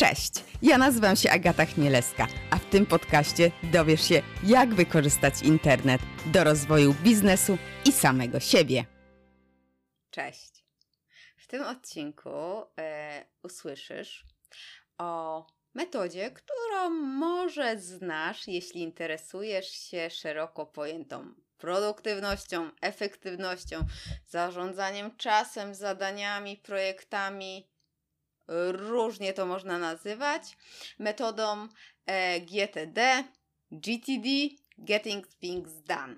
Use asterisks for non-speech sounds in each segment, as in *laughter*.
Cześć, ja nazywam się Agata Chmielewska, a w tym podcaście dowiesz się, jak wykorzystać internet do rozwoju biznesu i samego siebie. Cześć. W tym odcinku e, usłyszysz o metodzie, którą może znasz, jeśli interesujesz się szeroko pojętą produktywnością, efektywnością, zarządzaniem czasem, zadaniami, projektami różnie to można nazywać, metodą e, GTD, GTD, Getting Things Done.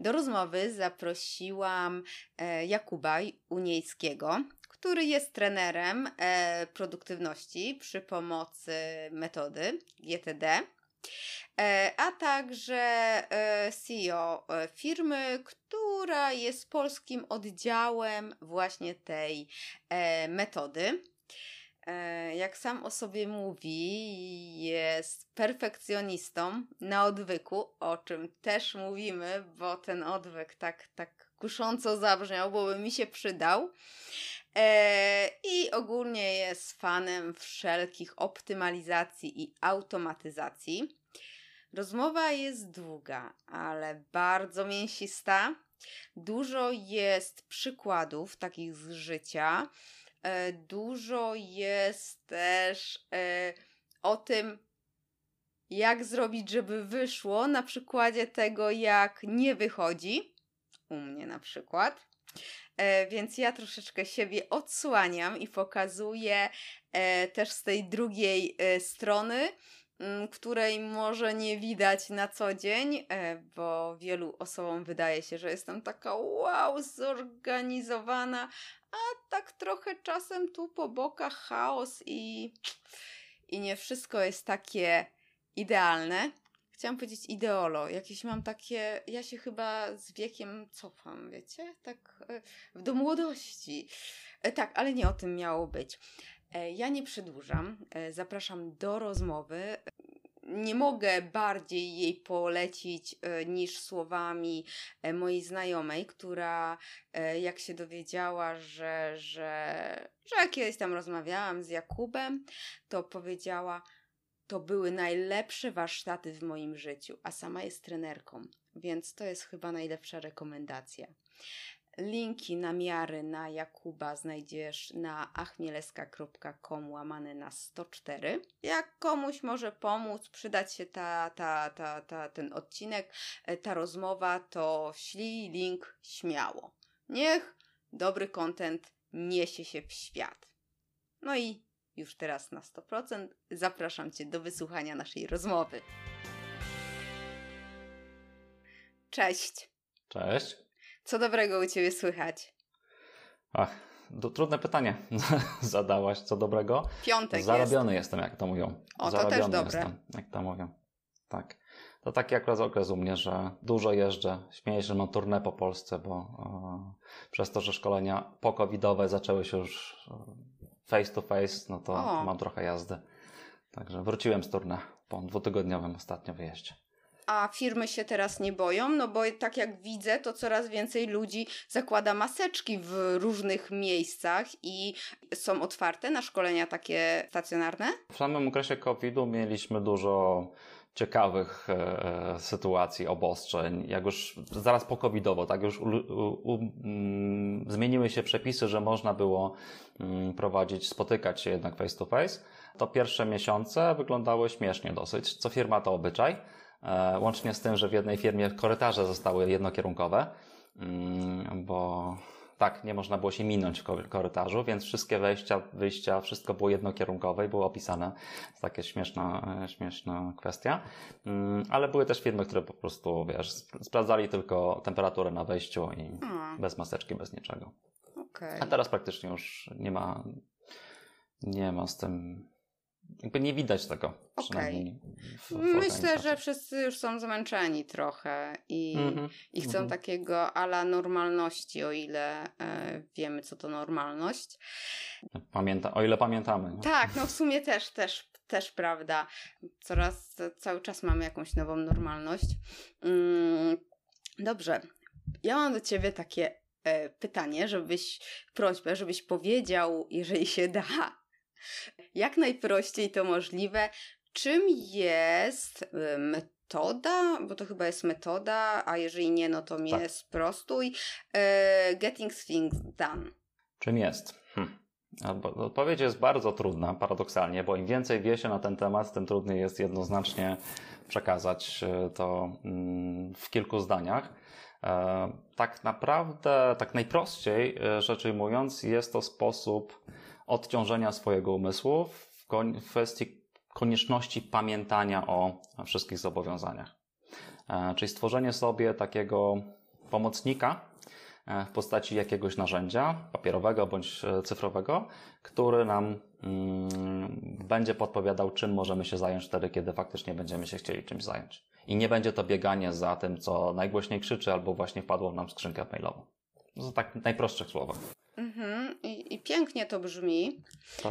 Do rozmowy zaprosiłam e, Jakuba Uniejskiego, który jest trenerem e, produktywności przy pomocy metody GTD, a także CEO firmy, która jest polskim oddziałem właśnie tej metody. E, jak sam o sobie mówi, jest perfekcjonistą na odwyku, o czym też mówimy, bo ten odwyk tak, tak kusząco zabrzmiał, bo by mi się przydał. E, I ogólnie jest fanem wszelkich optymalizacji i automatyzacji. Rozmowa jest długa, ale bardzo mięsista. Dużo jest przykładów takich z życia dużo jest też e, o tym, jak zrobić, żeby wyszło, na przykładzie tego, jak nie wychodzi. U mnie na przykład. E, więc ja troszeczkę siebie odsłaniam i pokazuję też z tej drugiej strony, Mm, której może nie widać na co dzień, e, bo wielu osobom wydaje się, że jestem taka wow, zorganizowana, a tak trochę czasem tu po bokach chaos i, i nie wszystko jest takie idealne. Chciałam powiedzieć ideolo, jakieś mam takie, ja się chyba z wiekiem cofam, wiecie, tak e, do młodości. E, tak, ale nie o tym miało być. E, ja nie przedłużam, zapraszam do rozmowy. Nie mogę bardziej jej polecić e, niż słowami mojej znajomej, która jak się dowiedziała, że, że, że kiedyś tam rozmawiałam z Jakubem, to powiedziała, to były najlepsze warsztaty w moim życiu, a sama jest trenerką, więc to jest chyba najlepsza rekomendacja. Linki na miary na Jakuba znajdziesz na achmieleska.com łamane na 104. Jak komuś może pomóc, przydać się ta, ta, ta, ta, ten odcinek, e, ta rozmowa, to ślij link śmiało. Niech dobry content niesie się w świat. No i już teraz na 100% zapraszam Cię do wysłuchania naszej rozmowy. Cześć. Cześć. Co dobrego u Ciebie słychać? Ach, to trudne pytanie *laughs* zadałaś. Co dobrego? Piątek Zarobiony jest. jestem, jak to mówią. O, to też dobre. jestem, jak to mówią. Tak. To taki akurat okres u mnie, że dużo jeżdżę. Śmieję się, że mam turnę po Polsce, bo e, przez to, że szkolenia pokowidowe zaczęły się już e, face to face, no to o. mam trochę jazdy. Także wróciłem z turnę po dwutygodniowym ostatnio wyjeździe a firmy się teraz nie boją, no bo tak jak widzę, to coraz więcej ludzi zakłada maseczki w różnych miejscach i są otwarte na szkolenia takie stacjonarne? W samym okresie COVID-u mieliśmy dużo ciekawych e, sytuacji, obostrzeń, jak już zaraz po covidowo, tak już u, u, u, mm, zmieniły się przepisy, że można było mm, prowadzić, spotykać się jednak face to face, to pierwsze miesiące wyglądały śmiesznie dosyć. Co firma to obyczaj. E, łącznie z tym, że w jednej firmie korytarze zostały jednokierunkowe, mm, bo tak, nie można było się minąć w korytarzu, więc wszystkie wejścia, wyjścia, wszystko było jednokierunkowe i było opisane. To takie śmieszna, śmieszna kwestia. Mm, ale były też firmy, które po prostu, wiesz, sprawdzali tylko temperaturę na wejściu i hmm. bez maseczki, bez niczego. Okay. A teraz praktycznie już nie ma, nie ma z tym jakby nie widać tego. Przynajmniej w, w Myślę, że wszyscy już są zmęczeni trochę i, mm-hmm, i chcą mm-hmm. takiego ala normalności, o ile e, wiemy, co to normalność. Pamięta, o ile pamiętamy. No. Tak, no w sumie też, też, też prawda. Coraz, cały czas mamy jakąś nową normalność. Mm, dobrze. Ja mam do ciebie takie e, pytanie, żebyś, prośbę, żebyś powiedział, jeżeli się da, Jak najprościej to możliwe. Czym jest y, metoda, bo to chyba jest metoda, a jeżeli nie, no to mnie tak. sprostuj. Y, getting things done. Czym jest? Hm. Odpowiedź jest bardzo trudna, paradoksalnie, bo im więcej wie się na ten temat, tym trudniej jest jednoznacznie przekazać y, to mm, w kilku zdaniach. E, tak naprawdę, tak najprościej rzecz ujmując, jest to sposób odciążenia swojego umysłu w kwestii konieczności pamiętania o wszystkich zobowiązaniach. E, czyli stworzenie sobie takiego pomocnika e, w postaci jakiegoś narzędzia papierowego bądź e, cyfrowego, który nam mm, będzie podpowiadał, czym możemy się zająć wtedy, kiedy faktycznie będziemy się chcieli czymś zająć. I nie będzie to bieganie za tym, co najgłośniej krzyczy albo właśnie wpadło nam skrzynkę mailową. To tak najprostszych słowach. Mhm. I, I, pięknie to brzmi.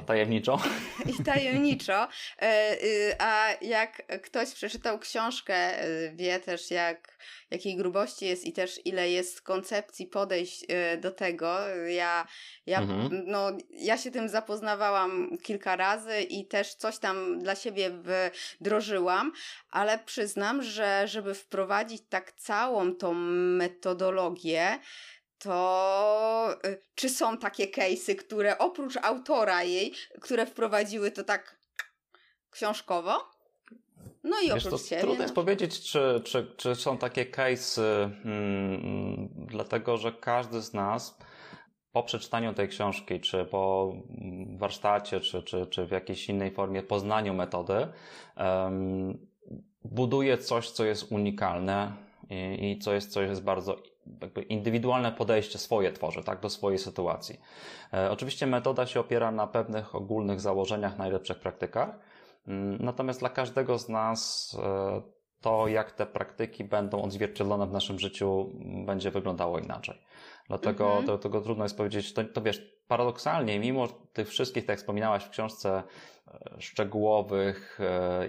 Tajemniczo. *laughs* I tajemniczo. E, y, a jak ktoś przeczytał książkę, y, wie też jak, jakiej grubości jest i też ile jest koncepcji podejść y, do tego. Ja, ja, mhm. no, ja się tym zapoznawałam kilka razy i też coś tam dla siebie wdrożyłam, ale przyznam, że żeby wprowadzić tak całą tą metodologię, to y, czy są takie case'y, które oprócz autora jej, które wprowadziły to tak książkowo? No i oprócz to Trudno jest no. powiedzieć, czy, czy, czy są takie case'y, hmm, dlatego że każdy z nas po przeczytaniu tej książki, czy po warsztacie, czy, czy, czy w jakiejś innej formie poznaniu metody, um, buduje coś, co jest unikalne i, i co jest, co jest bardzo jakby indywidualne podejście swoje tworzy, tak, do swojej sytuacji. E, oczywiście metoda się opiera na pewnych ogólnych założeniach, najlepszych praktykach, mm, natomiast dla każdego z nas e, to, jak te praktyki będą odzwierciedlone w naszym życiu, będzie wyglądało inaczej. Dlatego mhm. trudno jest powiedzieć, to, to wiesz, paradoksalnie, mimo tych wszystkich, tak jak wspominałaś w książce, e, szczegółowych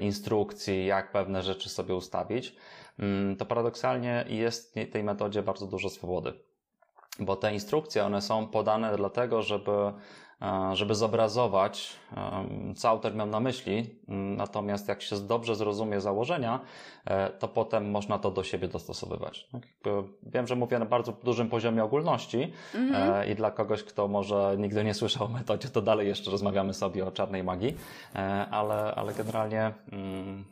instrukcji, jak pewne rzeczy sobie ustawić, Mm, to paradoksalnie jest w tej metodzie bardzo dużo swobody. Bo te instrukcje, one są podane dlatego, żeby, e, żeby zobrazować, co autor miał na myśli, natomiast jak się dobrze zrozumie założenia, e, to potem można to do siebie dostosowywać. Tak wiem, że mówię na bardzo dużym poziomie ogólności mm-hmm. i dla kogoś, kto może nigdy nie słyszał o metodzie, to dalej jeszcze rozmawiamy sobie o czarnej magii, ale, ale generalnie mm,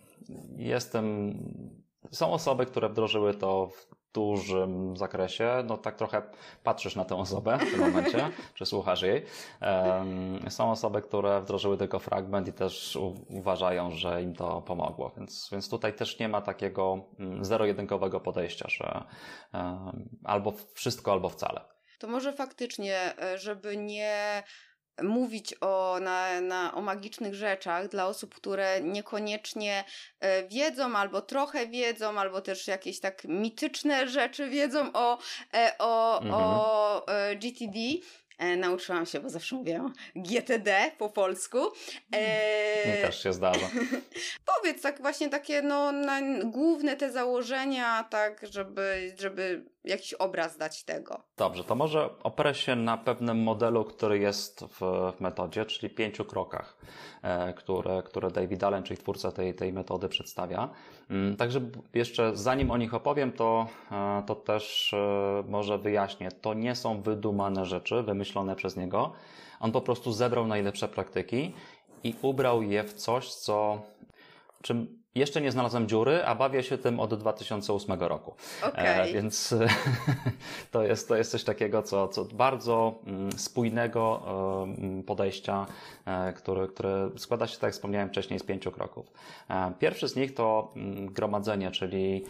jestem są osoby, które wdrożyły to w dużym zakresie. No tak trochę patrzysz na tę osobę w tym momencie, *laughs* czy słuchasz jej. Są osoby, które wdrożyły tylko fragment i też uważają, że im to pomogło. Więc, więc tutaj też nie ma takiego mm, zero-jedynkowego podejścia, że albo wszystko, albo wcale. To może faktycznie, e, żeby nie mówić o, na, na, o magicznych rzeczach dla osób, które niekoniecznie e, wiedzą, albo trochę wiedzą, albo też jakieś tak mityczne rzeczy wiedzą o, e, o, mhm. o e, GTD. Nauczyłam się, bo zawsze mówię GTD po polsku. E... Też się zdarza. *laughs* Powiedz tak właśnie takie no, główne te założenia, tak, żeby, żeby jakiś obraz dać tego. Dobrze, to może oprę się na pewnym modelu, który jest w, w metodzie, czyli pięciu krokach, e, które, które David Allen, czyli twórca tej, tej metody przedstawia. Mm, także jeszcze zanim o nich opowiem, to, e, to też e, może wyjaśnię. To nie są wydumane rzeczy, wymyślone przez niego. On po prostu zebrał najlepsze praktyki i ubrał je w coś, co czym jeszcze nie znalazłem dziury, a bawię się tym od 2008 roku. Okay. E, więc *laughs* to, jest, to jest coś takiego, co, co bardzo mm, spójnego e, podejścia, e, które, które składa się, tak jak wspomniałem wcześniej, z pięciu kroków. Pierwszy z nich to mm, gromadzenie, czyli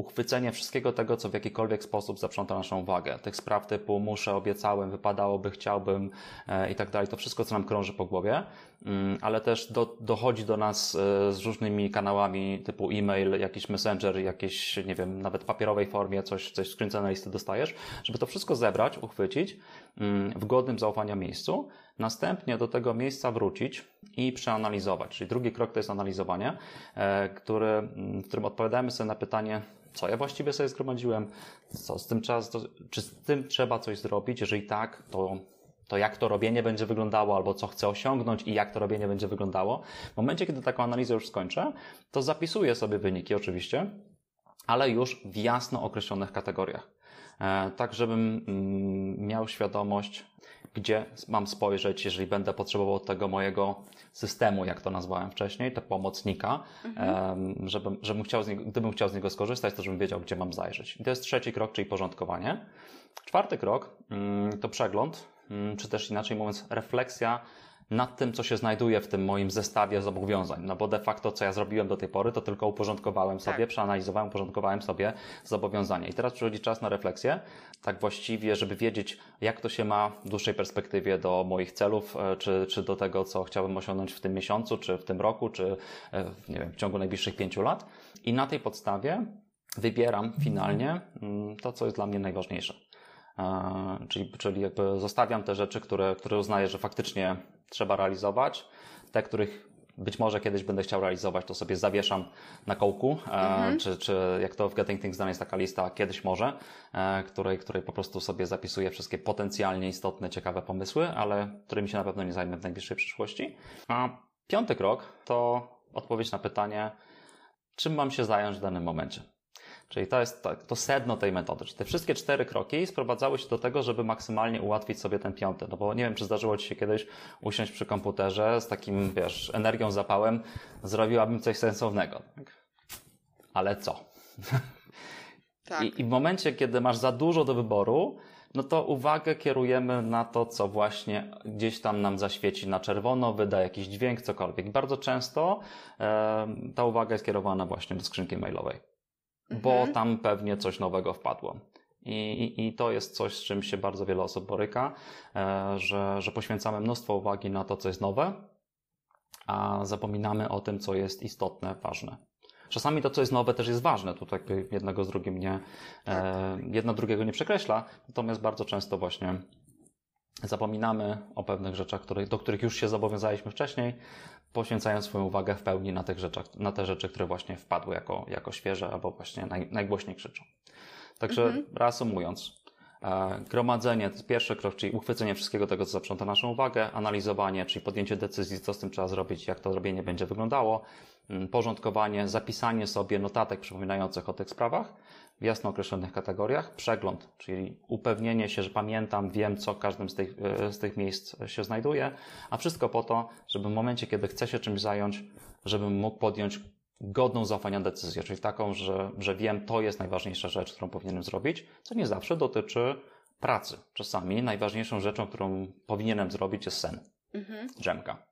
uchwycenie wszystkiego tego, co w jakikolwiek sposób zaprząta naszą uwagę. Tych spraw typu muszę, obiecałem, wypadałoby, chciałbym e, i tak dalej. To wszystko, co nam krąży po głowie, mm, ale też do, dochodzi do nas e, z różnymi kanałami typu e-mail, jakiś messenger, jakieś, nie wiem, nawet papierowej formie, coś, coś skrzynce na listy dostajesz, żeby to wszystko zebrać, uchwycić mm, w godnym zaufania miejscu, następnie do tego miejsca wrócić i przeanalizować. Czyli drugi krok to jest analizowanie, e, który, mm, w którym odpowiadamy sobie na pytanie, co ja właściwie sobie zgromadziłem, co z tym trzeba, czy z tym trzeba coś zrobić, jeżeli tak, to to jak to robienie będzie wyglądało, albo co chcę osiągnąć i jak to robienie będzie wyglądało. W momencie, kiedy taką analizę już skończę, to zapisuję sobie wyniki oczywiście, ale już w jasno określonych kategoriach. E, tak, żebym mm, miał świadomość, gdzie mam spojrzeć, jeżeli będę potrzebował tego mojego systemu, jak to nazwałem wcześniej, te pomocnika, mhm. żebym, żebym chciał z niego, gdybym chciał z niego skorzystać, to żebym wiedział, gdzie mam zajrzeć. I to jest trzeci krok, czyli porządkowanie. Czwarty krok mm, to przegląd, mm, czy też inaczej mówiąc, refleksja nad tym, co się znajduje w tym moim zestawie zobowiązań. No bo de facto, co ja zrobiłem do tej pory, to tylko uporządkowałem sobie, tak. przeanalizowałem, uporządkowałem sobie zobowiązania. I teraz przychodzi czas na refleksję, tak właściwie, żeby wiedzieć, jak to się ma w dłuższej perspektywie do moich celów, e, czy, czy do tego, co chciałbym osiągnąć w tym miesiącu, czy w tym roku, czy e, nie wiem, w ciągu najbliższych pięciu lat. I na tej podstawie wybieram finalnie mm, to, co jest dla mnie najważniejsze. E, czyli, czyli jakby zostawiam te rzeczy, które, które uznaję, że faktycznie trzeba realizować. Te, których być może kiedyś będę chciał realizować, to sobie zawieszam na kołku, e, mhm. czy, czy jak to w Getting Things Done jest taka lista, kiedyś może, e, której, której po prostu sobie zapisuję wszystkie potencjalnie istotne, ciekawe pomysły, ale którymi się na pewno nie zajmę w najbliższej przyszłości. A piąty krok to odpowiedź na pytanie, czym mam się zająć w danym momencie. Czyli to jest to sedno tej metody. Czyli te wszystkie cztery kroki sprowadzały się do tego, żeby maksymalnie ułatwić sobie ten piąty. No bo nie wiem, czy zdarzyło Ci się kiedyś usiąść przy komputerze z takim, wiesz, energią, zapałem, zrobiłabym coś sensownego. Tak? Ale co? *laughs* Tak. I, I w momencie, kiedy masz za dużo do wyboru, no to uwagę kierujemy na to, co właśnie gdzieś tam nam zaświeci na czerwono, wyda jakiś dźwięk, cokolwiek. Bardzo często e, ta uwaga jest kierowana właśnie do skrzynki mailowej bo mhm. tam pewnie coś nowego wpadło. I, i, to jest coś, z czym się bardzo wiele osób boryka, e, że, że poświęcamy mnóstwo uwagi na to, co jest nowe, a zapominamy o tym, co jest istotne, ważne. Czasami to, co jest nowe, też jest ważne. Tu jakby jednego z drugim nie, e, tak. jedno drugiego nie przekreśla, natomiast bardzo często właśnie zapominamy o pewnych rzeczach, do których już się zobowiązaliśmy wcześniej, poświęcając swoją uwagę w pełni na, tych rzeczach, na te rzeczy, które właśnie wpadły jako, jako świeże albo właśnie naj, najgłośniej krzyczą. Także mhm. reasumując, e, gromadzenie to jest pierwszy krok, czyli uchwycenie wszystkiego tego, co zaprząta naszą uwagę, analizowanie, czyli podjęcie decyzji, co z tym trzeba zrobić, jak to robienie będzie wyglądało, porządkowanie, zapisanie sobie notatek przypominających o tych sprawach, w jasno określonych kategoriach, przegląd, czyli upewnienie się, że pamiętam, wiem, co w każdym z tych, e, z tych miejsc się znajduje, a wszystko po to, żeby w momencie, kiedy chcę się czymś zająć, żebym mógł podjąć godną zaufania decyzję, czyli taką, że, że wiem, to jest najważniejsza rzecz, którą powinienem zrobić, co nie zawsze dotyczy pracy. Czasami najważniejszą rzeczą, którą powinienem zrobić jest sen. Mhm. Drzemka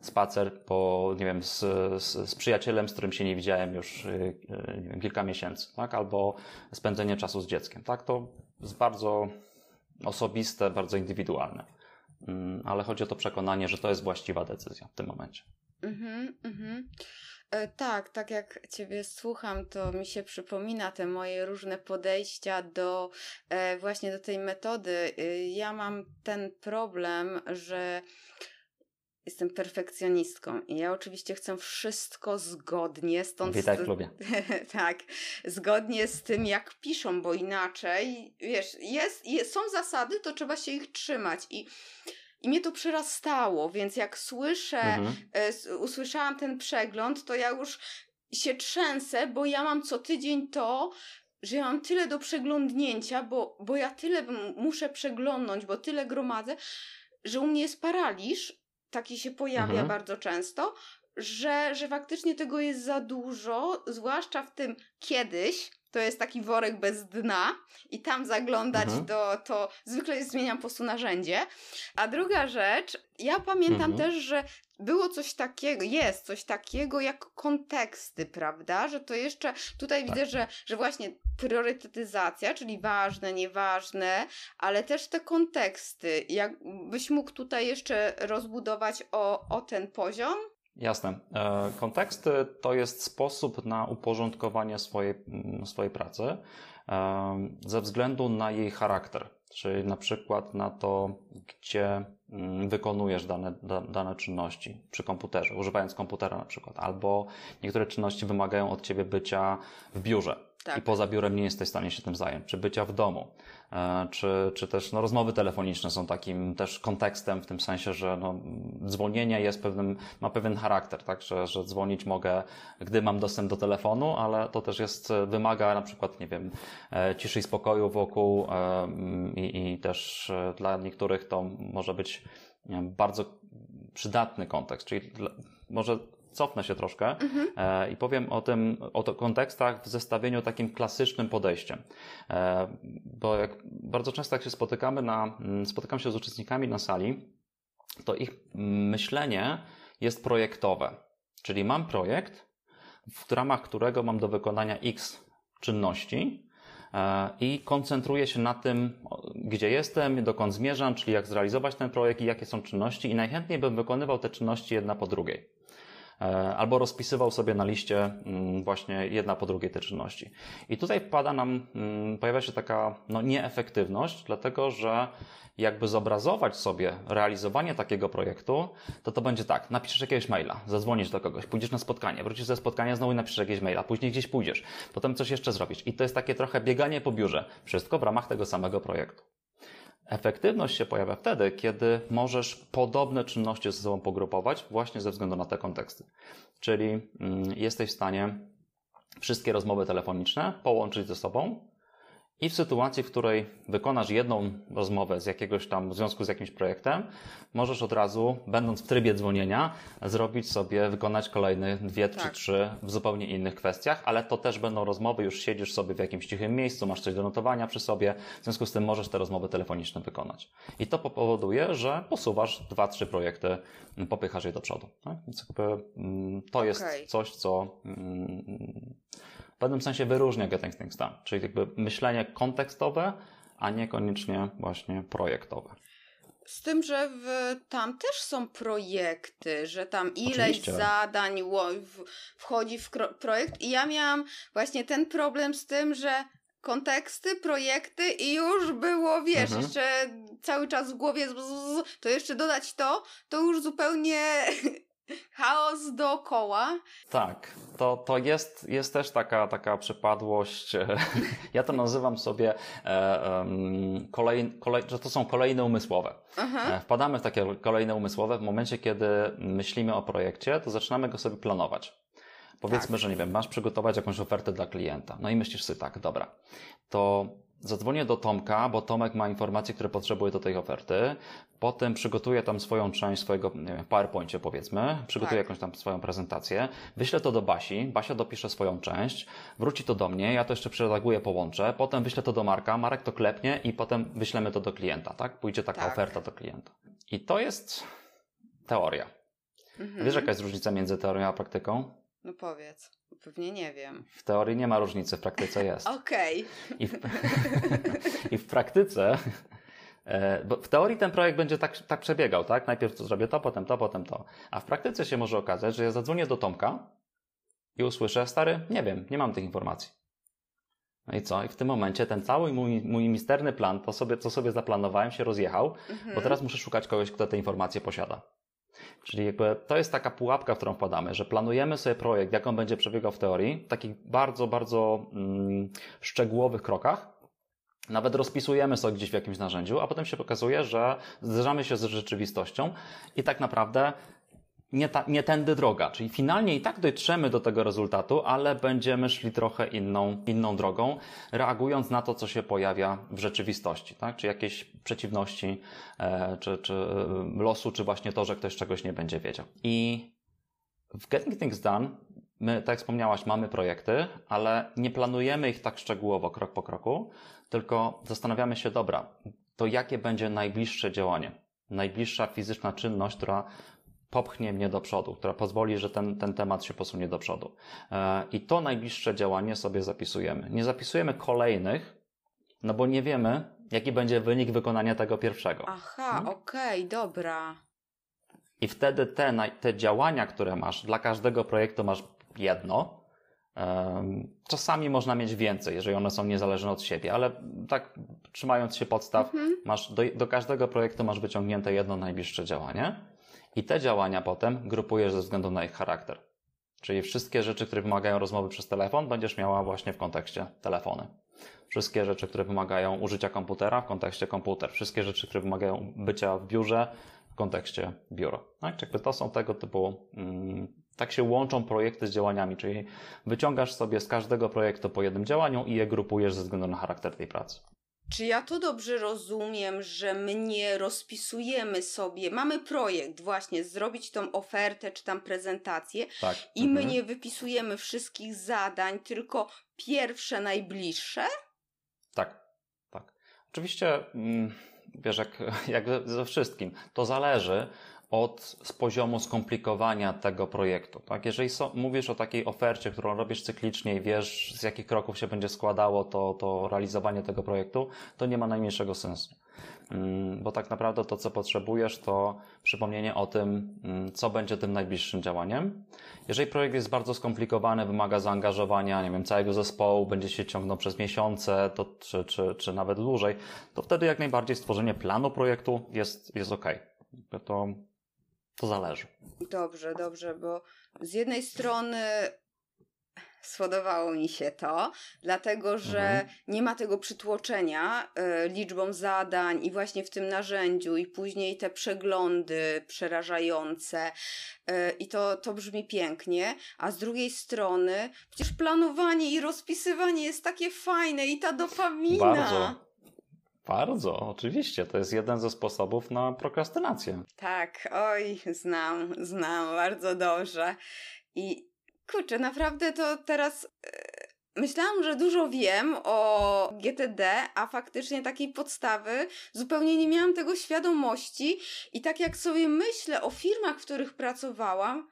spacer po, nie wiem, z, z, z, przyjacielem, z którym się nie widziałem już y, y, nie wiem, kilka miesięcy, tak? Albo spędzenie czasu z dzieckiem, tak? To jest bardzo osobiste, bardzo indywidualne. Mm, ale chodzi o to przekonanie, że to jest właściwa decyzja w tym momencie. Mhm, mhm. E, tak, tak jak Ciebie słucham, to mi się przypomina te moje różne podejścia do e, właśnie do tej metody. E, ja mam ten problem, że Jestem perfekcjonistką i ja oczywiście chcę wszystko zgodnie, stąd... Witaj w klubie. tak, zgodnie z tym, jak piszą, bo inaczej, wiesz, jest, jest, są zasady, to trzeba się ich trzymać i... I mnie to przerastało, więc jak słyszę, mhm. e, usłyszałam ten przegląd, to ja już się trzęsę, bo ja mam co tydzień to, że ja mam tyle do przeglądnięcia, bo, bo ja tyle muszę przeglądnąć, bo tyle gromadzę, że u mnie jest paraliż, taki się pojawia mhm. bardzo często, że, że faktycznie tego jest za dużo, zwłaszcza w tym kiedyś, to jest taki worek bez dna i tam zaglądać mhm. do, to zwykle zmieniam po prostu narzędzie. A druga rzecz, ja pamiętam mhm. też, że było coś takiego, jest coś takiego jak konteksty, prawda? Że to jeszcze tutaj tak. widzę, że, że właśnie priorytetyzacja, czyli ważne, nieważne, ale też te konteksty. Jakbyś mógł tutaj jeszcze rozbudować o, o ten poziom? Jasne. E, konteksty to jest sposób na uporządkowanie swojej, mm, swojej pracy e, ze względu na jej charakter, czyli na przykład na to, gdzie mm, wykonujesz dane, dane czynności przy komputerze, używając komputera na przykład, albo niektóre czynności wymagają od ciebie bycia w biurze Tak. i poza biurem nie jesteś w stanie się tym zająć, czy bycia w domu, e, czy, czy też no, rozmowy telefoniczne są takim też kontekstem w tym sensie, że no, dzwonienie jest pewnym, ma pewien charakter, tak, że, że dzwonić mogę, gdy mam dostęp do telefonu, ale to też jest, wymaga na przykład, nie wiem, e, ciszy i spokoju wokół e, i, i też dla niektórych to może być bardzo przydatny kontekst, czyli może cofnę się troszkę mhm. e, i powiem o tym, o kontekstach w zestawieniu takim klasycznym podejściem. E, bo jak bardzo często jak się spotykamy na, mm, spotykam się z uczestnikami na sali, to ich myślenie jest projektowe. Czyli mam projekt, w ramach którego mam do wykonania X czynności, e, i koncentruję się na tym, gdzie jestem, dokąd zmierzam, czyli jak zrealizować ten projekt i jakie są czynności, i najchętniej bym wykonywał te czynności jedna po drugiej. E, albo rozpisywał sobie na liście mm, właśnie jedna po drugiej te czynności. I tutaj wpada nam, mm, pojawia się taka no, nieefektywność, dlatego że jakby zobrazować sobie realizowanie takiego projektu, to to będzie tak, napiszesz jakiegoś maila, zadzwonisz do kogoś, pójdziesz na spotkanie, wrócisz ze spotkania, znowu napiszesz jakieś maila, później gdzieś pójdziesz, potem coś jeszcze zrobisz. I to jest takie trochę bieganie po biurze. Wszystko w ramach tego samego projektu. Efektywność się pojawia wtedy, kiedy możesz podobne czynności ze sobą pogrupować właśnie ze względu na te konteksty. Czyli mm, jesteś w stanie wszystkie rozmowy telefoniczne połączyć ze sobą i w sytuacji, w której wykonasz jedną rozmowę z jakiegoś tam, w związku z jakimś projektem, możesz od razu, będąc w trybie dzwonienia, zrobić sobie, wykonać kolejne dwie tak. czy trzy w zupełnie innych kwestiach, ale to też będą rozmowy, już siedzisz sobie w jakimś cichym miejscu, masz coś do notowania przy sobie, w związku z tym możesz te rozmowy telefoniczne wykonać. I to powoduje, że posuwasz dwa, trzy projekty, popychasz je do przodu. Tak? Więc jakby, mm, to jest okay. coś, co mm, w pewnym sensie wyróżnia Getting Things Done, czyli jakby myślenie kontekstowe, a niekoniecznie właśnie projektowe. Z tym, że w, tam też są projekty, że tam ileś Oczywiście. zadań wchodzi w projekt i ja miałam właśnie ten problem z tym, że konteksty, projekty i już było, wiesz, mhm. jeszcze cały czas w głowie, to jeszcze dodać to, to już zupełnie chaos dookoła. Tak, to, to jest, jest też taka, taka przypadłość. *laughs* Ja to nazywam sobie e, kolej, kolej, że to są kolejne umysłowe. Aha. E, wpadamy w takie kolejne umysłowe w momencie, kiedy myślimy o projekcie, to zaczynamy go sobie planować. Powiedzmy, tak. że nie wiem, masz przygotować jakąś ofertę dla klienta. No i myślisz sobie tak, dobra, to Zadzwonię do Tomka, bo Tomek ma informacje, które potrzebuje do tej oferty. Potem przygotuję tam swoją część swojego, nie wiem, w PowerPoincie powiedzmy, przygotuję tak. jakąś tam swoją prezentację, wyślę to do Basi, Basia dopisze swoją część, wróci to do mnie, ja to jeszcze przeredaguję, połączę, potem wyślę to do Marka, Marek to klepnie i potem wyślemy to do klienta, tak? Pójdzie taka tak. oferta do klienta. I to jest teoria. Mhm. Wiesz, jaka jest różnica między teorią a praktyką? No powiedz. Pewnie nie wiem. W teorii nie ma różnicy, w praktyce jest. Okej. I, w... *laughs* I w praktyce e, bo w teorii ten projekt będzie tak, tak przebiegał, tak? Najpierw to zrobię to, potem to, potem to. A w praktyce się może okazać, że ja zadzwonię do Tomka i usłyszę, stary, nie wiem, nie mam tych informacji. No i co? I w tym momencie ten cały mój, mój misterny plan, to sobie, co sobie zaplanowałem, się rozjechał, mhm. bo teraz muszę szukać kogoś, kto te informacje posiada. Czyli jakby to jest taka pułapka, w którą wpadamy, że planujemy sobie projekt, jak on będzie przebiegał w teorii, w takich bardzo, bardzo mm, szczegółowych krokach, nawet rozpisujemy sobie gdzieś w jakimś narzędziu, a potem się okazuje, że zderzamy się z rzeczywistością i tak naprawdę nie, ta, nie tędy droga. Czyli finalnie i tak dotrzemy do tego rezultatu, ale będziemy szli trochę inną, inną drogą, reagując na to, co się pojawia w rzeczywistości, tak? Czy jakieś przeciwności, e, czy, czy e, losu, czy właśnie to, że ktoś czegoś nie będzie wiedział. I w Getting Things Done my, tak jak wspomniałaś, mamy projekty, ale nie planujemy ich tak szczegółowo, krok po kroku, tylko zastanawiamy się, dobra, to jakie będzie najbliższe działanie? Najbliższa fizyczna czynność, która popchnie mnie do przodu, która pozwoli, że ten, ten temat się posunie do przodu. E, I to najbliższe działanie sobie zapisujemy. Nie zapisujemy kolejnych, no bo nie wiemy, jaki będzie wynik wykonania tego pierwszego. Aha, hmm? okej, okay, dobra. I wtedy te, te działania, które masz, dla każdego projektu masz jedno. Czasami można mieć więcej, jeżeli one są niezależne od siebie, ale tak trzymając się podstaw, mhm. masz do, do każdego projektu masz wyciągnięte jedno najbliższe działanie. I te działania potem grupujesz ze względu na ich charakter. Czyli wszystkie rzeczy, które wymagają rozmowy przez telefon, będziesz miała właśnie w kontekście telefony. Wszystkie rzeczy, które wymagają użycia komputera w kontekście komputer. Wszystkie rzeczy, które wymagają bycia w biurze w kontekście biuro. Tak? Jakby to są tego typu, mm, tak się łączą projekty z działaniami, czyli wyciągasz sobie z każdego projektu po jednym działaniu i je grupujesz ze względu na charakter tej pracy. Czy ja to dobrze rozumiem, że my nie rozpisujemy sobie, mamy projekt właśnie, zrobić tą ofertę czy tam prezentację Tak. i my Mhm. nie wypisujemy wszystkich zadań, tylko pierwsze, najbliższe? Tak, tak. Oczywiście, mm, wiesz, jak, *laughs* jak ze wszystkim, to zależy od z poziomu skomplikowania tego projektu. Tak? Jeżeli so, mówisz o takiej ofercie, którą robisz cyklicznie i wiesz, z jakich kroków się będzie składało to, to realizowanie tego projektu, to nie ma najmniejszego sensu. Mm, Bo tak naprawdę to, co potrzebujesz, to przypomnienie o tym, mm, co będzie tym najbliższym działaniem. Jeżeli projekt jest bardzo skomplikowany, wymaga zaangażowania, nie wiem, całego zespołu, będzie się ciągnął przez miesiące, to, czy, czy, czy nawet dłużej, to wtedy jak najbardziej stworzenie planu projektu jest, jest ok. To, to zależy. Dobrze, dobrze, bo z jednej strony spodobało mi się to, dlatego że Mhm. nie ma tego przytłoczenia y, liczbą zadań i właśnie w tym narzędziu, i później te przeglądy przerażające. y, I to, to brzmi pięknie, a z drugiej strony przecież planowanie i rozpisywanie jest takie fajne i ta dopamina. Bardzo. Bardzo, oczywiście. To jest jeden ze sposobów na prokrastynację. Tak, oj, znam, znam bardzo dobrze. I kurczę, naprawdę to teraz e, myślałam, że dużo wiem o GTD, a faktycznie takiej podstawy zupełnie nie miałam tego świadomości. I tak jak sobie myślę o firmach, w których pracowałam,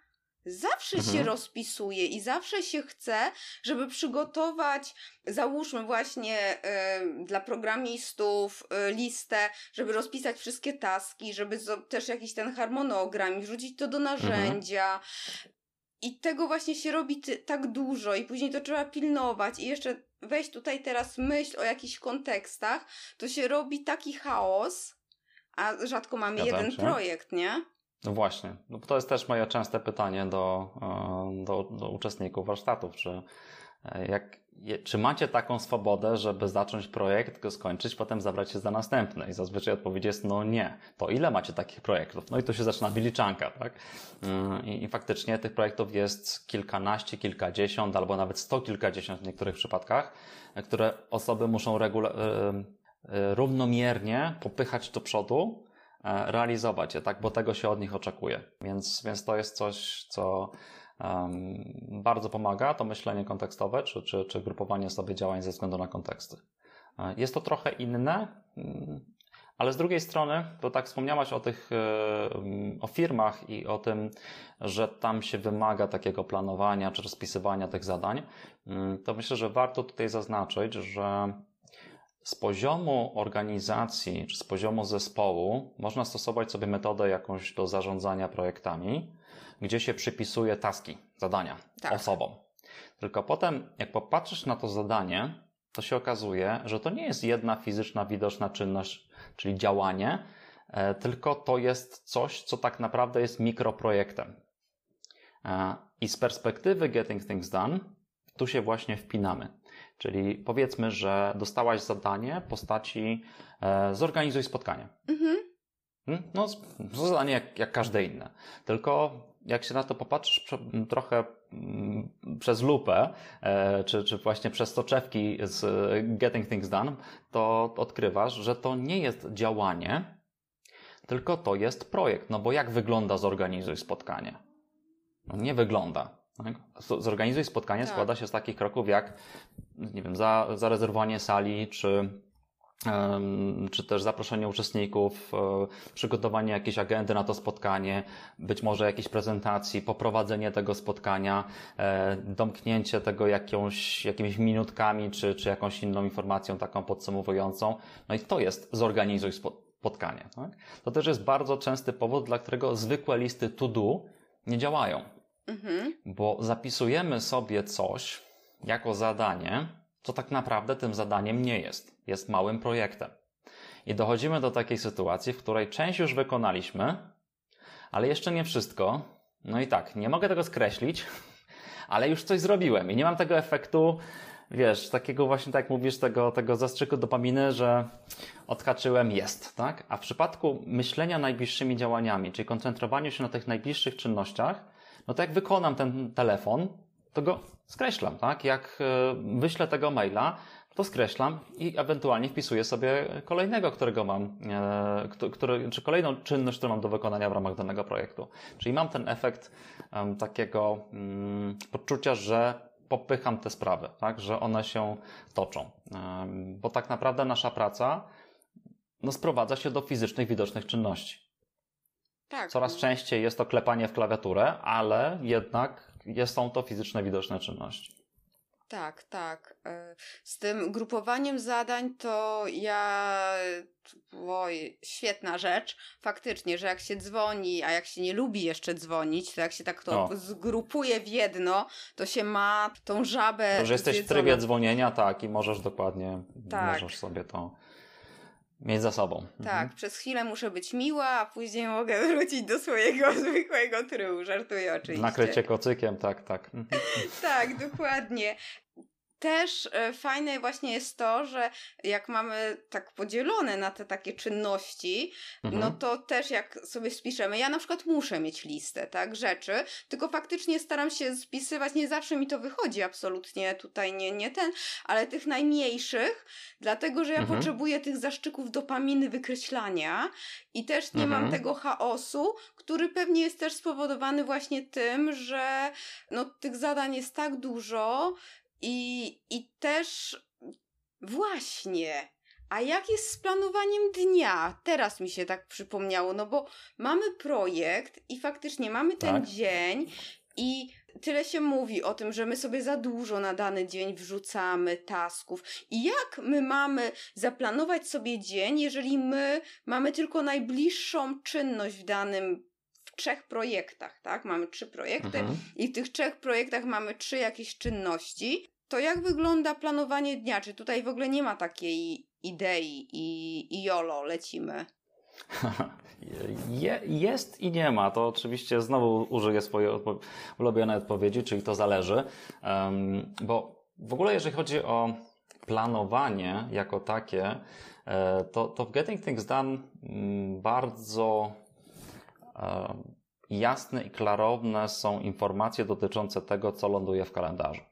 zawsze się Mhm. rozpisuje i zawsze się chce, żeby przygotować, załóżmy właśnie e, dla programistów e, listę, żeby rozpisać wszystkie taski, żeby zo- też jakiś ten harmonogram i wrzucić to do narzędzia. I tego właśnie się robi ty- tak dużo i później to trzeba pilnować i jeszcze weź tutaj teraz myśl o jakichś kontekstach, to się robi taki chaos, a rzadko mamy jeden się. projekt, nie? No właśnie. No to jest też moje częste pytanie do, e, do, do uczestników warsztatów. Czy, e, jak, czy macie taką swobodę, żeby zacząć projekt, go skończyć, potem zabrać się za następny? I zazwyczaj odpowiedź jest no nie. To ile macie takich projektów? No i tu się zaczyna wyliczanka, tak? Mm, I, I faktycznie tych projektów jest kilkanaście, kilkadziesiąt, albo nawet sto kilkadziesiąt w niektórych przypadkach, e, które osoby muszą regula- e, e, równomiernie popychać do przodu, e, realizować je, tak? Bo tego się od nich oczekuje. Więc, więc to jest coś, co em, bardzo pomaga, to myślenie kontekstowe, czy, czy, czy grupowanie sobie działań ze względu na konteksty. E, Jest to trochę inne, mm, ale z drugiej strony, bo tak wspomniałaś o tych, e, mm, o firmach i o tym, że tam się wymaga takiego planowania czy rozpisywania tych zadań, mm, to myślę, że warto tutaj zaznaczyć, że z poziomu organizacji czy z poziomu zespołu można stosować sobie metodę jakąś do zarządzania projektami, gdzie się przypisuje taski, zadania Tak. osobom. Tylko potem, jak popatrzysz na to zadanie, to się okazuje, że to nie jest jedna fizyczna, widoczna czynność, czyli działanie, e, tylko to jest coś, co tak naprawdę jest mikroprojektem. E, I z perspektywy Getting Things Done, tu się właśnie wpinamy. Czyli powiedzmy, że dostałaś zadanie w postaci e, zorganizuj spotkanie. Mhm. Hmm? No, to zadanie jak, jak każde inne. Tylko jak się na to popatrzysz trochę mm, przez lupę, e, czy, czy właśnie przez soczewki z e, Getting Things Done, to odkrywasz, że to nie jest działanie, tylko to jest projekt. No bo jak wygląda zorganizuj spotkanie? No nie wygląda. Zorganizuj spotkanie Tak. składa się z takich kroków jak, nie wiem, za, zarezerwowanie sali, czy em, czy też zaproszenie uczestników, e, przygotowanie jakiejś agendy na to spotkanie, być może jakiejś prezentacji, poprowadzenie tego spotkania, e, domknięcie tego jakąś, jakimiś minutkami, czy, czy jakąś inną informacją taką podsumowującą. No i to jest zorganizuj spo- spotkanie. Tak? To też jest bardzo częsty powód, dla którego zwykłe listy to do nie działają Mhm. bo zapisujemy sobie coś jako zadanie, co tak naprawdę tym zadaniem nie jest. Jest małym projektem. I dochodzimy do takiej sytuacji, w której część już wykonaliśmy, ale jeszcze nie wszystko. No i tak, nie mogę tego skreślić, *laughs* ale już coś zrobiłem i nie mam tego efektu, wiesz, takiego właśnie, tak mówisz, tego, tego zastrzyku dopaminy, że odhaczyłem, jest, tak? A w przypadku myślenia najbliższymi działaniami, czyli koncentrowaniu się na tych najbliższych czynnościach, no to jak wykonam ten telefon, to go skreślam, tak? Jak e, wyślę tego maila, to skreślam i ewentualnie wpisuję sobie kolejnego, którego mam, e, który, czy kolejną czynność, którą mam do wykonania w ramach danego projektu. Czyli mam ten efekt takiego um, poczucia, że popycham te sprawy, tak? że one się toczą. Bo tak naprawdę nasza praca no, sprowadza się do fizycznych, widocznych czynności. Tak. Coraz częściej jest to klepanie w klawiaturę, ale jednak są to fizyczne, widoczne czynności. Tak, tak. E, z tym grupowaniem zadań to ja. Oj, świetna rzecz. Faktycznie, że jak się dzwoni, a jak się nie lubi jeszcze dzwonić, to jak się tak to o. zgrupuje w jedno, to się ma tą żabę. To, że jesteś w trybie dzwonienia, tak, i możesz dokładnie, tak. możesz sobie to mieć za sobą. Tak, mhm. przez chwilę muszę być miła, a później mogę *laughs* wrócić do swojego *laughs* zwykłego trybu. Żartuję oczywiście. Nakrycie kocykiem, tak, tak. Mhm. *laughs* tak, dokładnie też e, fajne właśnie jest to, że jak mamy tak podzielone na te takie czynności, no mhm. no to też jak sobie spiszemy, ja na przykład muszę mieć listę, tak, rzeczy, tylko faktycznie staram się spisywać, nie zawsze mi to wychodzi absolutnie tutaj, nie, nie ten, ale tych najmniejszych, dlatego, że ja mhm. potrzebuję tych zaszczyków dopaminy wykreślania i też nie mhm. mam tego chaosu, który pewnie jest też spowodowany właśnie tym, że no tych zadań jest tak dużo, i, I też właśnie. A jak jest z planowaniem dnia? Teraz mi się tak przypomniało, no bo mamy projekt i faktycznie mamy ten tak. dzień i tyle się mówi o tym, że my sobie za dużo na dany dzień wrzucamy tasków. I jak my mamy zaplanować sobie dzień, jeżeli my mamy tylko najbliższą czynność w danym trzech projektach, tak? Mamy trzy projekty mhm. i w tych trzech projektach mamy trzy jakieś czynności. To jak wygląda planowanie dnia? Czy tutaj w ogóle nie ma takiej idei i, i jolo lecimy? *laughs* Je, jest i nie ma. To oczywiście znowu użyję swojej odpo ulubionej odpowiedzi, czyli to zależy. Um, bo w ogóle jeżeli chodzi o planowanie jako takie, e, to, to w Getting Things Done mm, bardzo jasne i klarowne są informacje dotyczące tego, co ląduje w kalendarzu.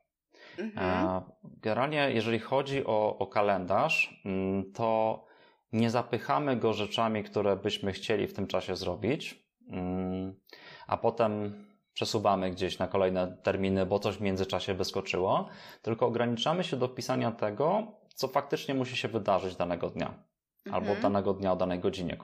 Mhm. Generalnie, jeżeli chodzi o, o kalendarz, mm, to nie zapychamy go rzeczami, które byśmy chcieli w tym czasie zrobić, mm, a potem przesuwamy gdzieś na kolejne terminy, bo coś w międzyczasie wyskoczyło, tylko ograniczamy się do pisania tego, co faktycznie musi się wydarzyć danego dnia mhm. albo danego dnia o danej godzinie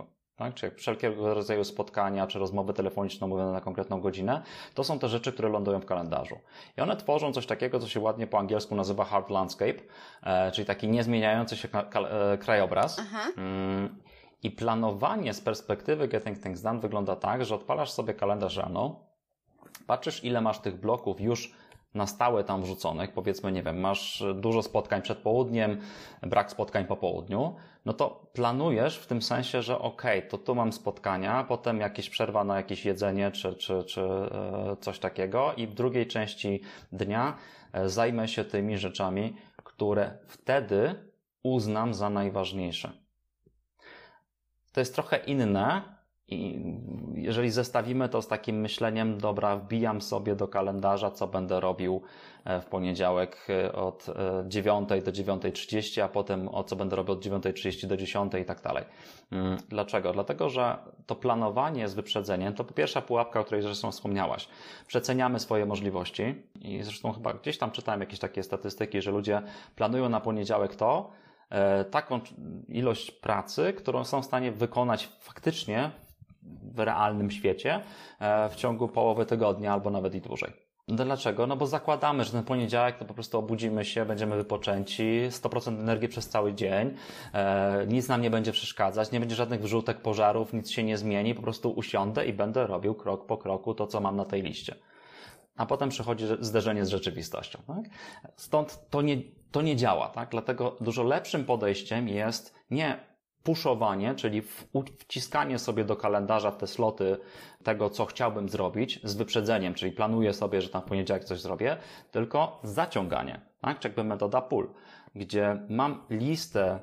tak? Czy wszelkiego rodzaju spotkania, czy rozmowy telefoniczne mówione na konkretną godzinę, to są te rzeczy, które lądują w kalendarzu. I one tworzą coś takiego, co się ładnie po angielsku nazywa hard landscape, e, czyli taki niezmieniający się e, krajobraz. Mm, I planowanie z perspektywy Getting Things Done wygląda tak, że odpalasz sobie kalendarz rano, patrzysz ile masz tych bloków już na stałe tam wrzuconych, powiedzmy, nie wiem, masz dużo spotkań przed południem, brak spotkań po południu, no to planujesz w tym sensie, że okay, to tu mam spotkania, potem jakieś przerwa na jakieś jedzenie czy, czy, czy e, coś takiego i w drugiej części dnia e, zajmę się tymi rzeczami, które wtedy uznam za najważniejsze. To jest trochę inne, i jeżeli zestawimy to z takim myśleniem, dobra, wbijam sobie do kalendarza, co będę robił e, w poniedziałek e, od 9 e, do 9.30, a potem o co będę robił od 9.30 do 10 i tak dalej. Mm, dlaczego? Dlatego, że to planowanie z wyprzedzeniem to pierwsza pułapka, o której zresztą wspomniałaś. Przeceniamy swoje możliwości i zresztą chyba gdzieś tam czytałem jakieś takie statystyki, że ludzie planują na poniedziałek to, taką ilość pracy, którą są w stanie wykonać faktycznie w realnym świecie e, w ciągu połowy tygodnia albo nawet i dłużej. Dlaczego? No bo zakładamy, że ten poniedziałek to po prostu obudzimy się, będziemy wypoczęci, 100% energii przez cały dzień, e, nic nam nie będzie przeszkadzać, nie będzie żadnych wrzutek, pożarów, nic się nie zmieni, po prostu usiądę i będę robił krok po kroku to, co mam na tej liście. A potem przychodzi zderzenie z rzeczywistością. Tak? Stąd to nie, to nie działa. Tak? Dlatego dużo lepszym podejściem jest nie puszowanie, czyli wciskanie sobie do kalendarza te sloty tego, co chciałbym zrobić z wyprzedzeniem, czyli planuję sobie, że tam w poniedziałek coś zrobię, tylko zaciąganie, tak? Czy jakby metoda pull, gdzie mam listę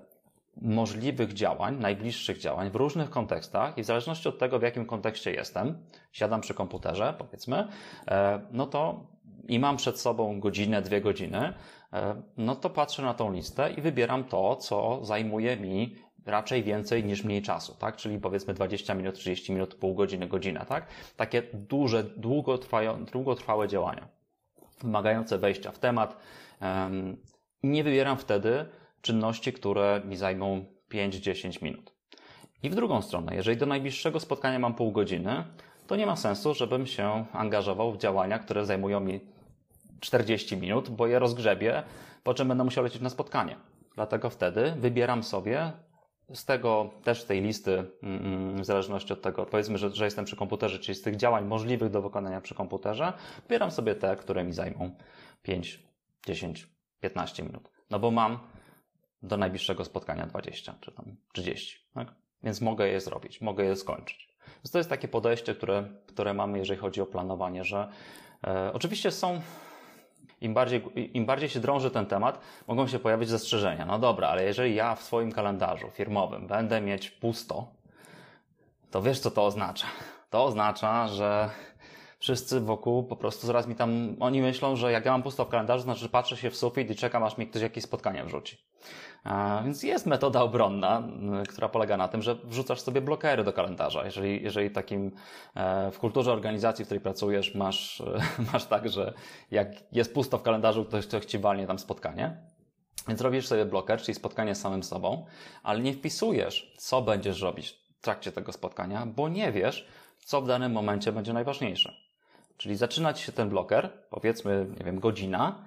możliwych działań, najbliższych działań w różnych kontekstach i w zależności od tego, w jakim kontekście jestem, siadam przy komputerze, powiedzmy, e, no to i mam przed sobą godzinę, dwie godziny, e, no to patrzę na tą listę i wybieram to, co zajmuje mi raczej więcej niż mniej czasu, tak? Czyli powiedzmy 20 minut, 30 minut, pół godziny, godzina, tak? Takie duże, długotrwałe działania, wymagające wejścia w temat. Nie wybieram wtedy czynności, które mi zajmą 5-10 minut. I w drugą stronę, jeżeli do najbliższego spotkania mam pół godziny, to nie ma sensu, żebym się angażował w działania, które zajmują mi 40 minut, bo je rozgrzebię, po czym będę musiał lecieć na spotkanie. Dlatego wtedy wybieram sobie z tego, też tej listy, mm, w zależności od tego, powiedzmy, że, że jestem przy komputerze, czyli z tych działań możliwych do wykonania przy komputerze, wybieram sobie te, które mi zajmą 5, 10, 15 minut. No bo mam do najbliższego spotkania 20 czy tam 30, tak? Więc mogę je zrobić, mogę je skończyć. Więc to jest takie podejście, które, które mamy, jeżeli chodzi o planowanie, że e, oczywiście są im bardziej, im bardziej się drąży ten temat, mogą się pojawić zastrzeżenia. No dobra, ale jeżeli ja w swoim kalendarzu firmowym będę mieć pusto, to wiesz, co to oznacza? To oznacza, że wszyscy wokół po prostu zaraz mi tam, oni myślą, że jak ja mam pusto w kalendarzu, znaczy, patrzę się w sufit i czekam, aż mi ktoś jakieś spotkanie wrzuci. Więc jest metoda obronna, która polega na tym, że wrzucasz sobie blokery do kalendarza. Jeżeli, jeżeli takim e, w kulturze organizacji, w której pracujesz, masz, *laughs* masz tak, że jak jest pusto w kalendarzu, ktoś, ktoś ci walnie tam spotkanie, więc robisz sobie bloker, czyli spotkanie z samym sobą, ale nie wpisujesz, co będziesz robić w trakcie tego spotkania, bo nie wiesz, co w danym momencie będzie najważniejsze. Czyli zaczyna ci się ten bloker, powiedzmy, nie wiem, godzina,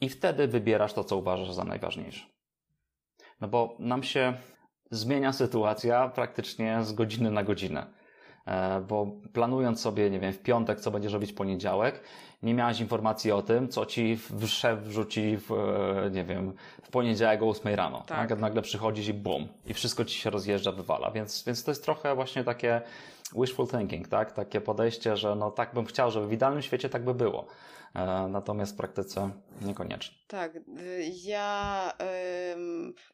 i wtedy wybierasz to, co uważasz za najważniejsze. No bo nam się zmienia sytuacja praktycznie z godziny na godzinę. E, bo planując sobie, nie wiem, w piątek, co będziesz robić w poniedziałek, nie miałaś informacji o tym, co ci szef wrzuci w, e, nie wiem, w poniedziałek o 8 rano. Tak. tak? Nagle przychodzisz i bum, i wszystko ci się rozjeżdża, wywala. Więc, więc to jest trochę właśnie takie wishful thinking, tak? Takie podejście, że no tak bym chciał, żeby w idealnym świecie tak by było. E, natomiast w praktyce niekoniecznie. Tak, y, ja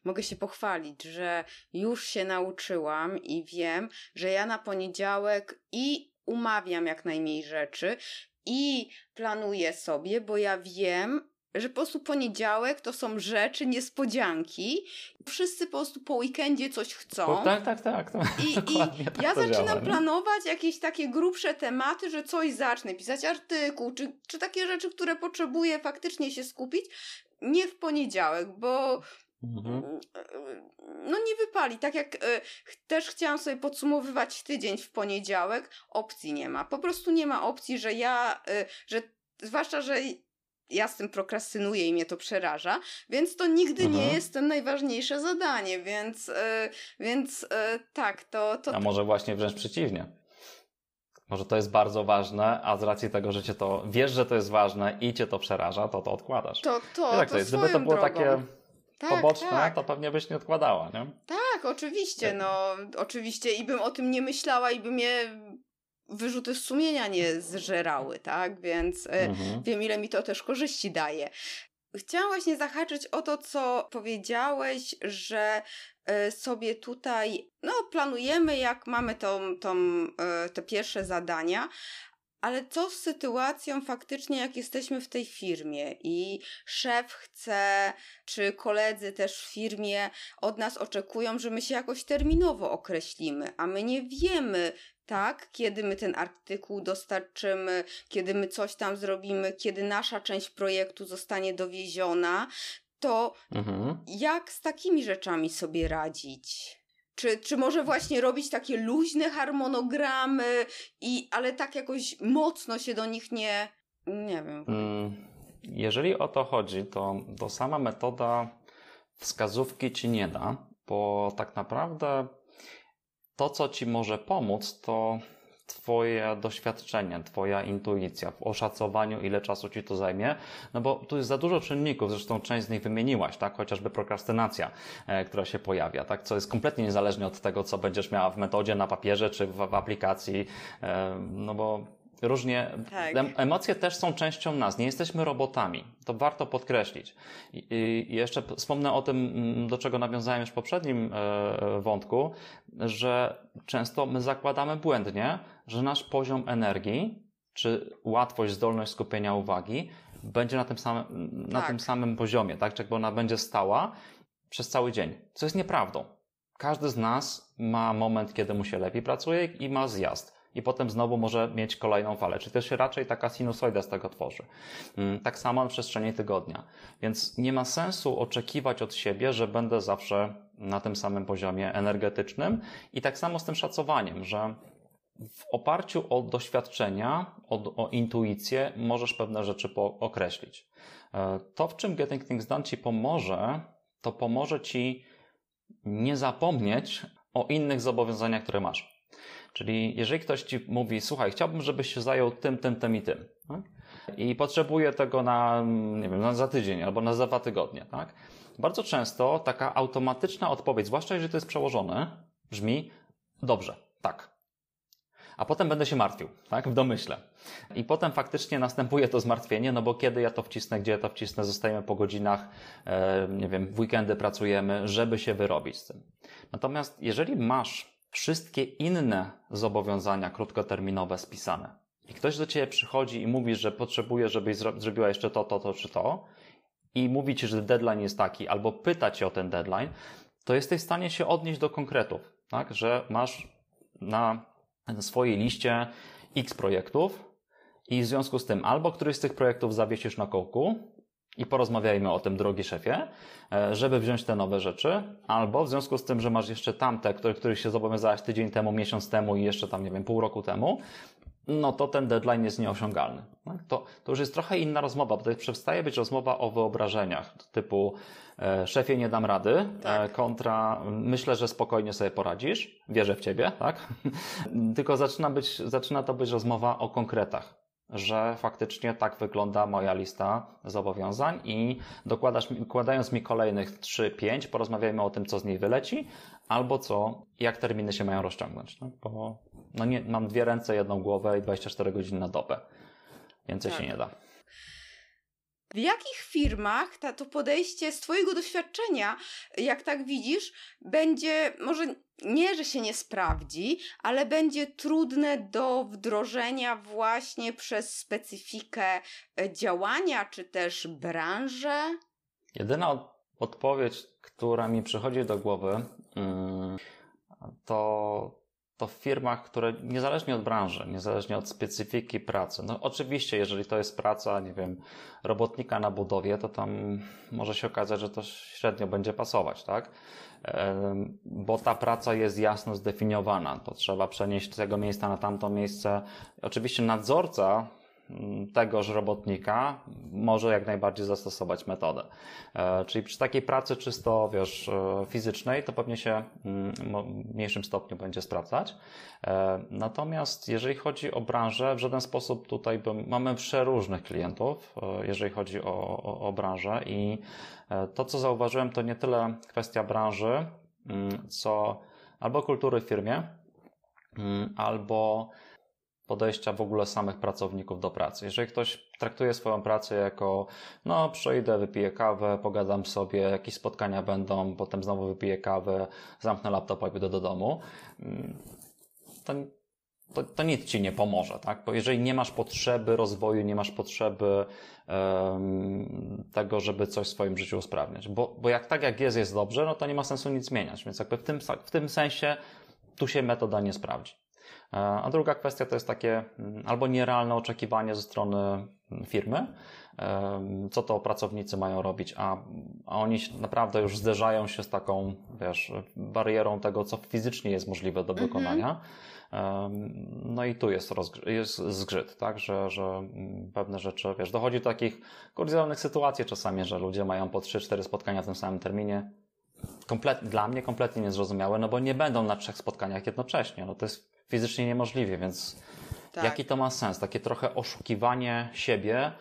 mogę się pochwalić, że już się nauczyłam i wiem, że ja na poniedziałek i umawiam jak najmniej rzeczy i planuję sobie, bo ja wiem, że po prostu poniedziałek to są rzeczy, niespodzianki. Wszyscy po prostu po weekendzie coś chcą. tak, tak, tak. I, *laughs* i tak ja zaczynam działa, planować jakieś takie grubsze tematy, że coś zacznę, pisać artykuł, czy, czy takie rzeczy, które potrzebuję faktycznie się skupić, nie w poniedziałek, bo Mhm. No nie wypali. Tak jak y, też chciałam sobie podsumowywać tydzień w poniedziałek, opcji nie ma. Po prostu nie ma opcji, że ja, y, że zwłaszcza, że ja z tym prokrastynuję i mnie to przeraża, więc to nigdy mhm. nie jest to najważniejsze zadanie, więc, yy, więc yy, tak, to, to... A może właśnie wręcz przeciwnie. Może to jest bardzo ważne, a z racji tego, że cię to wiesz, że to jest ważne i cię to przeraża, to to odkładasz. To, to, tak to, to jest. Gdyby to było drogą. takie tak, poboczne, tak. to pewnie byś nie odkładała, nie? Tak, oczywiście, no oczywiście i bym o tym nie myślała i bym je wyrzuty sumienia nie zżerały, tak? Więc e, mhm. wiem, ile mi to też korzyści daje. Chciałam właśnie zahaczyć o to, co powiedziałeś, że e, sobie tutaj, no, planujemy, jak mamy tą, tą, e, te pierwsze zadania, ale co z sytuacją faktycznie, jak jesteśmy w tej firmie i szef chce, czy koledzy też w firmie od nas oczekują, że my się jakoś terminowo określimy, a my nie wiemy, tak, kiedy my ten artykuł dostarczymy, kiedy my coś tam zrobimy, kiedy nasza część projektu zostanie dowieziona, to mhm. jak z takimi rzeczami sobie radzić? Czy, czy może właśnie robić takie luźne harmonogramy, i, ale tak jakoś mocno się do nich nie. Nie wiem. Mm, jeżeli o to chodzi, to, to sama metoda wskazówki ci nie da, bo tak naprawdę to, co ci może pomóc, to Twoje doświadczenie, Twoja intuicja w oszacowaniu, ile czasu Ci to zajmie, no bo tu jest za dużo czynników, zresztą część z nich wymieniłaś, tak? Chociażby prokrastynacja, e, która się pojawia, tak? Co jest kompletnie niezależne od tego, co będziesz miała w metodzie, na papierze czy w, w aplikacji, e, no bo różnie. Tak. Emocje też są częścią nas, nie jesteśmy robotami. To warto podkreślić. I, jeszcze wspomnę o tym, mm, do czego nawiązałem już w poprzednim e, wątku, że często my zakładamy błędnie, że nasz poziom energii, czy łatwość, zdolność skupienia uwagi będzie na tym samym, na Tak. tym samym poziomie, tak? Czy jakby ona będzie stała przez cały dzień. Co jest nieprawdą. Każdy z nas ma moment, kiedy mu się lepiej pracuje i ma zjazd. I potem znowu może mieć kolejną falę. Czyli to się raczej taka sinusoida z tego tworzy. Mm, Tak samo na przestrzeni tygodnia. Więc nie ma sensu oczekiwać od siebie, że będę zawsze na tym samym poziomie energetycznym. I tak samo z tym szacowaniem, że w oparciu o doświadczenia, o, o intuicję, możesz pewne rzeczy określić. E, To, w czym Getting Things Done Ci pomoże, to pomoże Ci nie zapomnieć o innych zobowiązaniach, które masz. Czyli jeżeli ktoś Ci mówi, słuchaj, chciałbym, żebyś się zajął tym, tym, tym i tym. Tak? I potrzebuję tego na, nie wiem, na za tydzień albo na za dwa tygodnie. Tak? Bardzo często taka automatyczna odpowiedź, zwłaszcza jeżeli to jest przełożone, brzmi dobrze, tak. A potem będę się martwił, tak, w domyśle. I potem faktycznie następuje to zmartwienie, no bo kiedy ja to wcisnę, gdzie ja to wcisnę, zostajemy po godzinach, e, nie wiem, w weekendy pracujemy, żeby się wyrobić z tym. Natomiast jeżeli masz wszystkie inne zobowiązania krótkoterminowe spisane i ktoś do ciebie przychodzi i mówi, że potrzebuje, żebyś zro- zrobiła jeszcze to, to, to czy to i mówi ci, że deadline jest taki, albo pyta cię o ten deadline, to jesteś w stanie się odnieść do konkretów, tak? Że masz na swojej liście X projektów i w związku z tym albo któryś z tych projektów zawiesisz na kołku i porozmawiajmy o tym, drogi szefie, e, żeby wziąć te nowe rzeczy, albo w związku z tym, że masz jeszcze tamte, które, których się zobowiązałaś tydzień temu, miesiąc temu i jeszcze tam, nie wiem, pół roku temu, no to ten deadline jest nieosiągalny. tak? To, to już jest trochę inna rozmowa, bo to przestaje być rozmowa o wyobrażeniach, typu e, szefie nie dam rady, Tak. e, kontra myślę, że spokojnie sobie poradzisz, wierzę w ciebie, tak? *laughs* Tylko zaczyna, być, zaczyna to być rozmowa o konkretach że faktycznie tak wygląda moja lista zobowiązań i dokładając mi kolejnych 3-5, porozmawiajmy o tym, co z niej wyleci, albo co, jak terminy się mają rozciągnąć. No, bo no nie, mam dwie ręce, jedną głowę i 24 godziny na dobę. Więcej Tak. się nie da. W jakich firmach ta, to podejście z Twojego doświadczenia, jak tak widzisz, będzie może nie, że się nie sprawdzi, ale będzie trudne do wdrożenia właśnie przez specyfikę e, działania czy też branżę? Jedyna od, odpowiedź, która mi przychodzi do głowy, mm, to, to w firmach, które niezależnie od branży, niezależnie od specyfiki pracy, no oczywiście, jeżeli to jest praca, nie wiem, robotnika na budowie, to tam może się okazać, że to średnio będzie pasować, tak? Bo ta praca jest jasno zdefiniowana. To trzeba przenieść z tego miejsca na tamto miejsce. Oczywiście nadzorca tegoż robotnika może jak najbardziej zastosować metodę. E, Czyli przy takiej pracy czysto, wiesz, e, fizycznej, to pewnie się mm, w mniejszym stopniu będzie sprawdzać. E, Natomiast jeżeli chodzi o branżę, w żaden sposób tutaj mamy przeróżnych klientów, jeżeli chodzi o, o, o branżę i to, co zauważyłem, to nie tyle kwestia branży, mm, co albo kultury w firmie, mm, albo podejścia w ogóle samych pracowników do pracy. Jeżeli ktoś traktuje swoją pracę jako, no, przejdę, wypiję kawę, pogadam sobie, jakieś spotkania będą, potem znowu wypiję kawę, zamknę laptopa i pójdę do domu, mm, to, to, to nic ci nie pomoże, tak? Bo jeżeli nie masz potrzeby rozwoju, nie masz potrzeby em, tego, żeby coś w swoim życiu usprawniać. Bo, bo jak tak jak jest, jest dobrze, no to nie ma sensu nic zmieniać. Więc jakby w tym, w tym sensie tu się metoda nie sprawdzi. A druga kwestia to jest takie mm, albo nierealne oczekiwanie ze strony mm, firmy, co to pracownicy mają robić, a, a oni naprawdę już zderzają się z taką, wiesz, barierą tego, co fizycznie jest możliwe do Mhm. wykonania. No i tu jest, jest zgrzyt, tak, że, że mm, pewne rzeczy, wiesz, dochodzi do takich kuriozalnych sytuacji czasami, że ludzie mają po 3-4 spotkania w tym samym terminie. Komplet, dla mnie kompletnie niezrozumiałe, no bo nie będą na trzech spotkaniach jednocześnie. No to jest fizycznie niemożliwie, więc tak. jaki to ma sens? Takie trochę oszukiwanie siebie,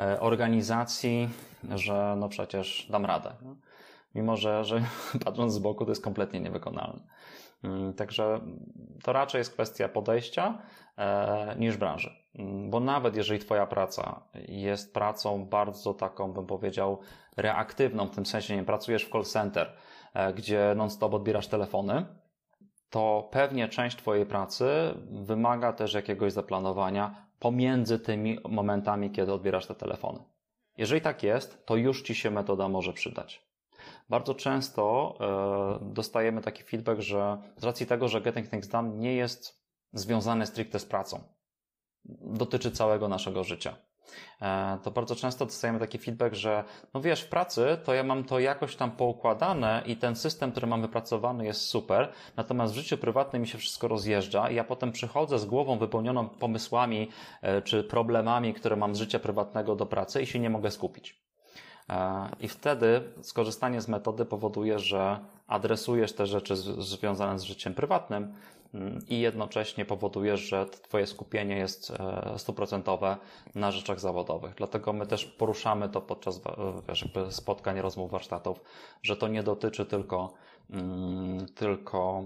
e, organizacji, że no przecież dam radę. No? Mimo, że, że *laughs* patrząc z boku to jest kompletnie niewykonalne. Mm, także to raczej jest kwestia podejścia e, niż branży. Mm, bo nawet jeżeli Twoja praca jest pracą bardzo taką, bym powiedział, reaktywną, w tym sensie nie pracujesz w call center, e, gdzie non-stop odbierasz telefony, to pewnie część Twojej pracy wymaga też jakiegoś zaplanowania pomiędzy tymi momentami, kiedy odbierasz te telefony. Jeżeli tak jest, to już Ci się metoda może przydać. Bardzo często e, dostajemy taki feedback, że z racji tego, że Getting Things Done nie jest związany stricte z pracą, dotyczy całego naszego życia. E, to bardzo często dostajemy taki feedback, że no wiesz, w pracy to ja mam to jakoś tam poukładane i ten system, który mam wypracowany jest super, natomiast w życiu prywatnym mi się wszystko rozjeżdża i ja potem przychodzę z głową wypełnioną pomysłami e, czy problemami, które mam z życia prywatnego do pracy i się nie mogę skupić. E, I wtedy skorzystanie z metody powoduje, że adresujesz te rzeczy związane z życiem prywatnym i jednocześnie powodujesz, że Twoje skupienie jest e, stuprocentowe na rzeczach zawodowych. Dlatego my też poruszamy to podczas wiesz, spotkań, rozmów, warsztatów, że to nie dotyczy tylko, mm, tylko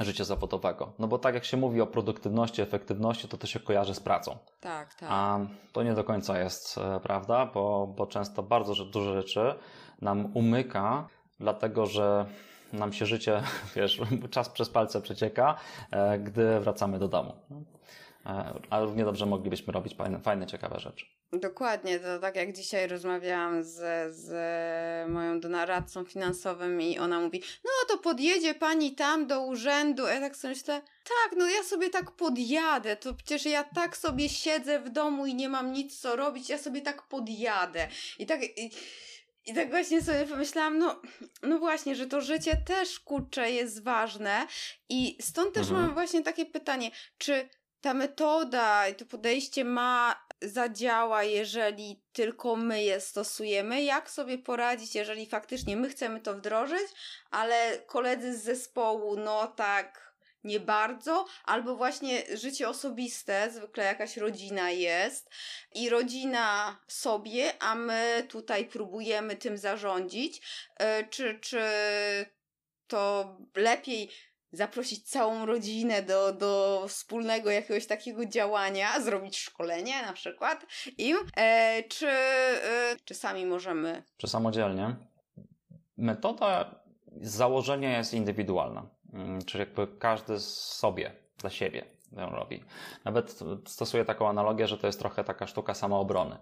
życia zawodowego. No bo tak jak się mówi o produktywności, efektywności, to to się kojarzy z pracą. Tak, tak. A to nie do końca jest e, prawda, bo, bo często bardzo dużo rzeczy nam umyka, dlatego że nam się życie, *laughs* wiesz, *laughs* czas przez palce przecieka, e, gdy wracamy do domu. Ale równie dobrze moglibyśmy robić fajne, fajne ciekawe rzeczy. Dokładnie, to tak jak dzisiaj rozmawiałam z, z moją donaradcą finansowym i ona mówi, no to podjedzie pani tam do urzędu, ja tak sobie myślę, tak, no ja sobie tak podjadę, to przecież ja tak sobie siedzę w domu i nie mam nic co robić, ja sobie tak podjadę. I tak... I, i tak właśnie sobie pomyślałam, no, no właśnie, że to życie też kurczę jest ważne i stąd też mhm. mam właśnie takie pytanie, czy ta metoda i to podejście ma zadziała, jeżeli tylko my je stosujemy, jak sobie poradzić, jeżeli faktycznie my chcemy to wdrożyć, ale koledzy z zespołu, no tak, nie bardzo, albo właśnie życie osobiste, zwykle jakaś rodzina jest i rodzina sobie, a my tutaj próbujemy tym zarządzić, e, czy, czy to lepiej zaprosić całą rodzinę do, do wspólnego jakiegoś takiego działania, zrobić szkolenie na przykład im, e, czy, e, czy sami możemy? Czy samodzielnie? Metoda z założenia jest indywidualna, czyli jakby każdy sobie, dla siebie ją robi. Nawet stosuję taką analogię, że to jest trochę taka sztuka samoobrony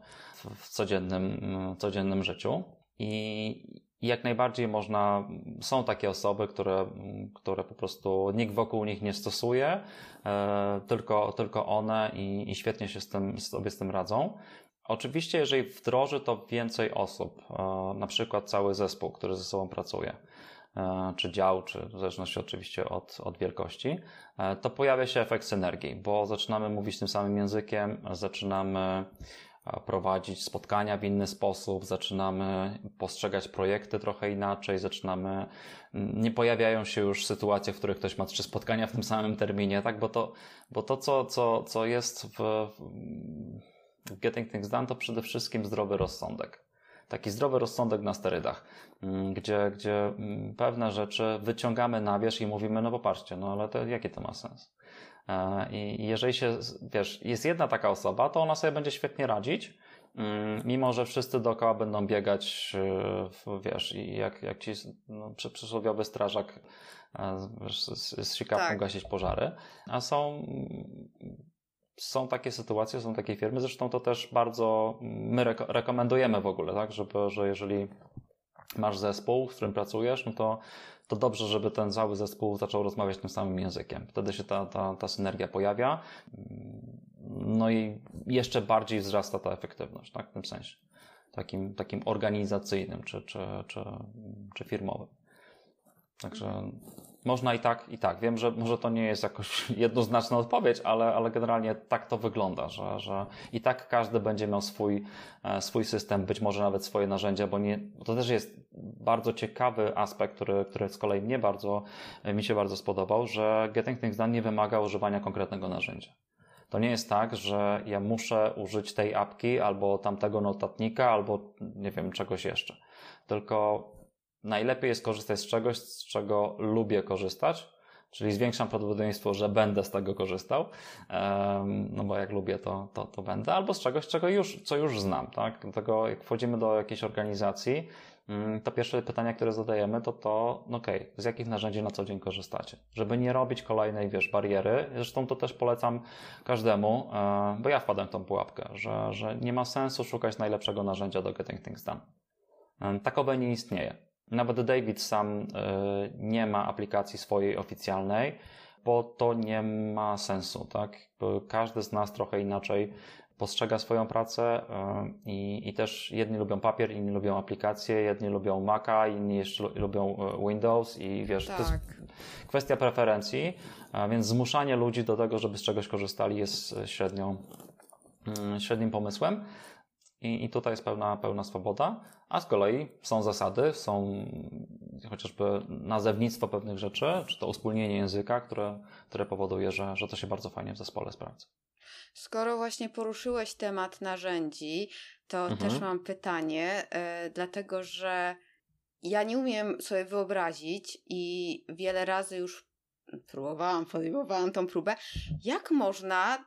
w, codziennym, w codziennym życiu. I jak najbardziej można, są takie osoby, które, które po prostu nikt wokół nich nie stosuje, e, tylko, tylko one i, i świetnie się z tym, sobie z tym radzą. Oczywiście, jeżeli wdroży to więcej osób, e, na przykład cały zespół, który ze sobą pracuje, czy dział, czy w zależności oczywiście od, od wielkości, to pojawia się efekt synergii, bo zaczynamy mówić tym samym językiem, zaczynamy prowadzić spotkania w inny sposób, zaczynamy postrzegać projekty trochę inaczej, zaczynamy, nie pojawiają się już sytuacje, w których ktoś ma trzy spotkania w tym samym terminie, tak? Bo to, bo to co, co, co jest w, w Getting Things Done, to przede wszystkim zdrowy rozsądek. Taki zdrowy rozsądek na sterydach, mm, gdzie, gdzie mm, pewne rzeczy wyciągamy na wierzch i mówimy, no popatrzcie, no ale to, jaki to ma sens? E, I jeżeli się, wiesz, jest jedna taka osoba, to ona sobie będzie świetnie radzić, mm, mimo że wszyscy dookoła będą biegać, e, wiesz, i jak, jak ci no, przysłowiowy strażak e, wiesz, z, z sikawką tak. gasić pożary. A są, są takie sytuacje, są takie firmy, zresztą to też bardzo my reko rekomendujemy w ogóle, tak, żeby, że jeżeli masz zespół, w którym pracujesz, no to to dobrze, żeby ten cały zespół zaczął rozmawiać tym samym językiem. Wtedy się ta, ta, ta synergia pojawia. No i jeszcze bardziej wzrasta ta efektywność, tak, w tym sensie. Takim, takim organizacyjnym czy, czy, czy, czy firmowym. Także można i tak, i tak. Wiem, że może to nie jest jakoś *laughs* jednoznaczna odpowiedź, ale, ale generalnie tak to wygląda, że, że i tak każdy będzie miał swój, e, swój system, być może nawet swoje narzędzia, bo nie, to też jest bardzo ciekawy aspekt, który, który z kolei mnie bardzo, mi się bardzo spodobał, że Getting Things Done nie wymaga używania konkretnego narzędzia. To nie jest tak, że ja muszę użyć tej apki albo tamtego notatnika, albo nie wiem, czegoś jeszcze. Tylko najlepiej jest korzystać z czegoś, z czego lubię korzystać, czyli zwiększam prawdopodobieństwo, że będę z tego korzystał, no bo jak lubię, to, to, to będę, albo z czegoś, czego już, co już znam, tak? Dlatego jak wchodzimy do jakiejś organizacji, mm, to pierwsze pytania, które zadajemy, to to, no okej, okay, z jakich narzędzi na co dzień korzystacie? Żeby nie robić kolejnej, wiesz, bariery. Zresztą to też polecam każdemu, e, bo ja wpadłem w tą pułapkę, że, że nie ma sensu szukać najlepszego narzędzia do Getting Things Done. Takowe nie istnieje. Nawet David sam e, nie ma aplikacji swojej oficjalnej, bo to nie ma sensu, tak? Każdy z nas trochę inaczej postrzega swoją pracę e, i, i też jedni lubią papier, inni lubią aplikacje, jedni lubią Maca, inni jeszcze lubią e, Windows i wiesz, tak. to jest tak. kwestia preferencji, więc zmuszanie ludzi do tego, żeby z czegoś korzystali jest średnią, średnim pomysłem. I, I tutaj jest pełna, pełna swoboda, a z kolei są zasady, są chociażby nazewnictwo pewnych rzeczy, czy to uspólnienie języka, które, które powoduje, że, że to się bardzo fajnie w zespole sprawdza. Skoro właśnie poruszyłeś temat narzędzi, to mhm. też mam pytanie, yy, dlatego że ja nie umiem sobie wyobrazić i wiele razy już próbowałam, podejmowałam tą próbę, jak można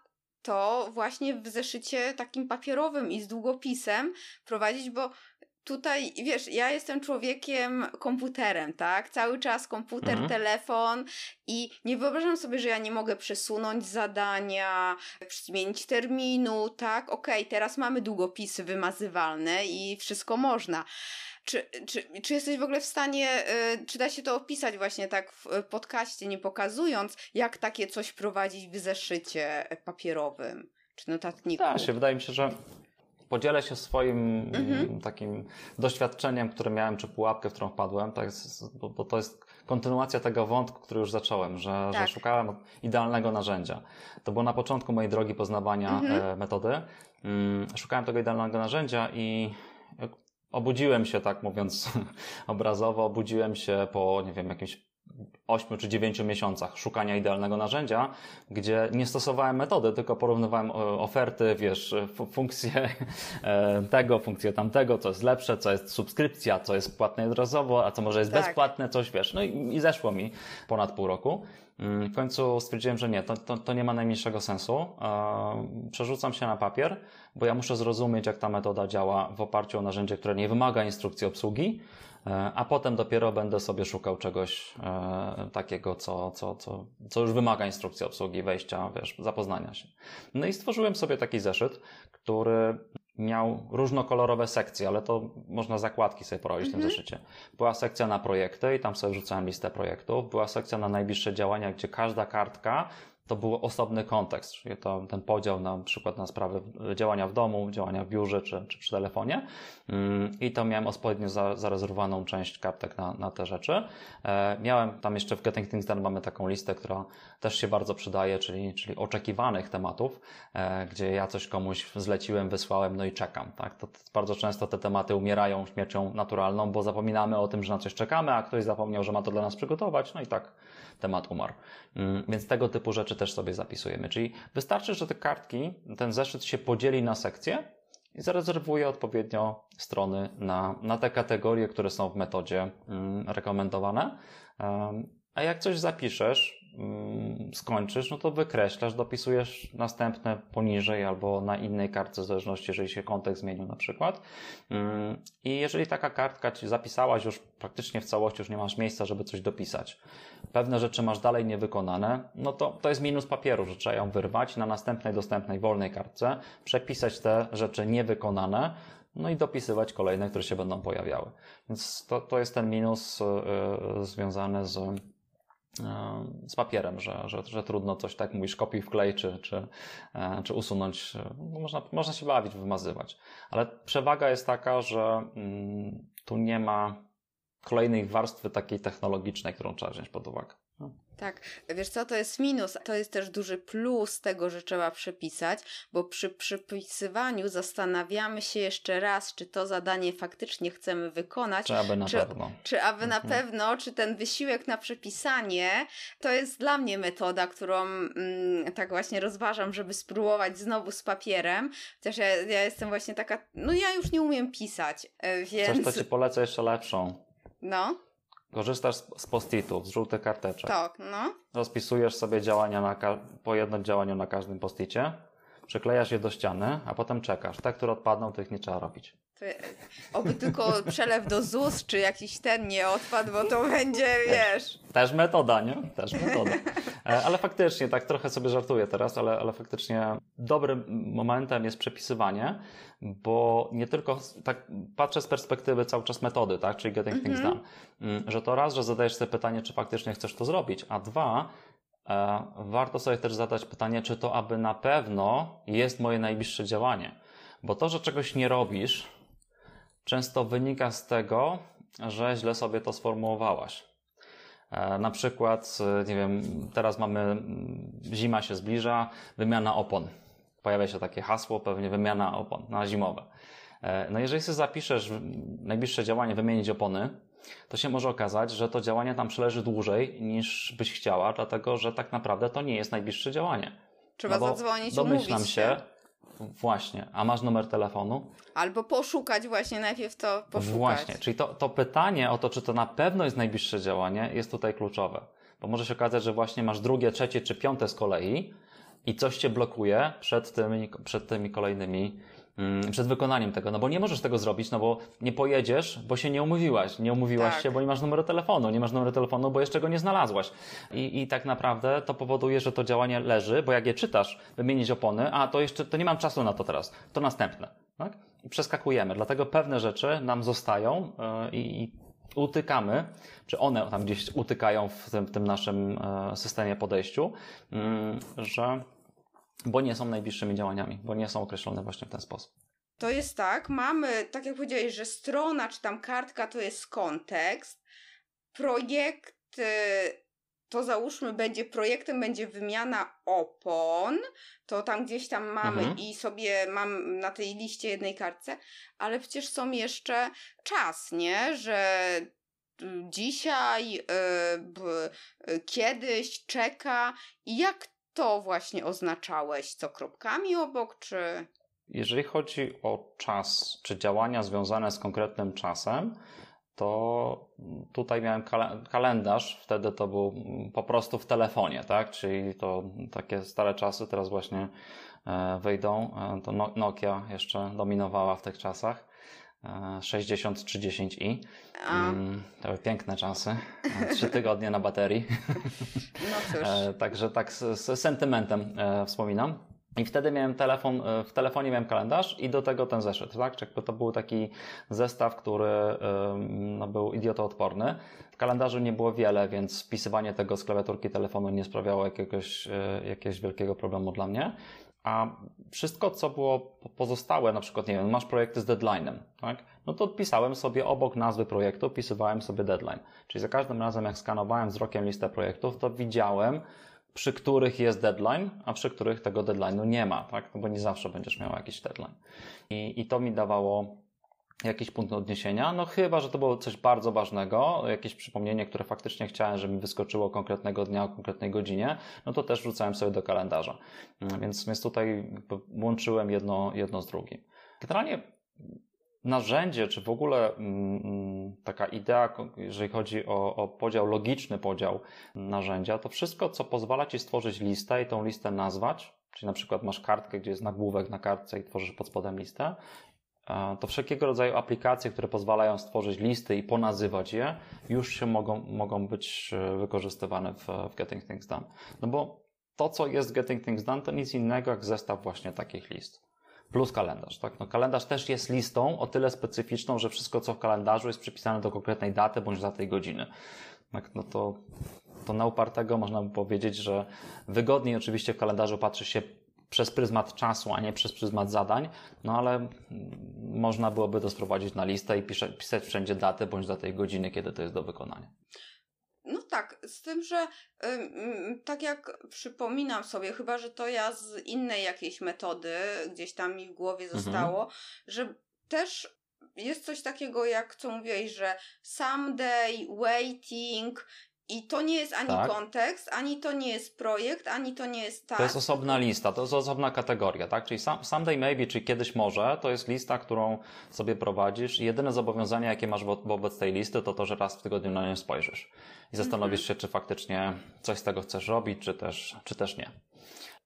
to właśnie w zeszycie takim papierowym i z długopisem prowadzić, bo tutaj, wiesz, ja jestem człowiekiem komputerem, tak? Cały czas komputer, mhm. telefon i nie wyobrażam sobie, że ja nie mogę przesunąć zadania, zmienić terminu, tak? Okej, okay, teraz mamy długopisy wymazywalne i wszystko można. Czy, czy, czy jesteś w ogóle w stanie, y, czy da się to opisać właśnie tak w podcaście, nie pokazując, jak takie coś prowadzić w zeszycie papierowym czy notatniku? Tak, się wydaje mi się, że podzielę się swoim mhm. takim doświadczeniem, które miałem, czy pułapkę, w którą wpadłem, tak, bo, bo to jest kontynuacja tego wątku, który już zacząłem, że, tak. że szukałem idealnego narzędzia. To było na początku mojej drogi poznawania mhm. e, metody. Mm, szukałem tego idealnego narzędzia i obudziłem się, tak mówiąc *laughs* obrazowo, obudziłem się po, nie wiem, jakimś 8 czy 9 miesiącach szukania idealnego narzędzia, gdzie nie stosowałem metody, tylko porównywałem e, oferty, wiesz, funkcje *laughs* e, tego, funkcje tamtego, co jest lepsze, co jest subskrypcja, co jest płatne jednorazowo, a co może jest tak. bezpłatne, coś wiesz. No i, i zeszło mi ponad pół roku. Mm, w końcu stwierdziłem, że nie, to, to, to nie ma najmniejszego sensu. E, przerzucam się na papier, bo ja muszę zrozumieć, jak ta metoda działa w oparciu o narzędzie, które nie wymaga instrukcji obsługi, e, a potem dopiero będę sobie szukał czegoś e, takiego, co, co, co, co już wymaga instrukcji obsługi, wejścia, wiesz, zapoznania się. No i stworzyłem sobie taki zeszyt, który miał różnokolorowe sekcje, ale to można zakładki sobie porobić w tym mhm. zeszycie. Była sekcja na projekty i tam sobie wrzucałem listę projektów. Była sekcja na najbliższe działania, gdzie każda kartka to był osobny kontekst, czyli to, ten podział na przykład na sprawy działania w domu, działania w biurze czy, czy przy telefonie. Mm, I to miałem odpowiednio za, zarezerwowaną część kartek na, na te rzeczy. E, miałem tam jeszcze w Getting Things Done mamy taką listę, która też się bardzo przydaje, czyli, czyli oczekiwanych tematów, e, gdzie ja coś komuś zleciłem, wysłałem, no i czekam. Tak? To bardzo często te tematy umierają śmiercią naturalną, bo zapominamy o tym, że na coś czekamy, a ktoś zapomniał, że ma to dla nas przygotować, no i tak temat umarł. Mm, więc tego typu rzeczy też sobie zapisujemy. Czyli wystarczy, że te kartki, ten zeszyt się podzieli na sekcje i zarezerwuje odpowiednio strony na, na te kategorie, które są w metodzie mm, rekomendowane. A jak coś zapiszesz, skończysz, no to wykreślasz, dopisujesz następne poniżej albo na innej kartce, w zależności, jeżeli się kontekst zmienił na przykład. Mm, I jeżeli taka kartka ci zapisałaś już praktycznie w całości, już nie masz miejsca, żeby coś dopisać, pewne rzeczy masz dalej niewykonane, no to to jest minus papieru, że trzeba ją wyrwać na następnej dostępnej wolnej kartce, przepisać te rzeczy niewykonane, no i dopisywać kolejne, które się będą pojawiały. Więc to, to jest ten minus yy, związany z z papierem, że, że, że trudno coś tak mówisz, kopiuj wklej, czy, czy, e, czy usunąć. No, można, można się bawić, wymazywać. Ale przewaga jest taka, że mm, tu nie ma kolejnej warstwy takiej technologicznej, którą trzeba wziąć pod uwagę. Tak, wiesz co, to jest minus. To jest też duży plus tego, że trzeba przepisać, bo przy przypisywaniu zastanawiamy się jeszcze raz, czy to zadanie faktycznie chcemy wykonać. Czy aby na czy, pewno. Czy aby na Mhm. pewno, czy ten wysiłek na przepisanie to jest dla mnie metoda, którą mm, tak właśnie rozważam, żeby spróbować znowu z papierem. Chociaż ja, ja jestem właśnie taka, no ja już nie umiem pisać, e, więc. Coś, to ci polecę jeszcze lepszą. No, Korzystasz z, post-itów, z żółtych karteczek. tak, no. Rozpisujesz sobie działania na po jednym działaniu na każdym posticie, przyklejasz je do ściany, a potem czekasz. Te, które odpadną, tych nie trzeba robić. Oby tylko przelew do ZUS, czy jakiś ten nie odpadł, bo to będzie, wiesz. Też metoda, nie? Też metoda. E, Ale faktycznie, tak trochę sobie żartuję teraz, ale, ale faktycznie dobrym momentem jest przepisywanie, bo nie tylko, tak patrzę z perspektywy cały czas metody, tak, czyli getting things Mhm. done, Mm, że to raz, że zadajesz sobie pytanie, czy faktycznie chcesz to zrobić, a dwa, e, warto sobie też zadać pytanie, czy to aby na pewno jest moje najbliższe działanie. Bo to, że czegoś nie robisz, często wynika z tego, że źle sobie to sformułowałaś. E, Na przykład, e, nie wiem, teraz mamy, mm, zima się zbliża, wymiana opon. Pojawia się takie hasło, pewnie wymiana opon na zimowe. E, No jeżeli sobie zapiszesz najbliższe działanie wymienić opony, to się może okazać, że to działanie tam przeleży dłużej niż byś chciała, dlatego że tak naprawdę to nie jest najbliższe działanie. Trzeba No zadzwonić, Domyślam umówić się, właśnie, a masz numer telefonu? Albo poszukać właśnie, najpierw to poszukać. Właśnie, czyli to, to pytanie o to, czy to na pewno jest najbliższe działanie, jest tutaj kluczowe. Bo może się okazać, że właśnie masz drugie, trzecie czy piąte z kolei i coś cię blokuje przed tymi, przed tymi kolejnymi, mm, przed wykonaniem tego. No bo nie możesz tego zrobić, no bo nie pojedziesz, bo się nie umówiłaś. Nie umówiłaś Tak. się, bo nie masz numeru telefonu. Nie masz numeru telefonu, bo jeszcze go nie znalazłaś. I, I tak naprawdę to powoduje, że to działanie leży, bo jak je czytasz, wymienić opony, a to jeszcze, to nie mam czasu na to teraz. To następne. Tak? I przeskakujemy. Dlatego pewne rzeczy nam zostają yy, i, i utykamy, czy one tam gdzieś utykają w tym, w tym naszym e, systemie podejściu, mm, że bo nie są najbliższymi działaniami, bo nie są określone właśnie w ten sposób. To jest tak, mamy, tak jak powiedziałeś, że strona czy tam kartka to jest kontekst. Projekt, y, to załóżmy, będzie projektem, będzie wymiana opon. To tam gdzieś tam mamy Mhm. i sobie mam na tej liście jednej kartce, ale przecież są jeszcze czas, nie? Że y, dzisiaj, y, b- y, kiedyś czeka. I jak to właśnie oznaczałeś? Co kropkami obok, czy. Jeżeli chodzi o czas, czy działania związane z konkretnym czasem, to tutaj miałem kale- kalendarz, wtedy to był po prostu w telefonie, tak? Czyli to takie stare czasy, teraz właśnie e, wyjdą. E, To No- Nokia jeszcze dominowała w tych czasach. E, 6030i. A, Mm, To były piękne czasy. E, Trzy tygodnie na baterii. *laughs* no cóż. E, Także tak z, z sentymentem e, wspominam. I wtedy miałem telefon, e, w telefonie miałem kalendarz i do tego ten zeszyt, tak? To był taki zestaw, który no, był idiotoodporny. W kalendarzu nie było wiele, więc wpisywanie tego z klawiaturki telefonu nie sprawiało jakiegoś, e, jakiegoś wielkiego problemu dla mnie. A wszystko, co było po- pozostałe, na przykład, nie wiem, masz projekty z deadline'em, tak? No to odpisałem sobie obok nazwy projektu, wpisywałem sobie deadline. Czyli za każdym razem, jak skanowałem wzrokiem listę projektów, to widziałem, przy których jest deadline, a przy których tego deadline'u nie ma, tak? No bo nie zawsze będziesz miał jakiś deadline. I, I to mi dawało jakiś punkt odniesienia, no chyba, że to było coś bardzo ważnego, jakieś przypomnienie, które faktycznie chciałem, żeby mi wyskoczyło konkretnego dnia o konkretnej godzinie, no to też wrzucałem sobie do kalendarza. Mm, Więc, więc tutaj łączyłem jedno, jedno z drugim. Generalnie narzędzie, czy w ogóle mm, mm, taka idea, jeżeli chodzi o, o podział, logiczny podział narzędzia, to wszystko, co pozwala Ci stworzyć listę i tą listę nazwać, czyli na przykład masz kartkę, gdzie jest nagłówek na kartce i tworzysz pod spodem listę, e, to wszelkiego rodzaju aplikacje, które pozwalają stworzyć listy i ponazywać je, już się mogą, mogą być e, wykorzystywane w, w Getting Things Done. No bo to, co jest Getting Things Done, to nic innego jak zestaw właśnie takich list plus kalendarz. Tak? No, kalendarz też jest listą o tyle specyficzną, że wszystko, co w kalendarzu jest przypisane do konkretnej daty bądź daty i godziny. Tak? No to, to na upartego można by powiedzieć, że wygodniej oczywiście w kalendarzu patrzy się przez pryzmat czasu, a nie przez pryzmat zadań, no ale można byłoby to sprowadzić na listę i pisać wszędzie datę bądź datę i godziny, kiedy to jest do wykonania. No tak, z tym, że tak jak przypominam sobie, chyba że to ja z innej jakiejś metody gdzieś tam mi w głowie mhm. zostało, mhm. że też jest coś takiego, jak co mówiłeś, że someday, waiting, i to nie jest ani tak. kontekst, ani to nie jest projekt, ani to nie jest tak. To jest osobna lista, to jest osobna kategoria, tak? Czyli someday maybe, czyli kiedyś może, to jest lista, którą sobie prowadzisz i jedyne zobowiązanie, jakie masz wo wobec tej listy, to to, że raz w tygodniu na nią spojrzysz i zastanowisz się, czy faktycznie coś z tego chcesz robić, czy też, czy też nie.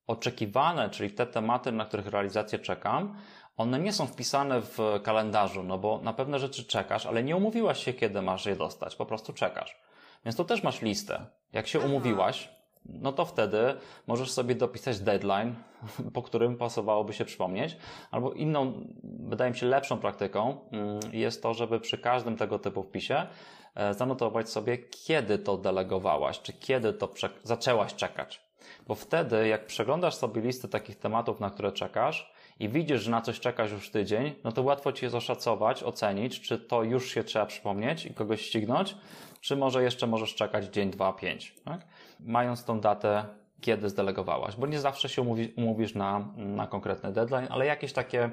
Oczekiwane, czyli te tematy, na których realizację czekam, one nie są wpisane w kalendarzu, no bo na pewne rzeczy czekasz, ale nie umówiłaś się, kiedy masz je dostać, po prostu czekasz. Więc to też masz listę. Jak się umówiłaś, no to wtedy możesz sobie dopisać deadline, po którym pasowałoby się przypomnieć. Albo inną, wydaje mi się, lepszą praktyką mm, jest to, żeby przy każdym tego typu wpisie e, zanotować sobie, kiedy to delegowałaś, czy kiedy to zaczęłaś czekać. Bo wtedy, jak przeglądasz sobie listę takich tematów, na które czekasz, i widzisz, że na coś czekasz już tydzień, no to łatwo ci jest oszacować, ocenić, czy to już się trzeba przypomnieć i kogoś ścignąć, czy może jeszcze możesz czekać dzień, dwa, pięć, tak? Mając tą datę, kiedy zdelegowałaś, bo nie zawsze się umówi, umówisz na, na konkretny deadline, ale jakieś takie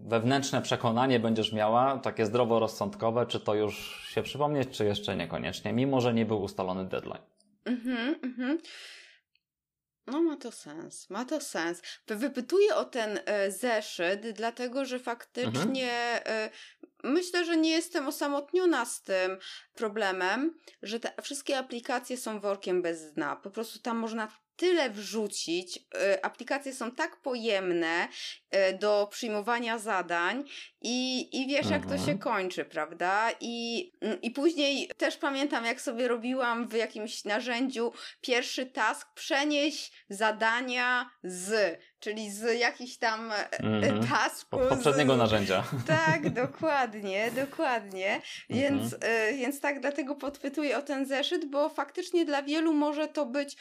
wewnętrzne przekonanie będziesz miała, takie zdroworozsądkowe, czy to już się przypomnieć, czy jeszcze niekoniecznie, mimo że nie był ustalony deadline. Mhm, mhm. No, ma to sens, ma to sens. Wypytuję o ten e, zeszyt, dlatego że faktycznie mhm. e, myślę, że nie jestem osamotniona z tym problemem, że te wszystkie aplikacje są workiem bez dna. Po prostu tam można tyle wrzucić. Y, aplikacje są tak pojemne y, do przyjmowania zadań i, i wiesz, jak to się mhm. kończy, prawda? I, mm, I później też pamiętam, jak sobie robiłam w jakimś narzędziu pierwszy task, przenieść zadania z, czyli z jakichś tam -hmm. tasków. Poprzedniego z... narzędzia. Tak, *laughs* dokładnie, dokładnie. Więc, mm -hmm. więc tak, dlatego podpytuję o ten zeszyt, bo faktycznie dla wielu może to być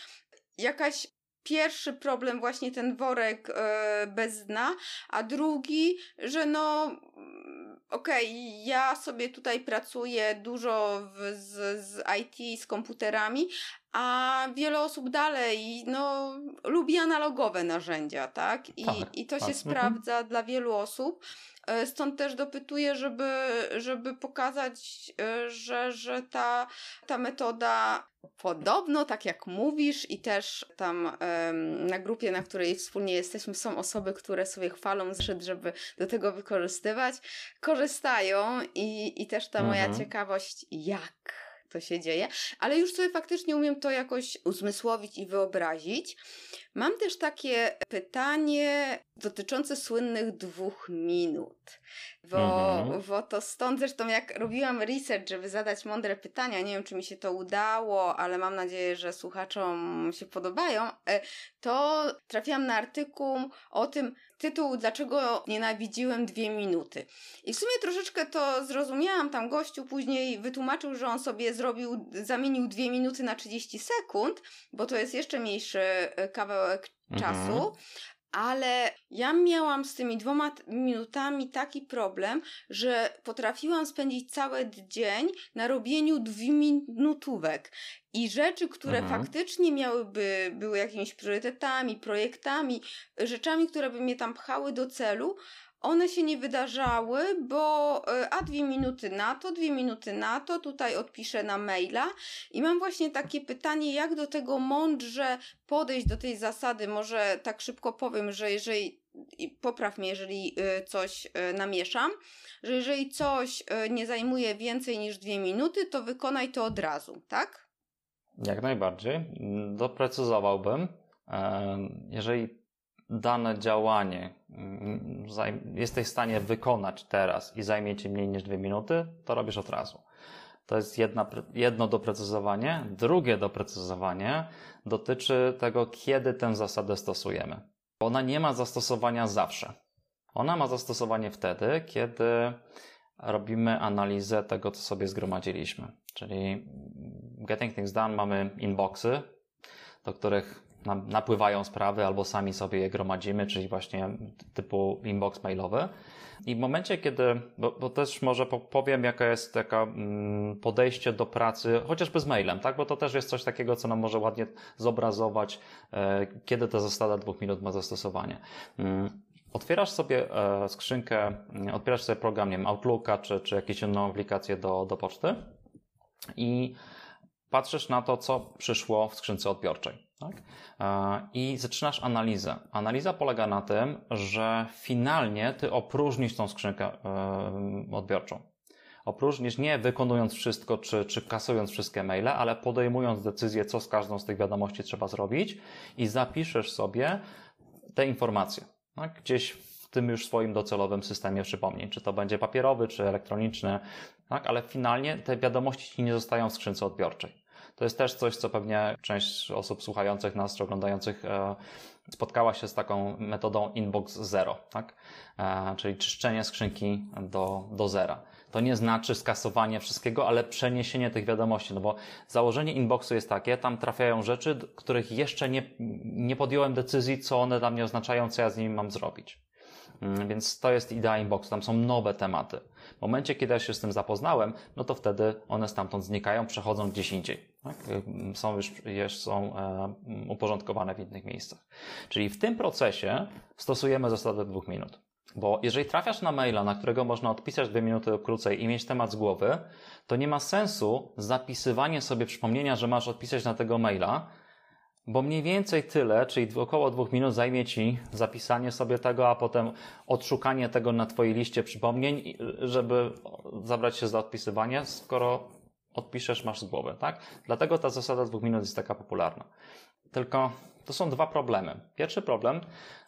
jakaś pierwszy problem właśnie ten worek e, bez dna, a drugi, że no mm, okej, okay, ja sobie tutaj pracuję dużo w, z, z IT, z komputerami, a wiele osób dalej no, lubi analogowe narzędzia, tak? I, tak, i to tak. się mhm. sprawdza dla wielu osób. E, stąd też dopytuję, żeby, żeby pokazać, e, że, że ta, ta metoda podobno, tak jak mówisz, i też tam na grupie, na której wspólnie jesteśmy, są osoby, które sobie chwalą zrzut, żeby do tego wykorzystywać, korzystają i, i też ta moja mhm. ciekawość, jak to się dzieje, ale już sobie faktycznie umiem to jakoś uzmysłowić i wyobrazić. Mam też takie pytanie dotyczące słynnych dwóch minut. Bo, mhm. bo to stąd zresztą jak robiłam research, żeby zadać mądre pytania, nie wiem czy mi się to udało, ale mam nadzieję, że słuchaczom się podobają, e, to trafiłam na artykuł o tym, tytuł Dlaczego nienawidziłem dwie minuty. I w sumie troszeczkę to zrozumiałam, tam gościu później wytłumaczył, że on sobie zrobił, zamienił dwie minuty na 30 sekund, bo to jest jeszcze mniejszy e, kawałek mhm. czasu, ale ja miałam z tymi dwoma minutami taki problem, że potrafiłam spędzić cały dzień na robieniu dwuminutówek. I rzeczy, które mhm. faktycznie miałyby, były jakimiś priorytetami, projektami, rzeczami, które by mnie tam pchały do celu, one się nie wydarzały, bo e, a dwie minuty na to, dwie minuty na to, tutaj odpiszę na maila i mam właśnie takie pytanie, jak do tego mądrze podejść do tej zasady, może tak szybko powiem, że jeżeli, popraw mnie, jeżeli e, coś e, namieszam, że jeżeli coś nie zajmuje więcej niż dwie minuty, to wykonaj to od razu, tak? Jak najbardziej. Doprecyzowałbym. Jeżeli dane działanie mm, jesteś w stanie wykonać teraz i zajmie ci mniej niż dwie minuty, to robisz od razu. To jest jedna, jedno doprecyzowanie. Drugie doprecyzowanie dotyczy tego, kiedy tę zasadę stosujemy. Ona nie ma zastosowania zawsze. Ona ma zastosowanie wtedy, kiedy robimy analizę tego, co sobie zgromadziliśmy. Czyli Getting Things Done mamy inboxy, do których napływają sprawy albo sami sobie je gromadzimy, czyli właśnie typu inbox mailowy. I w momencie, kiedy, bo, bo też może powiem, jaka jest taka mm, podejście do pracy, chociażby z mailem, tak? Bo to też jest coś takiego, co nam może ładnie zobrazować, e, kiedy ta zasada dwóch minut ma zastosowanie. Mm, otwierasz sobie e, skrzynkę, mm, otwierasz sobie program, nie wiem, Outlooka czy, czy jakąś inną aplikację do, do poczty i patrzysz na to, co przyszło w skrzynce odbiorczej. Tak? I zaczynasz analizę. Analiza polega na tym, że finalnie ty opróżnisz tą skrzynkę e, odbiorczą. Opróżnisz nie wykonując wszystko, czy, czy kasując wszystkie maile, ale podejmując decyzję, co z każdą z tych wiadomości trzeba zrobić i zapiszesz sobie te informacje. Tak? Gdzieś w tym już swoim docelowym systemie przypomnień, czy to będzie papierowy, czy elektroniczny, tak? ale finalnie te wiadomości ci nie zostają w skrzynce odbiorczej. To jest też coś, co pewnie część osób słuchających nas czy oglądających e, spotkała się z taką metodą inbox zero, tak? E, czyli czyszczenie skrzynki do, do zera. To nie znaczy skasowanie wszystkiego, ale przeniesienie tych wiadomości, no bo założenie inboxu jest takie, tam trafiają rzeczy, których jeszcze nie, nie podjąłem decyzji, co one dla mnie oznaczają, co ja z nimi mam zrobić. Mm, więc to jest idea inboxu, tam są nowe tematy. W momencie, kiedy ja się z tym zapoznałem, no to wtedy one stamtąd znikają, przechodzą gdzieś indziej. Tak? Są już, już są e, uporządkowane w innych miejscach. Czyli w tym procesie stosujemy zasadę dwóch minut. Bo jeżeli trafiasz na maila, na którego można odpisać dwie minuty krócej i mieć temat z głowy, to nie ma sensu zapisywanie sobie przypomnienia, że masz odpisać na tego maila, bo mniej więcej tyle, czyli około dwóch minut zajmie Ci zapisanie sobie tego, a potem odszukanie tego na Twojej liście przypomnień, żeby zabrać się za odpisywanie, skoro odpiszesz, masz z głowy, tak? Dlatego ta zasada dwóch minut jest taka popularna. Tylko to są dwa problemy. Pierwszy problem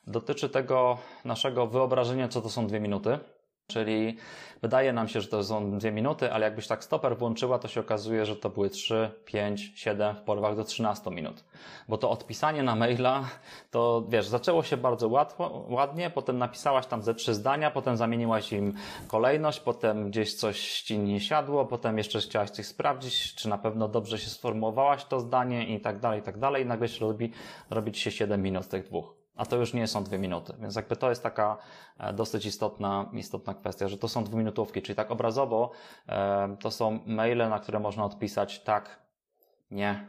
dotyczy tego naszego wyobrażenia, co to są dwie minuty. Czyli wydaje nam się, że to są dwie minuty, ale jakbyś tak stoper włączyła, to się okazuje, że to były 3, 5, 7, w porwach do 13 minut. Bo to odpisanie na maila, to wiesz, zaczęło się bardzo łatwo, ładnie, potem napisałaś tam ze trzy zdania, potem zamieniłaś im kolejność, potem gdzieś coś ci nie siadło, potem jeszcze chciałaś coś sprawdzić, czy na pewno dobrze się sformułowałaś to zdanie i tak dalej, i tak dalej, i nagle się robi, robi ci się 7 minut z tych dwóch a to już nie są dwie minuty. Więc jakby to jest taka e, dosyć istotna, istotna kwestia, że to są dwuminutówki, czyli tak obrazowo e, to są maile, na które można odpisać tak, nie,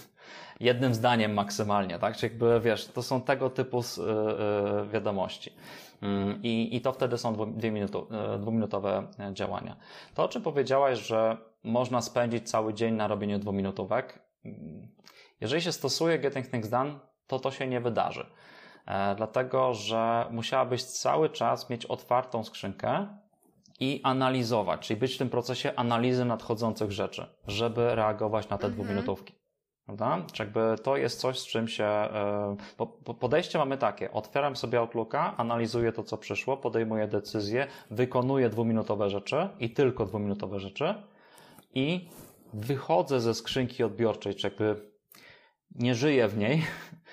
*laughs* jednym zdaniem maksymalnie, tak? Czyli jakby wiesz, to są tego typu e, wiadomości. Mm, I, I to wtedy są dwuminutowe działania. To, o czym powiedziałaś, że można spędzić cały dzień na robieniu dwuminutówek, mm, jeżeli się stosuje Getting Things Done, to to się nie wydarzy. E, dlatego że musiałabyś cały czas mieć otwartą skrzynkę i analizować, czyli być w tym procesie analizy nadchodzących rzeczy, żeby reagować na te mhm. dwuminutówki. Prawda? Czy jakby to jest coś, z czym się. Bo e, podejście mamy takie: otwieram sobie Outlooka, analizuję to, co przyszło, podejmuję decyzję, wykonuję dwuminutowe rzeczy i tylko dwuminutowe rzeczy i wychodzę ze skrzynki odbiorczej, czy jakby nie żyję w niej, *laughs*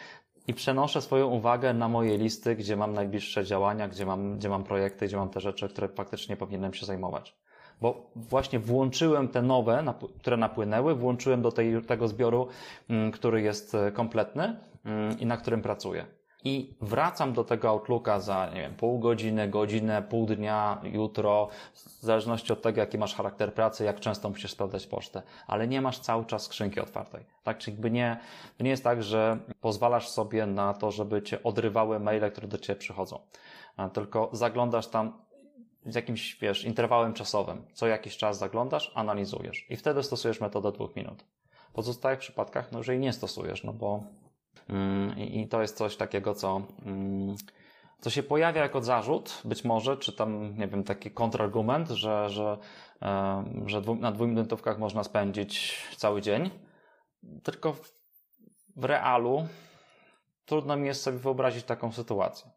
i przenoszę swoją uwagę na moje listy, gdzie mam najbliższe działania, gdzie mam, gdzie mam projekty, gdzie mam te rzeczy, które faktycznie powinienem się zajmować. Bo właśnie włączyłem te nowe, które napłynęły, włączyłem do tej, tego zbioru, mm, który jest e, kompletny mm, i na którym pracuję i wracam do tego Outlooka za, nie wiem, pół godziny, godzinę, pół dnia, jutro, w zależności od tego, jaki masz charakter pracy, jak często musisz sprawdzać pocztę, ale nie masz cały czas skrzynki otwartej. Tak, czyli jakby nie, to nie jest tak, że pozwalasz sobie na to, żeby cię odrywały maile, które do ciebie przychodzą, tylko zaglądasz tam z jakimś, wiesz, interwałem czasowym. Co jakiś czas zaglądasz, analizujesz i wtedy stosujesz metodę dwóch minut. W pozostałych przypadkach, no, jeżeli nie stosujesz, no bo I to jest coś takiego, co, mm, co się pojawia jako zarzut, być może, czy tam, nie wiem, taki kontrargument, że, że, że na dwuminutówkach można spędzić cały dzień. Tylko w realu trudno mi jest sobie wyobrazić taką sytuację.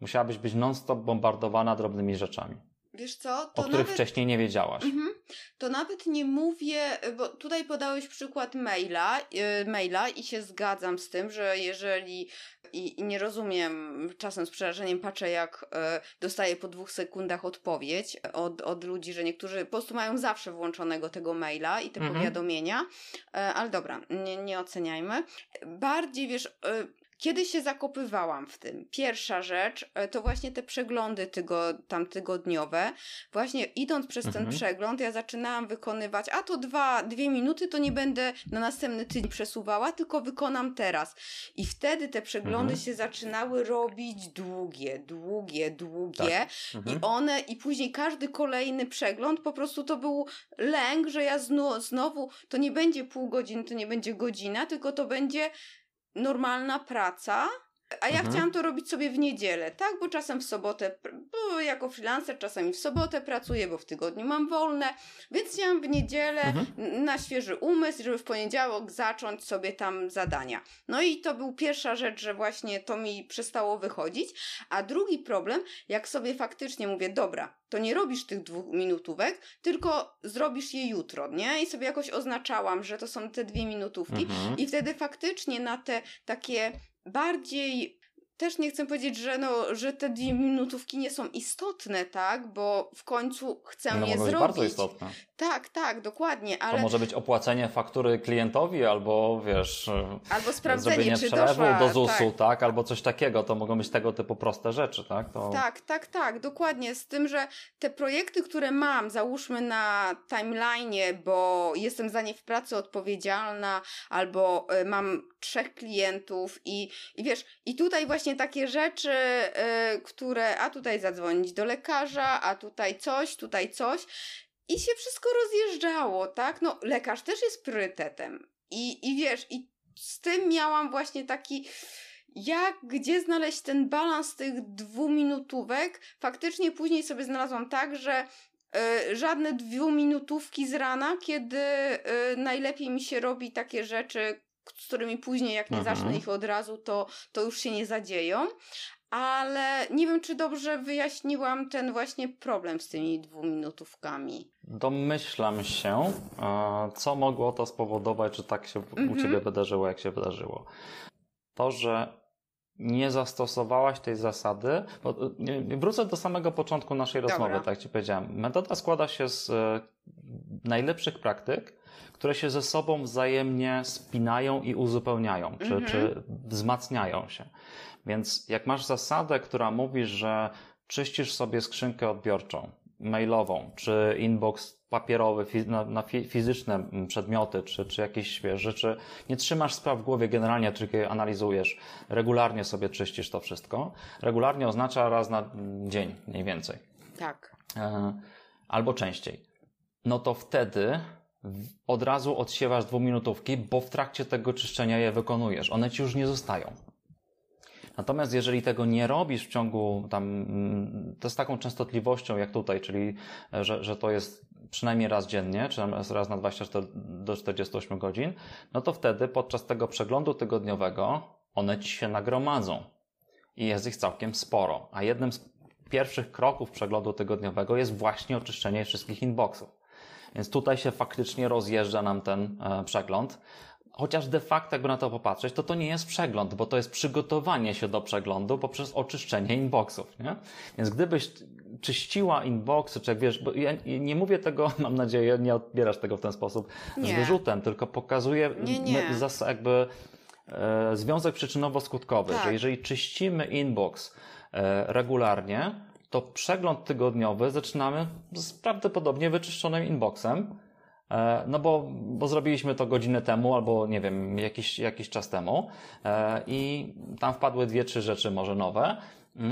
Musiałabyś być non-stop bombardowana drobnymi rzeczami. Wiesz co? To o których nawet... wcześniej nie wiedziałaś. Mhm. To nawet nie mówię, bo tutaj podałeś przykład maila, yy, maila i się zgadzam z tym, że jeżeli i, i nie rozumiem, czasem z przerażeniem patrzę, jak y, dostaję po dwóch sekundach odpowiedź od, od ludzi, że niektórzy po prostu mają zawsze włączonego tego maila i te mhm. powiadomienia, y, ale dobra, nie, nie oceniajmy. Bardziej wiesz. Kiedy się zakopywałam w tym? Pierwsza rzecz e, to właśnie te przeglądy tygo, tam tygodniowe. Właśnie idąc przez mhm. ten przegląd, ja zaczynałam wykonywać, a to dwa, dwie minuty, to nie będę na następny tydzień przesuwała, tylko wykonam teraz. I wtedy te przeglądy mhm. się zaczynały robić długie, długie, długie. Tak. Mhm. I one, i później każdy kolejny przegląd, po prostu to był lęk, że ja znowu, znowu to nie będzie pół godziny, to nie będzie godzina, tylko to będzie normalna praca, a ja mhm. chciałam to robić sobie w niedzielę, tak? Bo czasem w sobotę, bo jako freelancer czasami w sobotę pracuję, bo w tygodniu mam wolne, więc chciałam w niedzielę mhm. na świeży umysł, żeby w poniedziałek zacząć sobie tam zadania. No i to był pierwsza rzecz, że właśnie to mi przestało wychodzić, a drugi problem, jak sobie faktycznie mówię, dobra, to nie robisz tych dwóch minutówek, tylko zrobisz je jutro, nie? I sobie jakoś oznaczałam, że to są te dwie minutówki mhm. i wtedy faktycznie na te takie bardziej też nie chcę powiedzieć, że, no, że te dwie minutówki nie są istotne, tak? Bo w końcu chcę no, je zrobić. bardzo istotne. Tak, tak, dokładnie, ale... To może być opłacenie faktury klientowi, albo wiesz... Albo sprawdzenie, zrobienie czy przelewu doszła, do ZUS-u, tak. tak. Albo coś takiego, to mogą być tego typu proste rzeczy, tak? To... Tak, tak, tak, dokładnie, z tym, że te projekty, które mam, załóżmy na timeline'ie, bo jestem za nie w pracy odpowiedzialna, albo y, mam trzech klientów i, i wiesz, i tutaj właśnie takie rzeczy, y, które, a tutaj zadzwonić do lekarza, a tutaj coś, tutaj coś, i się wszystko rozjeżdżało, tak? No, lekarz też jest priorytetem. I, i wiesz, i z tym miałam właśnie taki jak, gdzie znaleźć ten balans tych dwuminutówek. Faktycznie później sobie znalazłam tak, że y, żadne dwuminutówki z rana, kiedy y, najlepiej mi się robi takie rzeczy, z którymi później, jak nie mhm. zacznę ich od razu, to, to już się nie zadzieją ale nie wiem, czy dobrze wyjaśniłam ten właśnie problem z tymi dwuminutówkami. Domyślam się, co mogło to spowodować, że tak się u mhm. Ciebie wydarzyło, jak się wydarzyło. To, że nie zastosowałaś tej zasady, bo wrócę do samego początku naszej Dobra. rozmowy, tak Ci powiedziałem. Metoda składa się z e, najlepszych praktyk, które się ze sobą wzajemnie spinają i uzupełniają, czy, mhm. czy wzmacniają się. Więc jak masz zasadę, która mówi, że czyścisz sobie skrzynkę odbiorczą, mailową, czy inbox papierowy, na, na fizyczne przedmioty, czy, czy jakieś wiesz, rzeczy, nie trzymasz spraw w głowie generalnie, tylko je analizujesz, regularnie sobie czyścisz to wszystko. Regularnie oznacza raz na dzień, mniej więcej. Tak. E, albo częściej. No to wtedy od razu odsiewasz dwuminutówki, bo w trakcie tego czyszczenia je wykonujesz. One ci już nie zostają. Natomiast jeżeli tego nie robisz w ciągu tam, mm, to z taką częstotliwością jak tutaj, czyli że, że to jest przynajmniej raz dziennie, czy raz na 24 do 48 godzin, no to wtedy podczas tego przeglądu tygodniowego one ci się nagromadzą. I jest ich całkiem sporo. A jednym z pierwszych kroków przeglądu tygodniowego jest właśnie oczyszczenie wszystkich inboxów. Więc tutaj się faktycznie rozjeżdża nam ten e, przegląd. Chociaż de facto, jakby na to popatrzeć, to to nie jest przegląd, bo to jest przygotowanie się do przeglądu poprzez oczyszczenie inboxów, nie? Więc gdybyś czyściła inboxy, czy jak wiesz, bo ja nie mówię tego, *laughs* mam nadzieję, nie odbierasz tego w ten sposób nie. z wyrzutem, tylko pokazuję nie, nie. jakby e, związek przyczynowo-skutkowy, tak. że jeżeli czyścimy inbox e, regularnie, to przegląd tygodniowy zaczynamy z prawdopodobnie wyczyszczonym inboxem, no bo, bo zrobiliśmy to godzinę temu, albo nie wiem, jakiś, jakiś czas temu e, i tam wpadły dwie, trzy rzeczy może nowe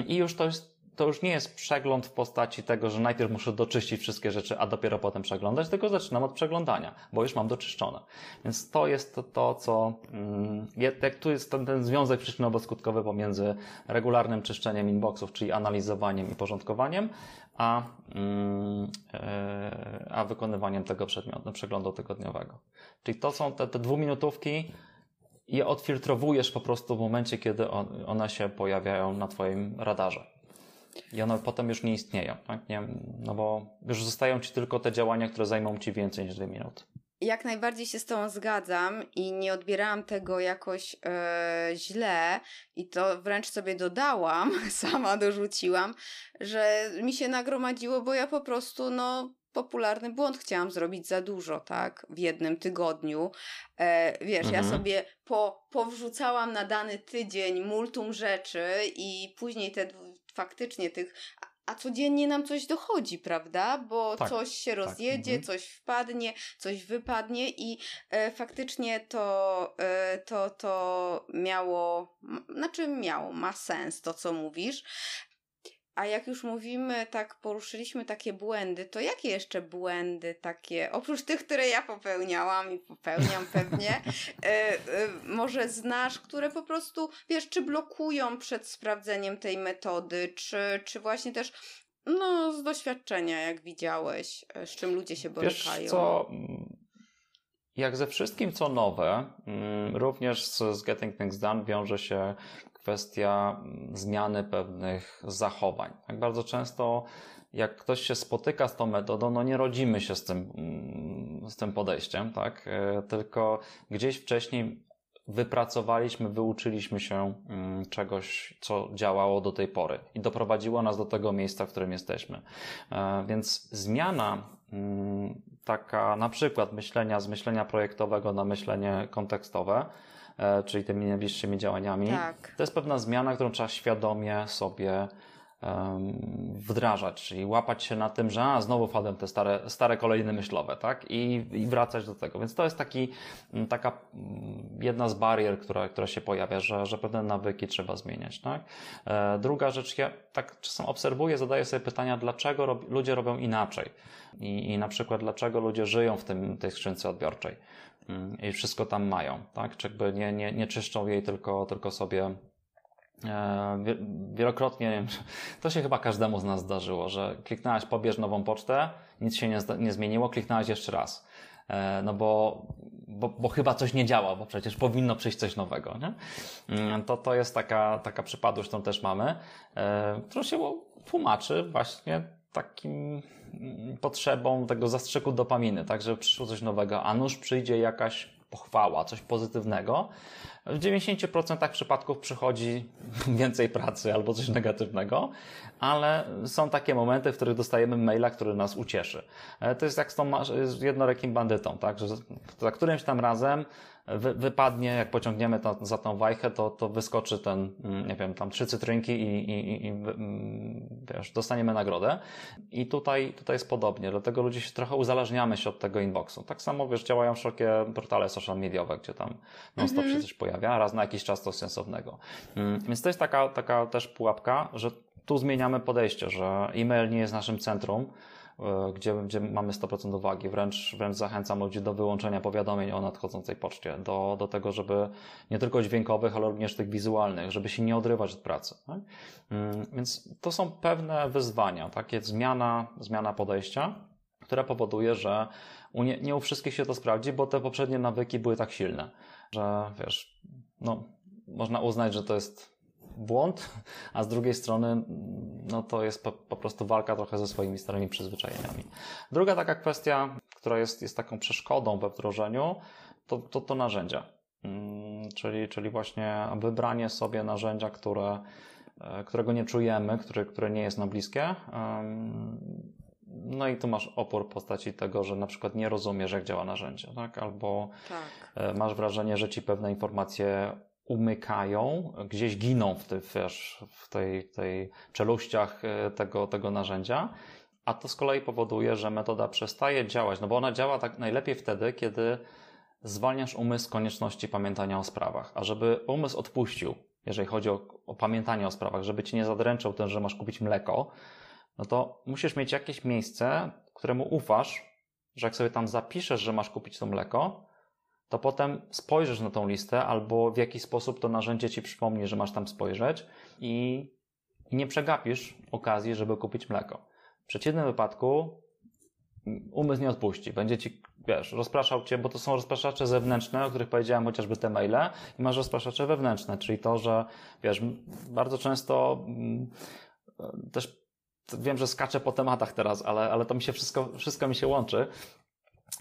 i już to jest to już nie jest przegląd w postaci tego, że najpierw muszę doczyścić wszystkie rzeczy, a dopiero potem przeglądać, tylko zaczynam od przeglądania, bo już mam doczyszczone. Więc to jest to, to co, mm, jak tu jest ten, ten związek przyczynowo-skutkowy pomiędzy regularnym czyszczeniem inboxów, czyli analizowaniem i porządkowaniem, a, mm, e, a wykonywaniem tego przedmiotu, przeglądu tygodniowego. Czyli to są te, te dwuminutówki, je odfiltrowujesz po prostu w momencie, kiedy one się pojawiają na Twoim radarze. i one potem już nie istnieją, tak? Nie, no bo już zostają ci tylko te działania, które zajmą ci więcej niż dwie minuty. Jak najbardziej się z Tobą zgadzam i nie odbierałam tego jakoś e, źle i to wręcz sobie dodałam, *laughs* sama dorzuciłam, że mi się nagromadziło, bo ja po prostu no popularny błąd chciałam zrobić za dużo, tak, w jednym tygodniu. E, wiesz, mhm. ja sobie po, powrzucałam na dany tydzień multum rzeczy i później te faktycznie tych a codziennie nam coś dochodzi, prawda? Bo tak, coś się tak, rozjedzie, tak. coś wpadnie, coś wypadnie i e, faktycznie to, e, to, to miało, znaczy miało, ma sens to, co mówisz. A jak już mówimy, tak poruszyliśmy takie błędy, to jakie jeszcze błędy takie, oprócz tych, które ja popełniałam i popełniam *laughs* pewnie, e, e, może znasz, które po prostu, wiesz, czy blokują przed sprawdzeniem tej metody, czy, czy właśnie też no, z doświadczenia, jak widziałeś, e, z czym ludzie się borykają. Wiesz co, jak ze wszystkim, co nowe, mm, również z, z Getting Things Done wiąże się kwestia mm, zmiany pewnych zachowań. Tak bardzo często, jak ktoś się spotyka z tą metodą, no nie rodzimy się z tym, mm, z tym podejściem, tak? E, tylko gdzieś wcześniej wypracowaliśmy, wyuczyliśmy się mm, czegoś, co działało do tej pory i doprowadziło nas do tego miejsca, w którym jesteśmy. E, więc zmiana taka na przykład myślenia z myślenia projektowego na myślenie kontekstowe, czyli tymi najbliższymi działaniami. Tak. To jest pewna zmiana, którą trzeba świadomie sobie wdrażać, czyli łapać się na tym, że a, znowu wpadłem te stare, stare kolejne myślowe, tak? I, I wracać do tego. Więc to jest taki, taka jedna z barier, która, która się pojawia, że, że pewne nawyki trzeba zmieniać, tak? E, druga rzecz, ja tak czasem obserwuję, zadaję sobie pytania, dlaczego rob, ludzie robią inaczej I, i na przykład dlaczego ludzie żyją w tym, tej skrzynce odbiorczej. Mm, i wszystko tam mają, tak? Czy jakby nie, nie, nie czyszczą jej, tylko, tylko sobie e, wielokrotnie, *laughs* to się chyba każdemu z nas zdarzyło, że kliknąłeś pobierz nową pocztę, nic się nie, nie zmieniło, kliknąłeś jeszcze raz. E, no bo, bo, bo chyba coś nie działa, bo przecież powinno przyjść coś nowego. Nie? Mm, to, to jest taka, taka przypadłość, którą też mamy, e, którą się tłumaczy właśnie takim mm, potrzebą tego zastrzyku dopaminy, tak, że przyszło coś nowego, a nuż przyjdzie jakaś pochwała, coś pozytywnego. W 90% przypadków przychodzi *laughs* więcej pracy albo coś negatywnego, ale są takie momenty, w których dostajemy maila, który nas ucieszy. E, to jest jak z tą jednorekim bandytą, tak, że za którymś tam razem wy, wypadnie, jak pociągniemy to, za tą wajchę, to, to wyskoczy ten, mm, nie wiem, tam trzy cytrynki i, i, i mm, wiesz, dostaniemy nagrodę. I tutaj, tutaj jest podobnie, dlatego ludzie się trochę uzależniamy się od tego inboxu. Tak samo, wiesz, działają wszelkie portale social mediowe, gdzie tam non-stop mhm. się coś pojawia, raz na jakiś czas coś sensownego. Mm, więc to jest taka, taka też pułapka, że tu zmieniamy podejście, że e-mail nie jest naszym centrum, gdzie, gdzie mamy 100% uwagi. Wręcz, wręcz zachęcam ludzi do wyłączenia powiadomień o nadchodzącej poczcie, do, do tego, żeby nie tylko dźwiękowych, ale również tych wizualnych, żeby się nie odrywać od pracy. Tak? Mm, więc to są pewne wyzwania, takie zmiana, zmiana podejścia, która powoduje, że u nie, nie u wszystkich się to sprawdzi, bo te poprzednie nawyki były tak silne, że wiesz, no, można uznać, że to jest błąd, a z drugiej strony no to jest po, po, prostu walka trochę ze swoimi starymi przyzwyczajeniami. Druga taka kwestia, która jest, jest taką przeszkodą we wdrożeniu, to, to, to narzędzia. Hmm, czyli, czyli właśnie wybranie sobie narzędzia, które, e, którego nie czujemy, które, które nie jest nam bliskie. No i tu masz opór w postaci tego, że na przykład nie rozumiesz, jak działa narzędzie, tak? Albo tak. E, masz wrażenie, że ci pewne informacje umykają, gdzieś giną w, tej, wiesz, w tej, tej czeluściach e, tego, tego narzędzia, a to z kolei powoduje, że metoda przestaje działać, no bo ona działa tak najlepiej wtedy, kiedy zwalniasz umysł z konieczności pamiętania o sprawach. A żeby umysł odpuścił, jeżeli chodzi o, o pamiętanie o sprawach, żeby ci nie zadręczał ten, że masz kupić mleko, no to musisz mieć jakieś miejsce, któremu ufasz, że jak sobie tam zapiszesz, że masz kupić to mleko, to potem spojrzysz na tą listę albo w jakiś sposób to narzędzie ci przypomni, że masz tam spojrzeć i, i nie przegapisz okazji, żeby kupić mleko. W przeciwnym wypadku umysł nie odpuści. Będzie ci, wiesz, rozpraszał cię, bo to są rozpraszacze zewnętrzne, o których powiedziałem chociażby te maile i masz rozpraszacze wewnętrzne, czyli to, że, wiesz, bardzo często mm, też wiem, że skaczę po tematach teraz, ale, ale to mi się wszystko, wszystko mi się łączy.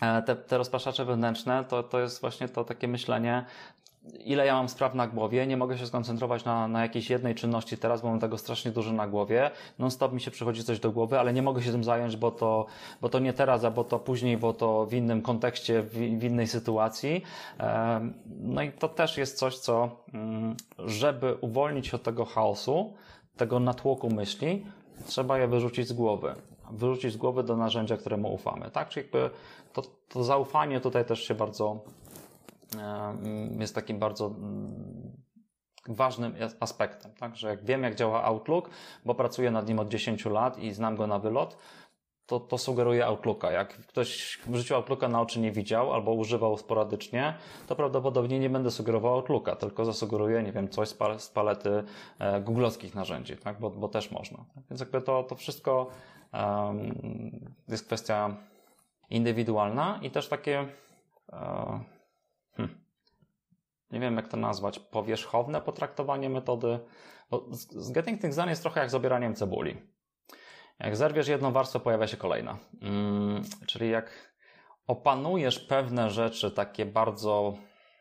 E, te, te rozpraszacze wewnętrzne to, to jest właśnie to takie myślenie, ile ja mam spraw na głowie, nie mogę się skoncentrować na, na jakiejś jednej czynności teraz, bo mam tego strasznie dużo na głowie. Non stop mi się przychodzi coś do głowy, ale nie mogę się tym zająć, bo to, bo to nie teraz, a bo to później, bo to w innym kontekście, w, w innej sytuacji. No i to też jest coś, co, mm, żeby uwolnić się od tego chaosu, tego natłoku myśli, trzeba je wyrzucić z głowy. Wyrzucić z głowy do narzędzia, któremu ufamy. Tak? Czyli jakby to, to zaufanie tutaj też się bardzo jest takim bardzo mm, ważnym aspektem, tak? że jak wiem, jak działa Outlook, bo pracuję nad nim od 10 lat i znam go na wylot, to, to sugeruje Outlooka. Jak ktoś w życiu Outlooka na oczy nie widział albo używał sporadycznie, to prawdopodobnie nie będę sugerował Outlooka, tylko zasugeruję, nie wiem, coś z palety e, googlowskich narzędzi, tak? bo, bo też można. Więc jakby to, to wszystko um, jest kwestia indywidualna i też takie um, hmm, nie wiem jak to nazwać, powierzchowne potraktowanie metody. Bo z Getting Things Done jest trochę jak z obieraniem cebuli. Jak zerwiesz jedną warstwę, pojawia się kolejna. Hmm, czyli jak opanujesz pewne rzeczy takie bardzo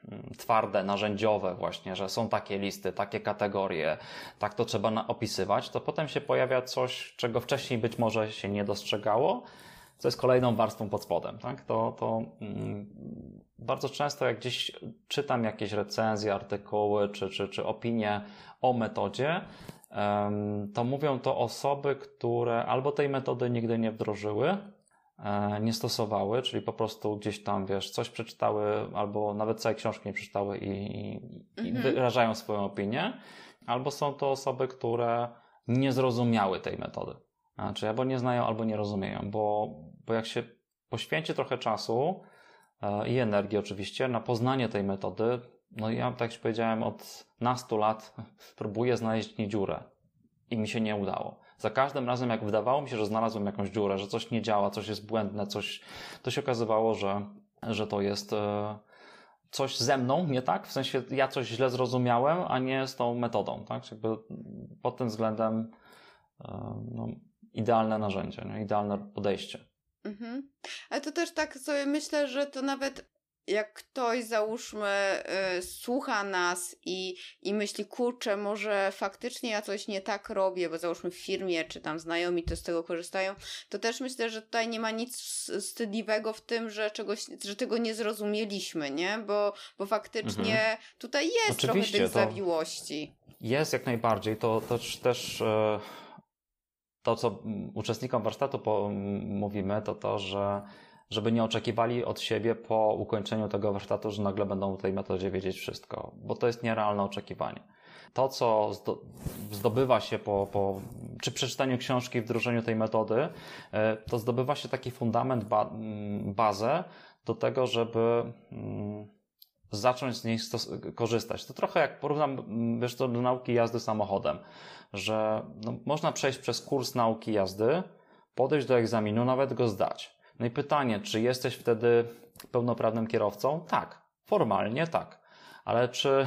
mm, twarde, narzędziowe właśnie, że są takie listy, takie kategorie, tak to trzeba opisywać, to potem się pojawia coś, czego wcześniej być może się nie dostrzegało, co jest kolejną warstwą pod spodem. Tak? To, to mm, bardzo często, jak gdzieś czytam jakieś recenzje, artykuły czy, czy, czy opinie o metodzie, to mówią to osoby, które albo tej metody nigdy nie wdrożyły, e, nie stosowały, czyli po prostu gdzieś tam, wiesz, coś przeczytały, albo nawet całej książki nie przeczytały i, i mhm. wyrażają swoją opinię, albo są to osoby, które nie zrozumiały tej metody. Znaczy, albo nie znają, albo nie rozumieją, bo, bo jak się poświęci trochę czasu e, i energii oczywiście na poznanie tej metody, no ja, tak jak powiedziałem, od nastu lat *laughs* próbuję znaleźć nie dziurę i mi się nie udało. Za każdym razem, jak wydawało mi się, że znalazłem jakąś dziurę, że coś nie działa, coś jest błędne, coś, to się okazywało, że, że to jest e, coś ze mną, nie tak? W sensie ja coś źle zrozumiałem, a nie z tą metodą, tak? Jakby pod tym względem e, no, idealne narzędzie, nie? idealne podejście. Mhm. Ale to też tak sobie myślę, że to nawet jak ktoś załóżmy y, słucha nas i, i myśli, kurczę, może faktycznie ja coś nie tak robię, bo załóżmy w firmie, czy tam znajomi to z tego korzystają, to też myślę, że tutaj nie ma nic wstydliwego w tym, że czegoś, że tego nie zrozumieliśmy, nie? Bo, bo faktycznie mhm. tutaj jest Oczywiście, trochę tych zawiłości. Jest jak najbardziej. To, to też... E, to, co uczestnikom warsztatu mówimy, to to, że żeby nie oczekiwali od siebie po ukończeniu tego warsztatu, że nagle będą w tej metodzie wiedzieć wszystko, bo to jest nierealne oczekiwanie. To, co zdobywa się po, po czy przeczytaniu książki, wdrożeniu tej metody, e, to zdobywa się taki fundament, bazę do tego, żeby mm, zacząć z niej korzystać. To trochę jak porównam, wiesz, to do nauki jazdy samochodem, że no, można przejść przez kurs nauki jazdy, podejść do egzaminu, nawet go zdać. No i pytanie, czy jesteś wtedy pełnoprawnym kierowcą? Tak, formalnie tak. Ale czy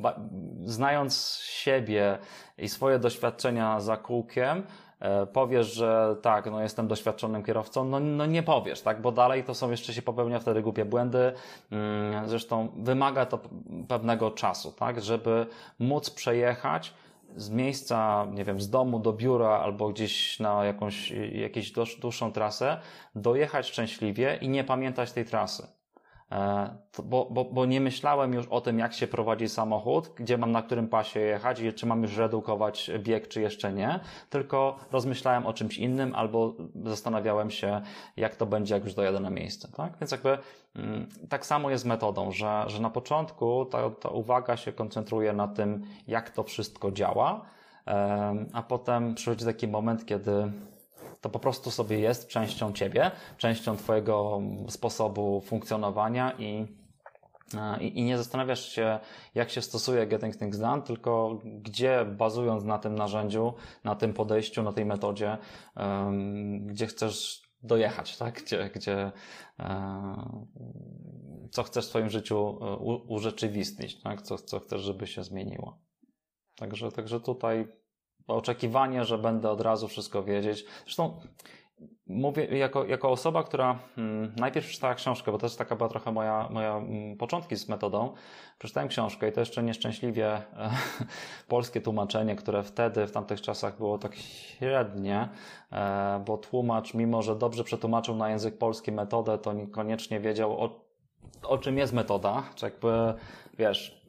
*laughs* znając siebie i swoje doświadczenia za kółkiem, E, powiesz, że tak, no jestem doświadczonym kierowcą, no, no nie powiesz, tak, bo dalej to są jeszcze się popełnia wtedy głupie błędy. Mm, zresztą wymaga to pewnego czasu, tak, żeby móc przejechać z miejsca, nie wiem, z domu do biura albo gdzieś na jakąś, jakąś dłuższą trasę, dojechać szczęśliwie i nie pamiętać tej trasy. E, bo, bo, bo nie myślałem już o tym, jak się prowadzi samochód, gdzie mam na którym pasie jechać czy mam już redukować bieg, czy jeszcze nie, tylko rozmyślałem o czymś innym albo zastanawiałem się, jak to będzie, jak już dojadę na miejsce. Tak? Więc jakby mm, tak samo jest metodą, że, że na początku ta, ta uwaga się koncentruje na tym, jak to wszystko działa, a potem przychodzi taki moment, kiedy to po prostu sobie jest częścią ciebie, częścią twojego sposobu funkcjonowania i e, i, nie zastanawiasz się, jak się stosuje Getting Things Done, tylko gdzie bazując na tym narzędziu, na tym podejściu, na tej metodzie, gdzie chcesz dojechać, tak? Gdzie, gdzie um, co chcesz w swoim życiu e, urzeczywistnić, tak? Co, co chcesz, żeby się zmieniło. Także, także tutaj oczekiwanie, że będę od razu wszystko wiedzieć. Zresztą mówię jako, jako osoba, która hmm, najpierw przeczytała książkę, bo to jest taka była trochę moja, moja hmm, początki z metodą. Przeczytałem książkę i to jeszcze nieszczęśliwie e, *laughs* polskie tłumaczenie, które wtedy, w tamtych czasach było tak średnie, e, bo tłumacz, mimo że dobrze przetłumaczył na język polski metodę, to niekoniecznie wiedział o, o czym jest metoda, czy jakby, wiesz,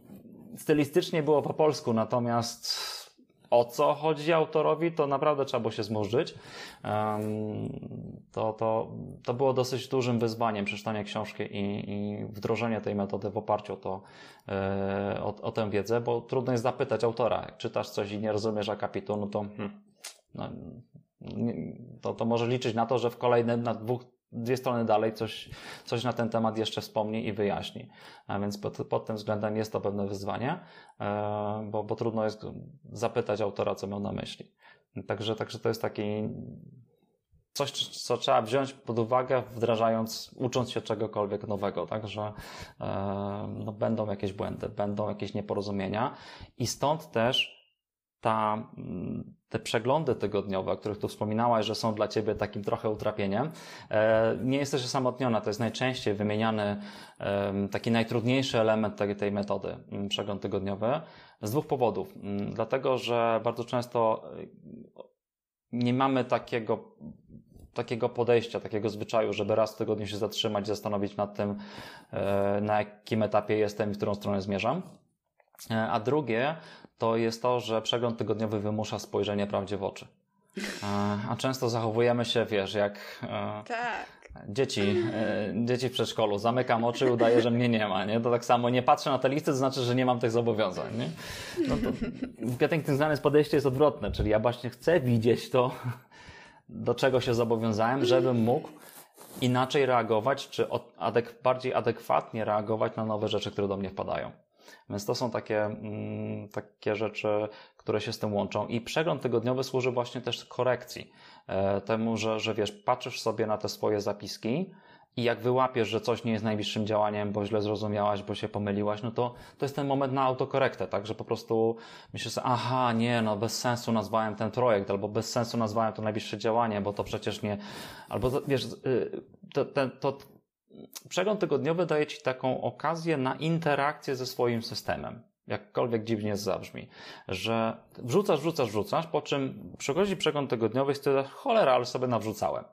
stylistycznie było po polsku, natomiast o co chodzi autorowi, to naprawdę trzeba było się zmurzyć. To, to, to było dosyć dużym wyzwaniem przeczytanie książki i, i wdrożenie tej metody w oparciu o, to, e, o, o tę wiedzę, bo trudno jest zapytać autora. Jak czytasz coś i nie rozumiesz akapitu, no to, hmm, no, to, to może liczyć na to, że w kolejnym, na dwóch, dwie strony dalej coś, coś na ten temat jeszcze wspomni i wyjaśni. A więc pod, pod tym względem jest to pewne wyzwanie, e, bo, bo trudno jest zapytać autora, co miał na myśli. Także, także to jest taki coś, co trzeba wziąć pod uwagę, wdrażając, ucząc się czegokolwiek nowego. Także e, no, będą jakieś błędy, będą jakieś nieporozumienia i stąd też ta, mm, te przeglądy tygodniowe, o których tu wspominałaś, że są dla Ciebie takim trochę utrapieniem, e, nie jesteś osamotniona. To jest najczęściej wymieniany taki najtrudniejszy element tej, tej metody, mm, przegląd tygodniowy, z dwóch powodów. Mm, dlatego, że bardzo często e, nie mamy takiego takiego podejścia, takiego zwyczaju, żeby raz w tygodniu się zatrzymać, zastanowić nad tym, e, na jakim etapie jestem i w którą stronę zmierzam. A drugie to jest to, że przegląd tygodniowy wymusza spojrzenie prawdzie w oczy. A często zachowujemy się, wiesz, jak e, tak. dzieci, e, dzieci w przedszkolu. Zamykam oczy i udaję, że mnie nie ma. Nie? To tak samo nie patrzę na te listy, to znaczy, że nie mam tych zobowiązań. Nie? No to w Piątek podejście jest odwrotne, czyli ja właśnie chcę widzieć to, do czego się zobowiązałem, żebym mógł inaczej reagować, czy bardziej adekwatnie reagować na nowe rzeczy, które do mnie wpadają. Więc to są takie, mm, takie rzeczy, które się z tym łączą. I przegląd tygodniowy służy właśnie też korekcji. E, temu, że, że wiesz, patrzysz sobie na te swoje zapiski, i jak wyłapiesz, że coś nie jest najbliższym działaniem, bo źle zrozumiałaś, bo się pomyliłaś, no to to jest ten moment na autokorektę, tak? Że po prostu myślisz sobie, aha, nie, no bez sensu nazwałem ten projekt, albo bez sensu nazwałem to najbliższe działanie, bo to przecież nie, albo wiesz, y, to, to, to przegląd tygodniowy daje Ci taką okazję na interakcję ze swoim systemem. Jakkolwiek dziwnie zabrzmi, że wrzucasz, wrzucasz, wrzucasz, po czym przychodzi przegląd tygodniowy i stwierdzasz, cholera, ale sobie nawrzucałem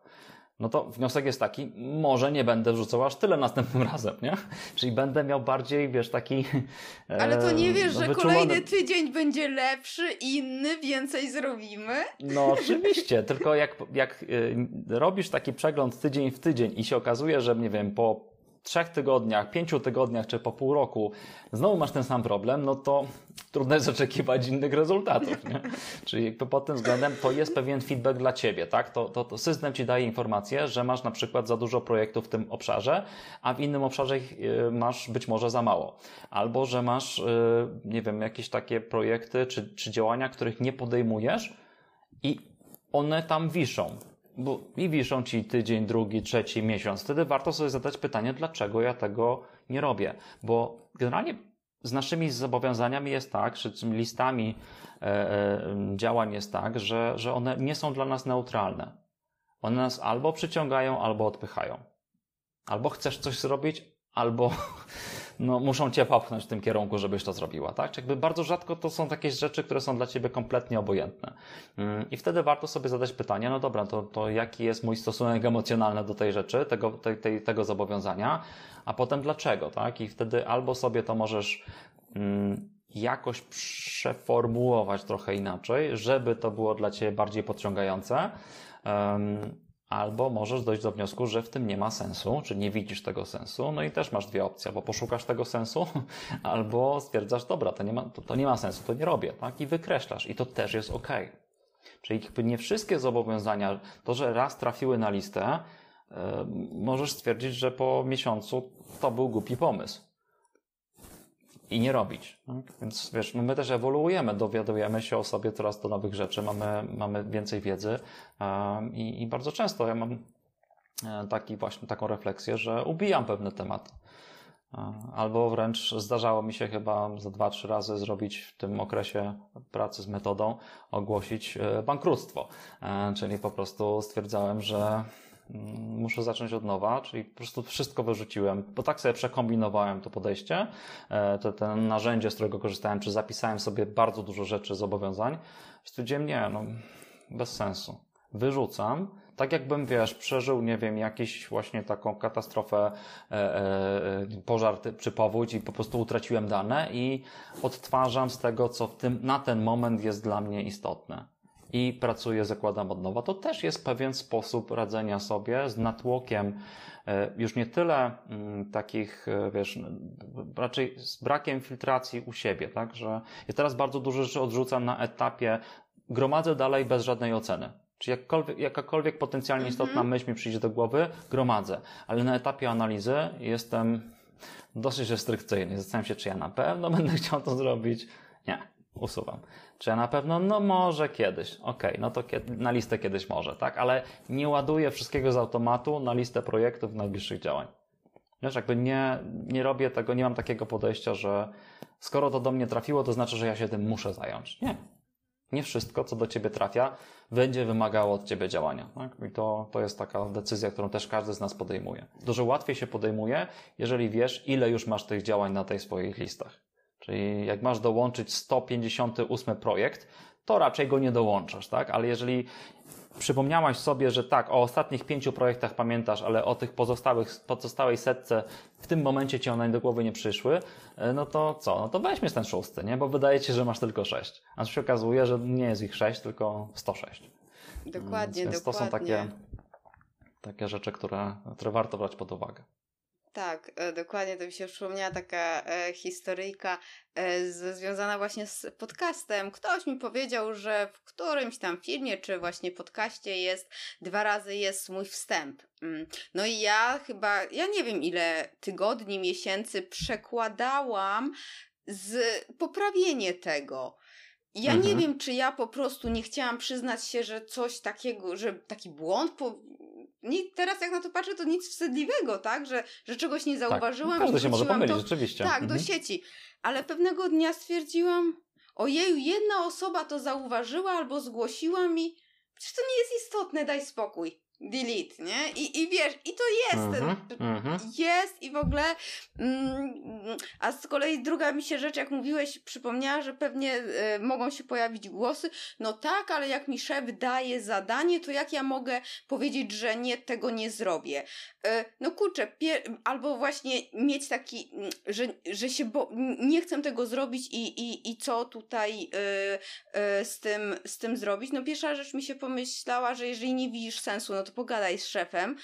no to wniosek jest taki, może nie będę wrzucał aż tyle następnym *laughs* razem, nie? Czyli będę miał bardziej, wiesz, taki... Ale to nie wiesz, no, że kolejny tydzień będzie lepszy, inny, więcej zrobimy? No oczywiście, tylko jak, jak y, robisz taki przegląd tydzień w tydzień i się okazuje, że nie wiem, po trzech tygodniach, pięciu tygodniach czy po pół roku znowu masz ten sam problem, no to trudno jest oczekiwać innych rezultatów. Nie? Czyli pod tym względem to jest pewien feedback dla ciebie, tak? To, to, to system ci daje informację, że masz na przykład za dużo projektów w tym obszarze, a w innym obszarze y, masz być może za mało. Albo, że masz, y, nie wiem, jakieś takie projekty czy, czy działania, których nie podejmujesz i one tam wiszą bo i wiszą ci tydzień, drugi, trzeci miesiąc. Wtedy warto sobie zadać pytanie, dlaczego ja tego nie robię. Bo generalnie z naszymi zobowiązaniami jest tak, czy z listami e, e, działań jest tak, że, że one nie są dla nas neutralne. One nas albo przyciągają, albo odpychają. Albo chcesz coś zrobić, albo *laughs* no, muszą cię popchnąć w tym kierunku, żebyś to zrobiła, tak? Czyli jakby bardzo rzadko to są takie rzeczy, które są dla ciebie kompletnie obojętne. Mm, I wtedy warto sobie zadać pytanie, no dobra, to, to jaki jest mój stosunek emocjonalny do tej rzeczy, tego, tej, tego zobowiązania, a potem dlaczego, tak? I wtedy albo sobie to możesz mm, jakoś przeformułować trochę inaczej, żeby to było dla ciebie bardziej podciągające. Albo możesz dojść do wniosku, że w tym nie ma sensu, czy nie widzisz tego sensu, no i też masz dwie opcje, albo poszukasz tego sensu, *laughs* albo stwierdzasz, dobra, to nie ma, to, to nie ma sensu, to nie robię, tak? I wykreślasz. I to też jest ok. Czyli nie wszystkie zobowiązania, to, że raz trafiły na listę, yy, możesz stwierdzić, że po miesiącu to był głupi pomysł i nie robić. Tak? Więc wiesz, no my też ewoluujemy, dowiadujemy się o sobie coraz do nowych rzeczy, mamy, mamy więcej wiedzy i, i bardzo często ja mam e, taki właśnie taką refleksję, że ubijam pewne tematy. Albo wręcz zdarzało mi się chyba za dwa, trzy razy zrobić w tym okresie pracy z metodą, ogłosić e, bankructwo. E, czyli po prostu stwierdzałem, że muszę zacząć od nowa, czyli po prostu wszystko wyrzuciłem, bo tak sobie przekombinowałem to podejście, e, to ten narzędzie, z którego korzystałem, czy zapisałem sobie bardzo dużo rzeczy, zobowiązań. Stwierdziłem, nie, no bez sensu. Wyrzucam, tak jakbym, wiesz, przeżył, nie wiem, jakiś właśnie taką katastrofę, e, e, pożar czy powódź i po prostu utraciłem dane i odtwarzam z tego, co w tym, na ten moment jest dla mnie istotne. I pracuję, zakładam od nowa. To też jest pewien sposób radzenia sobie z natłokiem, e, już nie tyle mm, takich, e, wiesz, raczej z brakiem filtracji u siebie, tak, że ja teraz bardzo dużo rzeczy odrzucam na etapie, gromadzę dalej bez żadnej oceny czy jakkolwiek, jakakolwiek potencjalnie istotna mm -hmm. myśl mi przyjdzie do głowy, gromadzę. Ale na etapie analizy jestem dosyć restrykcyjny. Zastanawiam się, czy ja na pewno będę *laughs* chciał to zrobić. Nie, usuwam. Czy ja na pewno, no może kiedyś. Okej, okay, no to kiedy, na listę kiedyś może, tak? Ale nie ładuję wszystkiego z automatu na listę projektów najbliższych działań. Wiesz, jakby nie, nie robię tego, nie mam takiego podejścia, że skoro to do mnie trafiło, to znaczy, że ja się tym muszę zająć. Nie. Nie wszystko, co do ciebie trafia, będzie wymagało od ciebie działania. Tak? I to, to jest taka decyzja, którą też każdy z nas podejmuje. Dużo łatwiej się podejmuje, jeżeli wiesz, ile już masz tych działań na tej swoich listach. Czyli jak masz dołączyć 158 projekt, to raczej go nie dołączasz, tak? Ale jeżeli przypomniałaś sobie, że tak, o ostatnich pięciu projektach pamiętasz, ale o tych pozostałych, pozostałej setce w tym momencie ci one do głowy nie przyszły, e, no to co? No to weźmy ten szósty, nie? Bo wydaje ci się, że masz tylko sześć. A się okazuje, że nie jest ich sześć, tylko 106. Dokładnie, Więc, więc dokładnie. to są takie, takie rzeczy, które, które warto brać pod uwagę. Tak, e, dokładnie. To mi się przypomniała taka e, historyjka e, z, związana właśnie z podcastem. Ktoś mi powiedział, że w którymś tam filmie, czy właśnie podcaście jest, dwa razy jest mój wstęp. Mm. No i ja chyba, ja nie wiem ile tygodni, miesięcy przekładałam z poprawienie tego. Ja mhm. nie wiem, czy ja po prostu nie chciałam przyznać się, że coś takiego, że taki błąd po, nie, teraz jak na to patrzę, to nic wstydliwego, tak? Że, że czegoś nie zauważyłam. Tak. Każdy się może pomylić, to, rzeczywiście. Tak, mhm. do sieci. Ale pewnego dnia stwierdziłam, ojeju, jedna osoba to zauważyła albo zgłosiła mi, przecież to nie jest istotne, daj spokój delete, nie? I, i wiesz, i to jest, mm -hmm, jest i w ogóle, mm, a z kolei druga mi się rzecz, jak mówiłeś, przypomniała, że pewnie y, mogą się pojawić głosy, no tak, ale jak mi szef daje zadanie, to jak ja mogę powiedzieć, że nie, tego nie zrobię? Y, no kurczę, albo właśnie mieć taki, mm, że, że się, bo nie chcę tego zrobić i, i, i co tutaj y, z, tym, z tym zrobić? No pierwsza rzecz mi się pomyślała, że jeżeli nie widzisz sensu, no to pogadaj z szefem.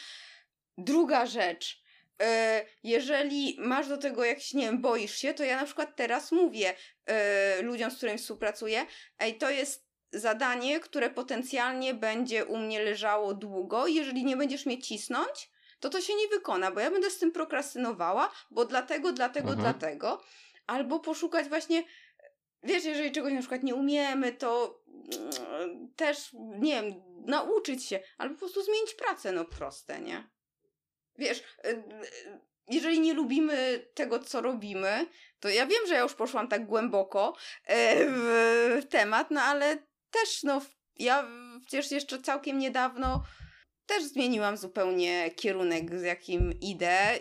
Druga rzecz, e, jeżeli masz do tego jakiś, nie wiem, boisz się, to ja na przykład teraz mówię e, ludziom, z którymi współpracuję, ej, to jest zadanie, które potencjalnie będzie u mnie leżało długo, jeżeli nie będziesz mnie cisnąć, to to się nie wykona, bo ja będę z tym prokrastynowała, bo dlatego, dlatego, mhm. dlatego. Albo poszukać właśnie, wiesz, jeżeli czegoś na przykład nie umiemy, to mm, też, nie wiem, nauczyć się, albo po prostu zmienić pracę, no proste, nie? Wiesz, y, y, jeżeli nie lubimy tego, co robimy, to ja wiem, że ja już poszłam tak głęboko e, w temat, no ale też, no, ja przecież jeszcze całkiem niedawno też zmieniłam zupełnie kierunek, z jakim idę,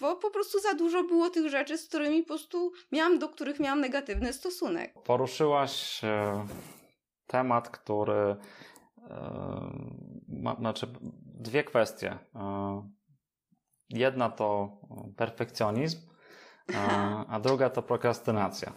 bo po prostu za dużo było tych rzeczy, z którymi po prostu miałam, do których miałam negatywny stosunek. Poruszyłaś e, temat, który ma, znaczy dwie kwestie. Jedna to perfekcjonizm, a druga to prokrastynacja.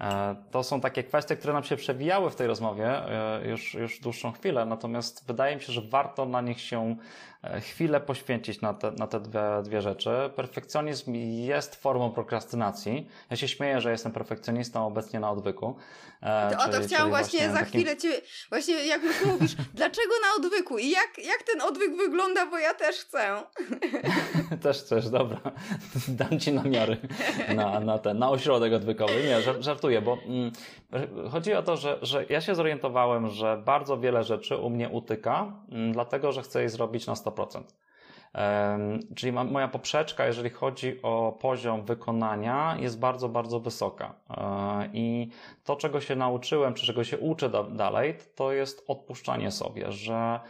E, to są takie kwestie, które nam się przewijały w tej rozmowie e, już, już dłuższą chwilę, natomiast wydaje mi się, że warto na nich się e, chwilę poświęcić na te, na te dwie, dwie rzeczy. Perfekcjonizm jest formą prokrastynacji. Ja się śmieję, że jestem perfekcjonistą obecnie na odwyku. To, czyli, o to chciałam właśnie, właśnie za takim... chwilę Cię, właśnie jak już mówisz, *laughs* dlaczego na odwyku i jak, jak ten odwyk wygląda, bo ja też chcę. *laughs* też chcesz, dobra. *laughs* Dam Ci namiary na, na ten, na ośrodek odwykowy. Nie, żartuję, bo mm, chodzi o to, że, że ja się zorientowałem, że bardzo wiele rzeczy u mnie utyka, mm, dlatego, że chcę je zrobić na 100%. Czyli moja poprzeczka, jeżeli chodzi o poziom wykonania, jest bardzo, bardzo wysoka. E, I to, czego się nauczyłem, czy czego się uczę dalej, to jest odpuszczanie sobie, że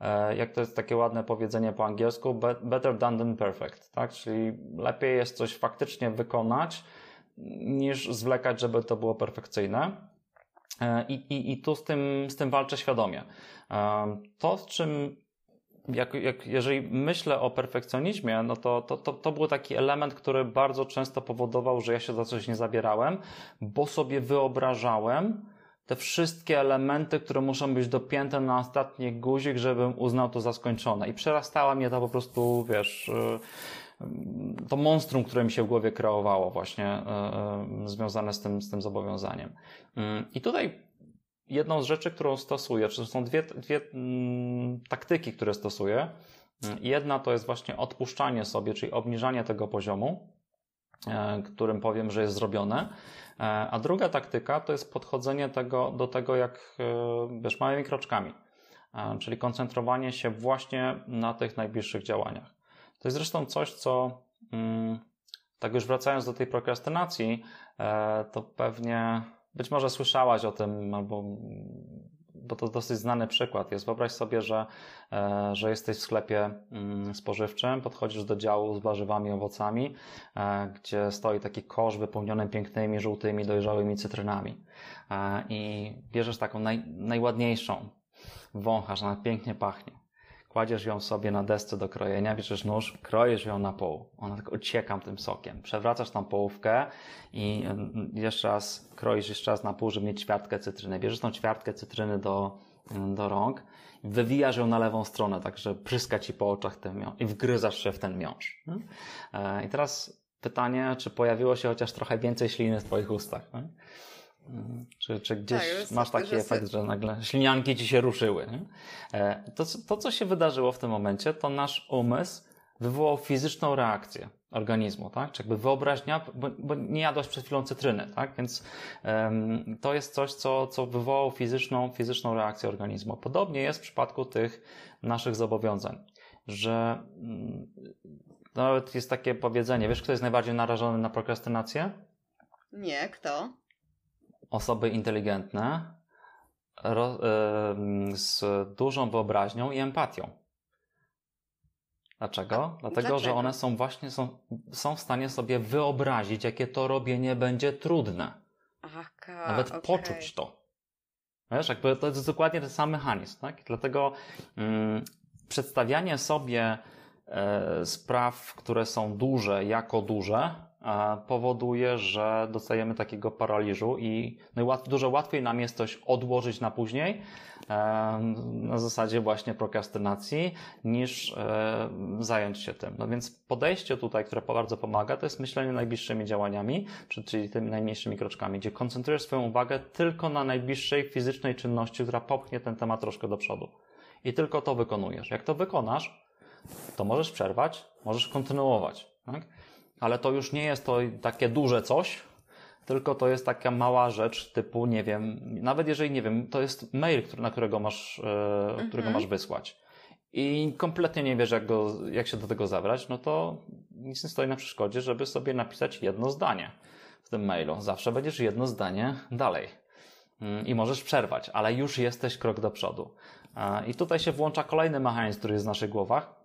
e, jak to jest takie ładne powiedzenie po angielsku, better done than perfect, tak? Czyli lepiej jest coś faktycznie wykonać, niż zwlekać, żeby to było perfekcyjne. E, I, i, i tu z tym, z tym walczę świadomie. To, z czym jak, jak, jeżeli myślę o perfekcjonizmie, no to, to, to, to był taki element, który bardzo często powodował, że ja się za coś nie zabierałem, bo sobie wyobrażałem te wszystkie elementy, które muszą być dopięte na ostatni guzik, żebym uznał to za skończone. I przerastała mnie to po prostu, wiesz, y, to monstrum, które mi się w głowie kreowało właśnie y, y, związane z tym, z tym zobowiązaniem. I tutaj jedną z rzeczy, którą stosuję, czy są dwie, dwie mm, taktyki, które stosuję. Jedna to jest właśnie odpuszczanie sobie, czyli obniżanie tego poziomu, e, którym powiem, że jest zrobione. E, a druga taktyka to jest podchodzenie tego, do tego jak, e, wiesz, małymi kroczkami. Czyli koncentrowanie się właśnie na tych najbliższych działaniach. To jest zresztą coś, co, mm, tak już wracając do tej prokrastynacji, to pewnie być może słyszałaś o tym, albo bo to dosyć znany przykład jest. Wyobraź sobie, że, e, że jesteś w sklepie mm, spożywczym, podchodzisz do działu z warzywami, owocami, e, gdzie stoi taki kosz wypełniony pięknymi, żółtymi, dojrzałymi cytrynami. E, I bierzesz taką naj, najładniejszą, wąchasz, ona pięknie pachnie kładziesz ją sobie na desce do krojenia, bierzesz nóż, kroisz ją na pół. Ona tak ocieka tym sokiem. Przewracasz tam połówkę i mm, jeszcze raz kroisz jeszcze raz na pół, żeby mieć ćwiartkę cytryny. Bierzesz tą ćwiartkę cytryny do, mm, do rąk wywijasz ją na lewą stronę, tak że pryska ci po oczach ten i wgryzasz się w ten miąższ. E, I teraz pytanie, czy pojawiło się chociaż trochę więcej śliny w twoich ustach? Nie? Czy, czy gdzieś tak, masz taki efekt, że nagle ślinianki ci się ruszyły? Nie? E, to, to, co się wydarzyło w tym momencie, to nasz umysł wywołał fizyczną reakcję organizmu, tak? Czy jakby wyobraźnia, bo, bo nie jadłaś przed chwilą cytryny, tak? Więc um, to jest coś, co, co wywołało fizyczną, fizyczną reakcję organizmu. Podobnie jest w przypadku tych naszych zobowiązań, że um, nawet jest takie powiedzenie, wiesz, kto jest najbardziej narażony na prokrastynację? Nie, kto? Osoby inteligentne ro, z dużą wyobraźnią i empatią. Dlaczego? Dlatego, dlaczego? że one są właśnie są, są w stanie sobie wyobrazić, jakie to robienie będzie trudne. Aka, Nawet okay. poczuć to. Wiesz, jakby to jest dokładnie ten sam mechanizm, tak? Dlatego mm, przedstawianie sobie e, spraw, które są duże, jako duże, powoduje, że dostajemy takiego paraliżu i no dużo łatwiej nam jest coś odłożyć na później, na zasadzie właśnie prokrastynacji, niż e, zająć się tym. No więc podejście tutaj, które bardzo pomaga, to jest myślenie najbliższymi działaniami, czyli tymi najmniejszymi kroczkami, gdzie koncentrujesz swoją uwagę tylko na najbliższej fizycznej czynności, która popchnie ten temat troszkę do przodu. I tylko to wykonujesz. Jak to wykonasz, to możesz przerwać, możesz kontynuować. Tak? Ale to już nie jest to takie duże coś, tylko to jest taka mała rzecz typu, nie wiem, nawet jeżeli, nie wiem, to jest mail, który, na którego masz, e, mhm. którego masz wysłać i kompletnie nie wiesz, jak, go, jak się do tego zabrać, no to nic nie stoi na przeszkodzie, żeby sobie napisać jedno zdanie w tym mailu. Zawsze będziesz jedno zdanie dalej. Mm, I możesz przerwać, ale już jesteś krok do przodu. I tutaj się włącza kolejny mechanizm, który jest w naszych głowach,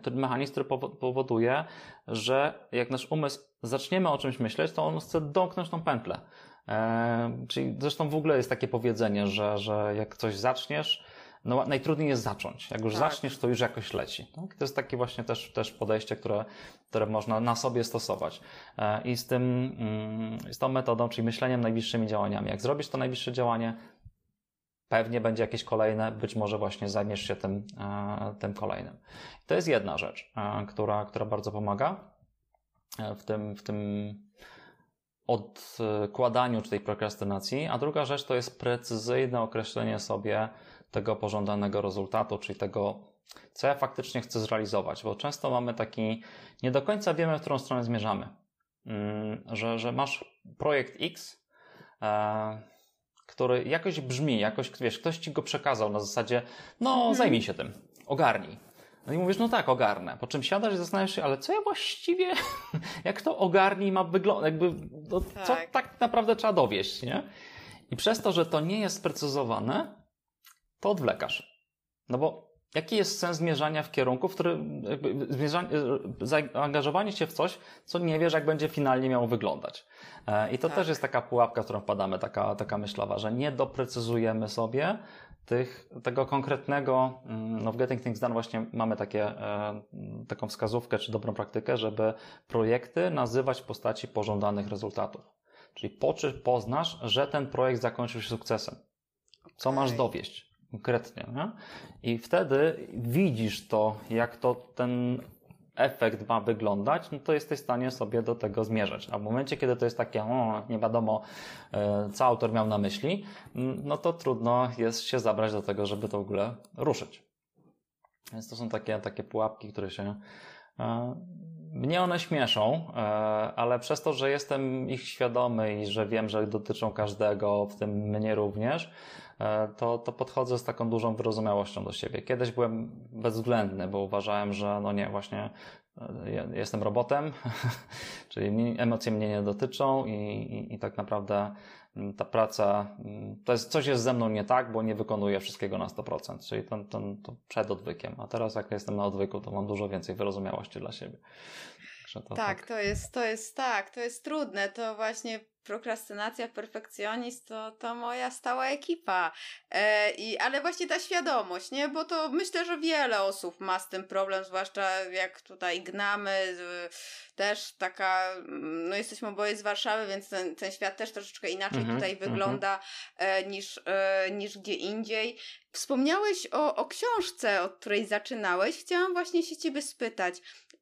który mechanizm, który powoduje, że jak nasz umysł zaczniemy o czymś myśleć, to on chce domknąć tą pętlę. E, czyli zresztą w ogóle jest takie powiedzenie, że, że jak coś zaczniesz, no najtrudniej jest zacząć. Jak już tak. zaczniesz, to już jakoś leci. Tak? To jest takie właśnie też, też podejście, które, które można na sobie stosować. E, I z tym, mm, z tą metodą, czyli myśleniem najbliższymi działaniami. Jak zrobisz to najbliższe działanie, Pewnie będzie jakieś kolejne, być może właśnie zajmiesz się tym, e, tym kolejnym. To jest jedna rzecz, e, która, która bardzo pomaga e, w tym, w tym odkładaniu czy tej prokrastynacji, a druga rzecz to jest precyzyjne określenie sobie tego pożądanego rezultatu, czyli tego, co ja faktycznie chcę zrealizować, bo często mamy taki, nie do końca wiemy, w którą stronę zmierzamy. Mm, że, że masz projekt X, który jakoś brzmi, jakoś, wiesz, ktoś ci go przekazał na zasadzie, no, mhm. zajmij się tym, ogarnij. No i mówisz, no tak, ogarnę. Po czym siadasz i zastanawiasz się, ale co ja właściwie, *laughs* jak to ogarnij ma wyglądać, jakby, no, tak. co tak naprawdę trzeba dowieść, nie? I przez to, że to nie jest sprecyzowane, to odwlekasz. No bo jaki jest sens zmierzania w kierunku, w którym zmierzanie, zaangażowanie się w coś, co nie wiesz, jak będzie finalnie miało wyglądać. E, I to tak. też jest taka pułapka, w którą wpadamy, taka, taka myślowa, że nie doprecyzujemy sobie tych, tego konkretnego, mm, no w Getting Things Done właśnie mamy takie, e, taką wskazówkę czy dobrą praktykę, żeby projekty nazywać w postaci pożądanych rezultatów. Czyli po poznasz, że ten projekt zakończył się sukcesem. Co okay. masz dowieść konkretnie. Nie? I wtedy widzisz to, jak to ten efekt ma wyglądać, no to jesteś w stanie sobie do tego zmierzać. A w momencie, kiedy to jest takie, o, nie wiadomo, e, co autor miał na myśli, no to trudno jest się zabrać do tego, żeby to w ogóle ruszyć. Więc to są takie, takie pułapki, które się. E, mnie one śmieszą, e, ale przez to, że jestem ich świadomy i że wiem, że dotyczą każdego, w tym mnie również, to, to podchodzę z taką dużą wyrozumiałością do siebie. Kiedyś byłem bezwzględny, bo uważałem, że no nie, właśnie ja jestem robotem, *laughs* czyli emocje mnie nie dotyczą i, i, i tak naprawdę mm, ta praca, mm, to jest, coś jest ze mną nie tak, bo nie wykonuję wszystkiego na 100%, czyli ten, ten, to przed odwykiem. A teraz jak jestem na odwyku, to mam dużo więcej wyrozumiałości dla siebie. To tak, tak, to jest, to jest tak, to jest trudne. To właśnie prokrastynacja, perfekcjonizm to, to moja stała ekipa. E, i, ale właśnie ta świadomość, nie? Bo to myślę, że wiele osób ma z tym problem, zwłaszcza jak tutaj gnamy, też taka, no jesteśmy oboje z Warszawy, więc ten, ten świat też troszeczkę inaczej -hmm, tutaj -hmm. wygląda e, niż, e, niż gdzie indziej. Wspomniałeś o, o książce, od której zaczynałeś. Chciałam właśnie się ciebie spytać,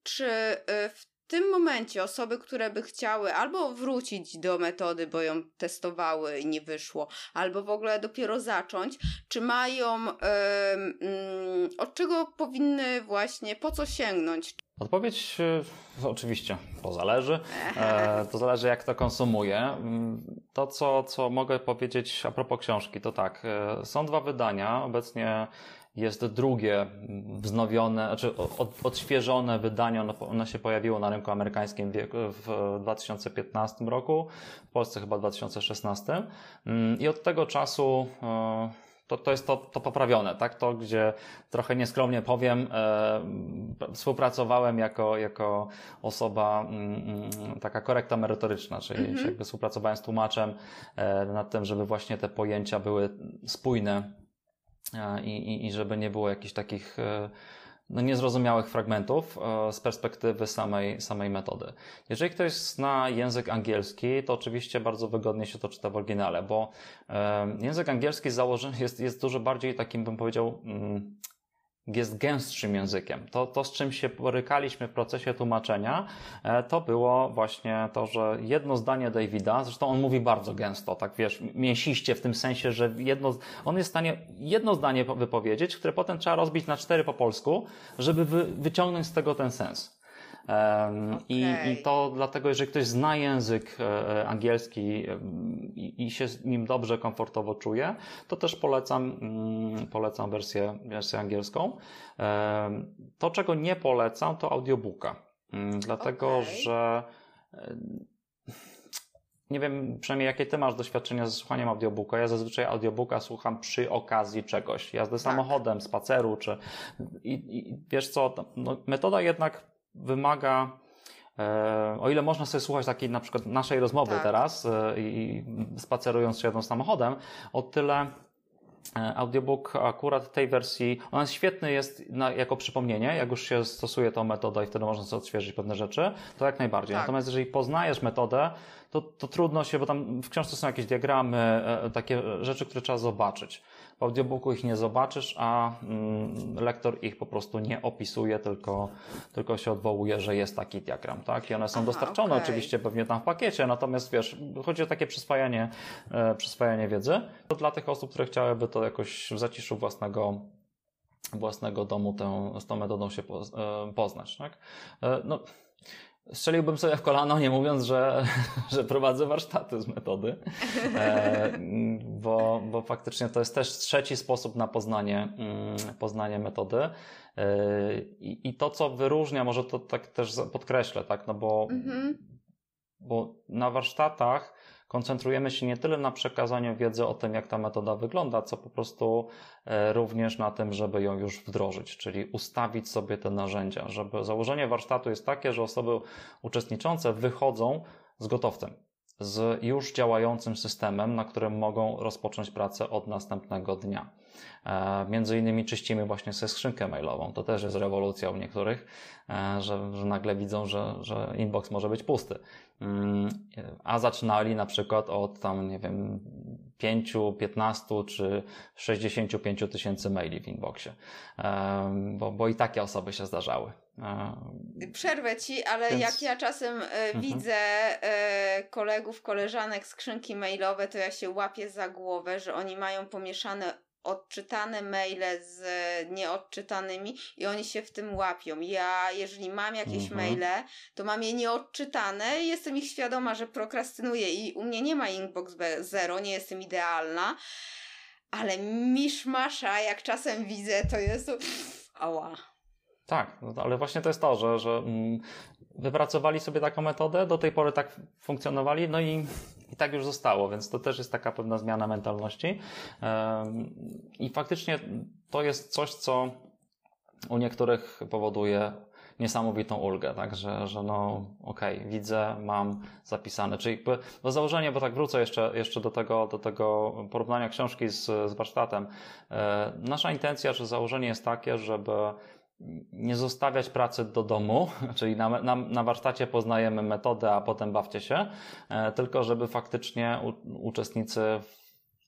czy e, w w tym momencie osoby, które by chciały albo wrócić do metody, bo ją testowały i nie wyszło, albo w ogóle dopiero zacząć, czy mają, yy, od czego powinny właśnie, po co sięgnąć? Odpowiedź yy, oczywiście to zależy. E, to zależy, jak to konsumuję. Mm, to, co, co mogę powiedzieć a propos książki, to tak. E, są dwa wydania. Obecnie jest drugie wznowione, znaczy od, odświeżone wydanie, ono, ono, się pojawiło na rynku amerykańskim w 2015 roku, w Polsce chyba w 2016 mm, i od tego czasu e, to, to jest to, to poprawione, tak? To, gdzie trochę nieskromnie powiem, e, współpracowałem jako, jako osoba mm, mm taka korekta merytoryczna, czyli mm -hmm. jakby współpracowałem z tłumaczem e, nad tym, żeby właśnie te pojęcia były spójne i, i, i żeby nie było jakichś takich e, no, niezrozumiałych fragmentów e, z perspektywy samej, samej metody. Jeżeli ktoś zna język angielski, to oczywiście bardzo wygodnie się to czyta w oryginale, bo e, język angielski założony jest, jest dużo bardziej takim, bym powiedział, mm, jest gęstszym językiem. To, to, z czym się borykaliśmy w procesie tłumaczenia, e, to było właśnie to, że jedno zdanie Davida, zresztą on mówi bardzo gęsto, tak wiesz, mięsiście w tym sensie, że jedno, on jest w stanie jedno zdanie wypowiedzieć, które potem trzeba rozbić na cztery po polsku, żeby wy, wyciągnąć z tego ten sens. Okay. I, I, to dlatego, jeżeli ktoś zna język e, e, angielski i, i, się z nim dobrze, komfortowo czuje, to też polecam, mm, polecam wersję, wersję angielską. To, czego nie polecam, to audiobooka. Mm, dlatego, okay. że nie wiem przynajmniej jakie ty masz doświadczenia ze słuchaniem audiobooka. Ja zazwyczaj audiobooka słucham przy okazji czegoś. Jazdy tak. samochodem, spaceru, czy i, i wiesz co, no, metoda jednak wymaga e, o ile można sobie słuchać takiej na przykład naszej rozmowy tak. teraz e, i spacerując się jedną samochodem, o tyle e, audiobook akurat tej wersji, on jest świetny jest na, jako przypomnienie, jak już się stosuje tą metodę i wtedy można sobie odświeżyć pewne rzeczy, to jak najbardziej. Tak. Natomiast jeżeli poznajesz metodę, to, to trudno się, bo tam w książce są jakieś diagramy, takie rzeczy, które trzeba zobaczyć. W audiobooku ich nie zobaczysz, a mm, lektor ich po prostu nie opisuje, tylko, tylko się odwołuje, że jest taki diagram, tak? I one są Aha, dostarczone okay. oczywiście pewnie tam w pakiecie, natomiast wiesz, chodzi o takie przyswajanie, e, przyswajanie wiedzy. To dla tych osób, które chciałyby to jakoś w zaciszu własnego własnego domu tę, z tą metodą się e, poznać, tak? E, no, Strzeliłbym sobie w kolano, nie mówiąc, że, *laughs* że prowadzę warsztaty z metody, e, bo, bo faktycznie to jest też trzeci sposób na poznanie, mm, poznanie metody. E, I, I to, co wyróżnia, może to tak też podkreślę, tak, no bo, mhm. bo na warsztatach koncentrujemy się nie tyle na przekazaniu wiedzy o tym, jak ta metoda wygląda, co po prostu e, również na tym, żeby ją już wdrożyć, czyli ustawić sobie te narzędzia, żeby założenie warsztatu jest takie, że osoby uczestniczące wychodzą z gotowcem, z już działającym systemem, na którym mogą rozpocząć pracę od następnego dnia. E, między innymi czyścimy właśnie sobie skrzynkę mailową. To też jest rewolucja u niektórych, e, że, że nagle widzą, że, że inbox może być pusty. Mm, a zaczynali na przykład od tam, nie wiem, 5, 15 czy 65 tysięcy maili w inboxie. E, bo, bo i takie osoby się zdarzały. Przerwę ci, ale Więc... jak ja czasem mhm. widzę kolegów, koleżanek skrzynki mailowe, to ja się łapię za głowę, że oni mają pomieszane odczytane maile z nieodczytanymi i oni się w tym łapią. Ja, jeżeli mam jakieś mhm. maile, to mam je nieodczytane i jestem ich świadoma, że prokrastynuję i u mnie nie ma inbox zero, nie jestem idealna, ale miszmasza, jak czasem widzę, to jest ała. Tak, no ale właśnie to jest to, że, że mm, wypracowali sobie taką metodę, do tej pory tak funkcjonowali, no i, i tak już zostało, więc to też jest taka pewna zmiana mentalności. I faktycznie to jest coś, co u niektórych powoduje niesamowitą ulgę, tak, że, że no okej, okay, widzę, mam zapisane, czyli jakby do założenia, bo tak wrócę jeszcze, jeszcze do tego, do tego porównania książki z, z warsztatem. E, nasza intencja, że założenie jest takie, żeby nie zostawiać pracy do domu, *laughs* czyli na, na, na warsztacie poznajemy metodę, a potem bawcie się, e, tylko żeby faktycznie u, uczestnicy w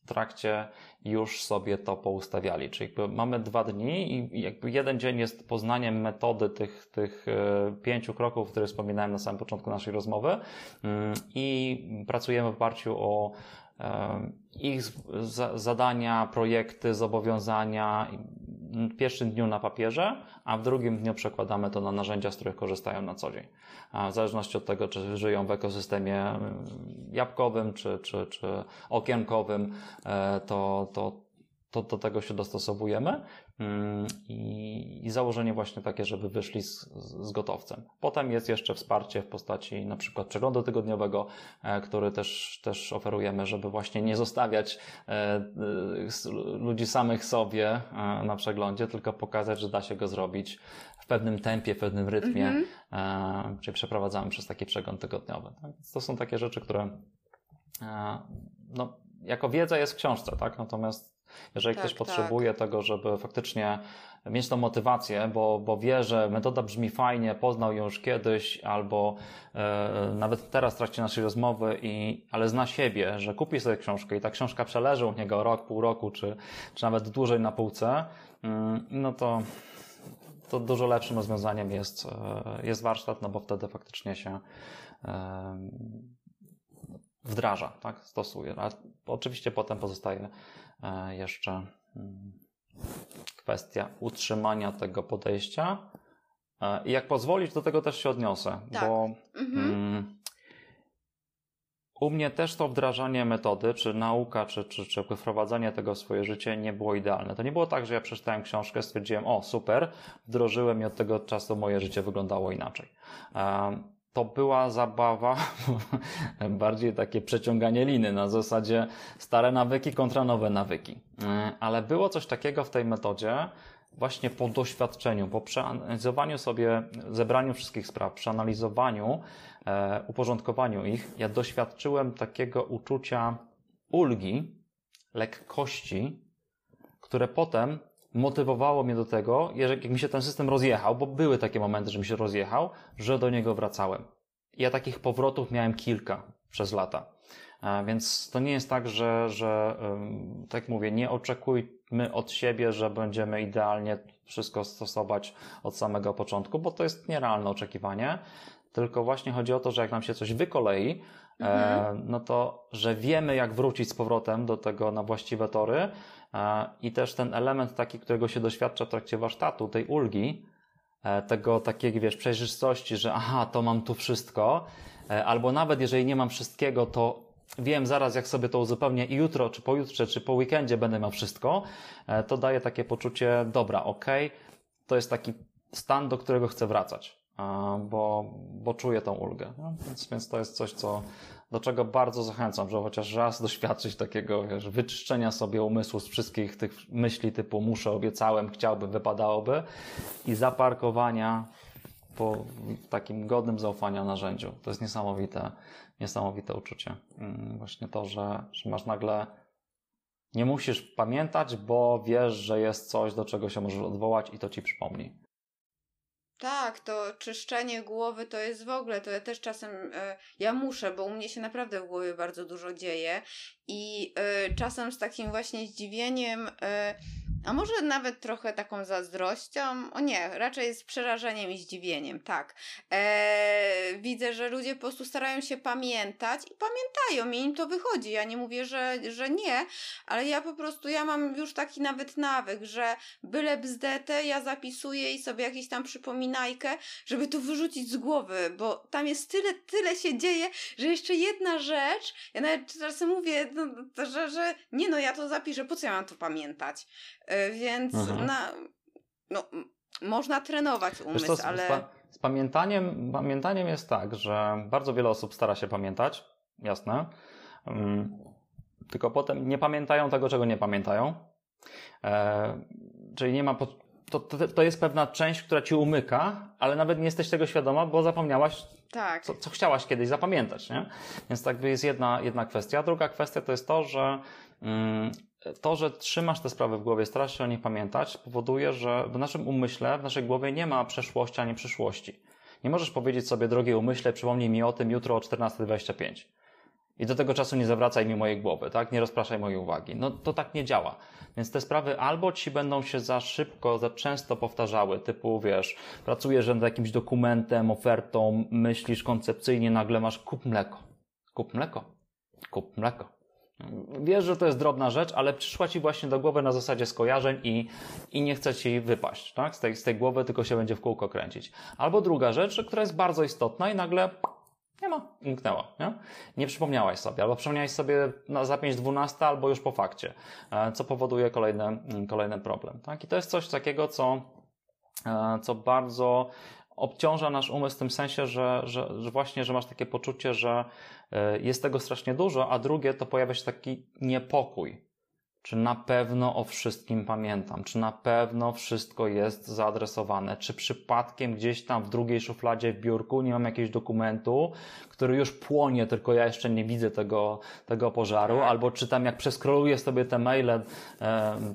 trakcie już sobie to poustawiali. Czyli mamy dwa dni i jakby jeden dzień jest poznaniem metody tych, tych e, pięciu kroków, które wspominałem na samym początku naszej rozmowy mm, i pracujemy w oparciu o e, ich zadania, projekty, zobowiązania, w pierwszym dniu na papierze, a w drugim dniu przekładamy to na narzędzia, z których korzystają na co dzień. W zależności od tego, czy żyją w ekosystemie mm, jabłkowym, czy, czy, czy okienkowym, e, to, to, to do tego się dostosowujemy. Mm, I, I, założenie właśnie takie, żeby wyszli z, z gotowcem. Potem jest jeszcze wsparcie w postaci na przykład przeglądu tygodniowego, e, który też, też oferujemy, żeby właśnie nie zostawiać e, e, ludzi samych sobie na przeglądzie, tylko pokazać, że da się go zrobić w pewnym tempie, w pewnym rytmie, mm-hmm. czyli przeprowadzamy przez taki przegląd tygodniowy. Tak? To są takie rzeczy, które no, jako wiedza jest w książce, tak? Natomiast jeżeli tak, ktoś potrzebuje tak. tego, żeby faktycznie mieć tą motywację, bo, bo wie, że metoda brzmi fajnie, poznał ją już kiedyś, albo e, nawet teraz w trakcie naszej rozmowy, i, ale zna siebie, że kupi sobie książkę i ta książka przeleży u niego rok, pół roku, czy, czy nawet dłużej na półce, mm, no to, to dużo lepszym rozwiązaniem jest, e, jest warsztat, no bo wtedy faktycznie się e, wdraża, tak, stosuje. A oczywiście potem pozostaje jeszcze mm, kwestia utrzymania tego podejścia. E, I jak pozwolisz, do tego też się odniosę, tak. bo mhm. mm, u mnie też to wdrażanie metody, czy nauka, czy, czy, czy wprowadzanie tego w swoje życie nie było idealne. To nie było tak, że ja przeczytałem książkę, stwierdziłem, o super, wdrożyłem i od tego czasu moje życie wyglądało inaczej. E, to była zabawa, *laughs* bardziej takie przeciąganie liny na zasadzie stare nawyki kontra nowe nawyki. E, ale było coś takiego w tej metodzie, właśnie po doświadczeniu, po przeanalizowaniu sobie, zebraniu wszystkich spraw, przeanalizowaniu, e, uporządkowaniu ich, ja doświadczyłem takiego uczucia ulgi, lekkości, które potem motywowało mnie do tego, jak mi się ten system rozjechał, bo były takie momenty, że mi się rozjechał, że do niego wracałem. Ja takich powrotów miałem kilka przez lata. Więc to nie jest tak, że, że tak mówię, nie oczekujmy od siebie, że będziemy idealnie wszystko stosować od samego początku, bo to jest nierealne oczekiwanie. Tylko właśnie chodzi o to, że jak nam się coś wykolei, e, mhm. no to, że wiemy, jak wrócić z powrotem do tego na właściwe tory, i też ten element taki, którego się doświadcza w trakcie warsztatu, tej ulgi, e, tego takiej, wiesz, przejrzystości, że aha, to mam tu wszystko, e, albo nawet jeżeli nie mam wszystkiego, to wiem zaraz, jak sobie to uzupełnię i jutro, czy pojutrze, czy po weekendzie będę miał wszystko, e, to daje takie poczucie, dobra, ok, to jest taki stan, do którego chcę wracać, bo, bo czuję tą ulgę. No, więc, więc to jest coś, co, do czego bardzo zachęcam, że chociaż raz doświadczyć takiego wiesz, wyczyszczenia sobie umysłu z wszystkich tych myśli typu muszę, obiecałem, chciałbym, wypadałoby i zaparkowania po takim godnym zaufania narzędziu. To jest niesamowite, niesamowite uczucie. Mm, właśnie to, że, że masz nagle nie musisz pamiętać, bo wiesz, że jest coś, do czego się możesz odwołać i to ci przypomni. Tak, to czyszczenie głowy to jest w ogóle, to ja też czasem, e, ja muszę, bo u mnie się naprawdę w głowie bardzo dużo dzieje i e, czasem z takim właśnie zdziwieniem e, a może nawet trochę taką zazdrością? O nie, raczej z przerażeniem i zdziwieniem, tak. Eee, widzę, że ludzie po prostu starają się pamiętać i pamiętają, i im to wychodzi. Ja nie mówię, że, że nie, ale ja po prostu, ja mam już taki nawet nawyk, że byle bzdetę, ja zapisuję i sobie jakiś tam przypominajkę, żeby to wyrzucić z głowy, bo tam jest tyle, tyle się dzieje, że jeszcze jedna rzecz, ja nawet czasem mówię, no, że, że nie no, ja to zapiszę, po co ja mam to pamiętać? E, więc na, no, można trenować umysł, z, ale... Z, z pamiętaniem, pamiętaniem jest tak, że bardzo wiele osób stara się pamiętać, jasne, um, tylko potem nie pamiętają tego, czego nie pamiętają. E, czyli nie ma... Po, to, to, to jest pewna część, która ci umyka, ale nawet nie jesteś tego świadoma, bo zapomniałaś, tak. co, co chciałaś kiedyś zapamiętać. Nie? Więc tak jest jedna, jedna kwestia. Druga kwestia to jest to, że mm, to, że trzymasz te sprawy w głowie, starasz się o nich pamiętać, powoduje, że w naszym umyśle, w naszej głowie nie ma przeszłości ani przyszłości. Nie możesz powiedzieć sobie, drogi umyśle, przypomnij mi o tym jutro o 14.25. I do tego czasu nie zawracaj mi mojej głowy, tak? Nie rozpraszaj mojej uwagi. No to tak nie działa. Więc te sprawy albo ci będą się za szybko, za często powtarzały, typu wiesz, pracujesz nad jakimś dokumentem, ofertą, myślisz koncepcyjnie, nagle masz kup mleko. Kup mleko. Kup mleko Wiesz, że to jest drobna rzecz, ale przyszła ci właśnie do głowy na zasadzie skojarzeń i, i nie chce ci wypaść tak? z, tej, z tej głowy, tylko się będzie w kółko kręcić. Albo druga rzecz, która jest bardzo istotna i nagle nie ma, umknęła. Nie, nie przypomniałaś sobie, albo przypomniałaś sobie na, za 5.12, albo już po fakcie, e, co powoduje kolejny, kolejny problem. Tak? I to jest coś takiego, co, e, co bardzo obciąża nasz umysł w tym sensie, że, że, że właśnie, że masz takie poczucie, że e, jest tego strasznie dużo, a drugie to pojawia się taki niepokój czy na pewno o wszystkim pamiętam? Czy na pewno wszystko jest zaadresowane? Czy przypadkiem gdzieś tam w drugiej szufladzie w biurku nie mam jakiegoś dokumentu, który już płonie, tylko ja jeszcze nie widzę tego, tego pożaru? Tak. Albo czy tam jak przeskroluję sobie te maile e,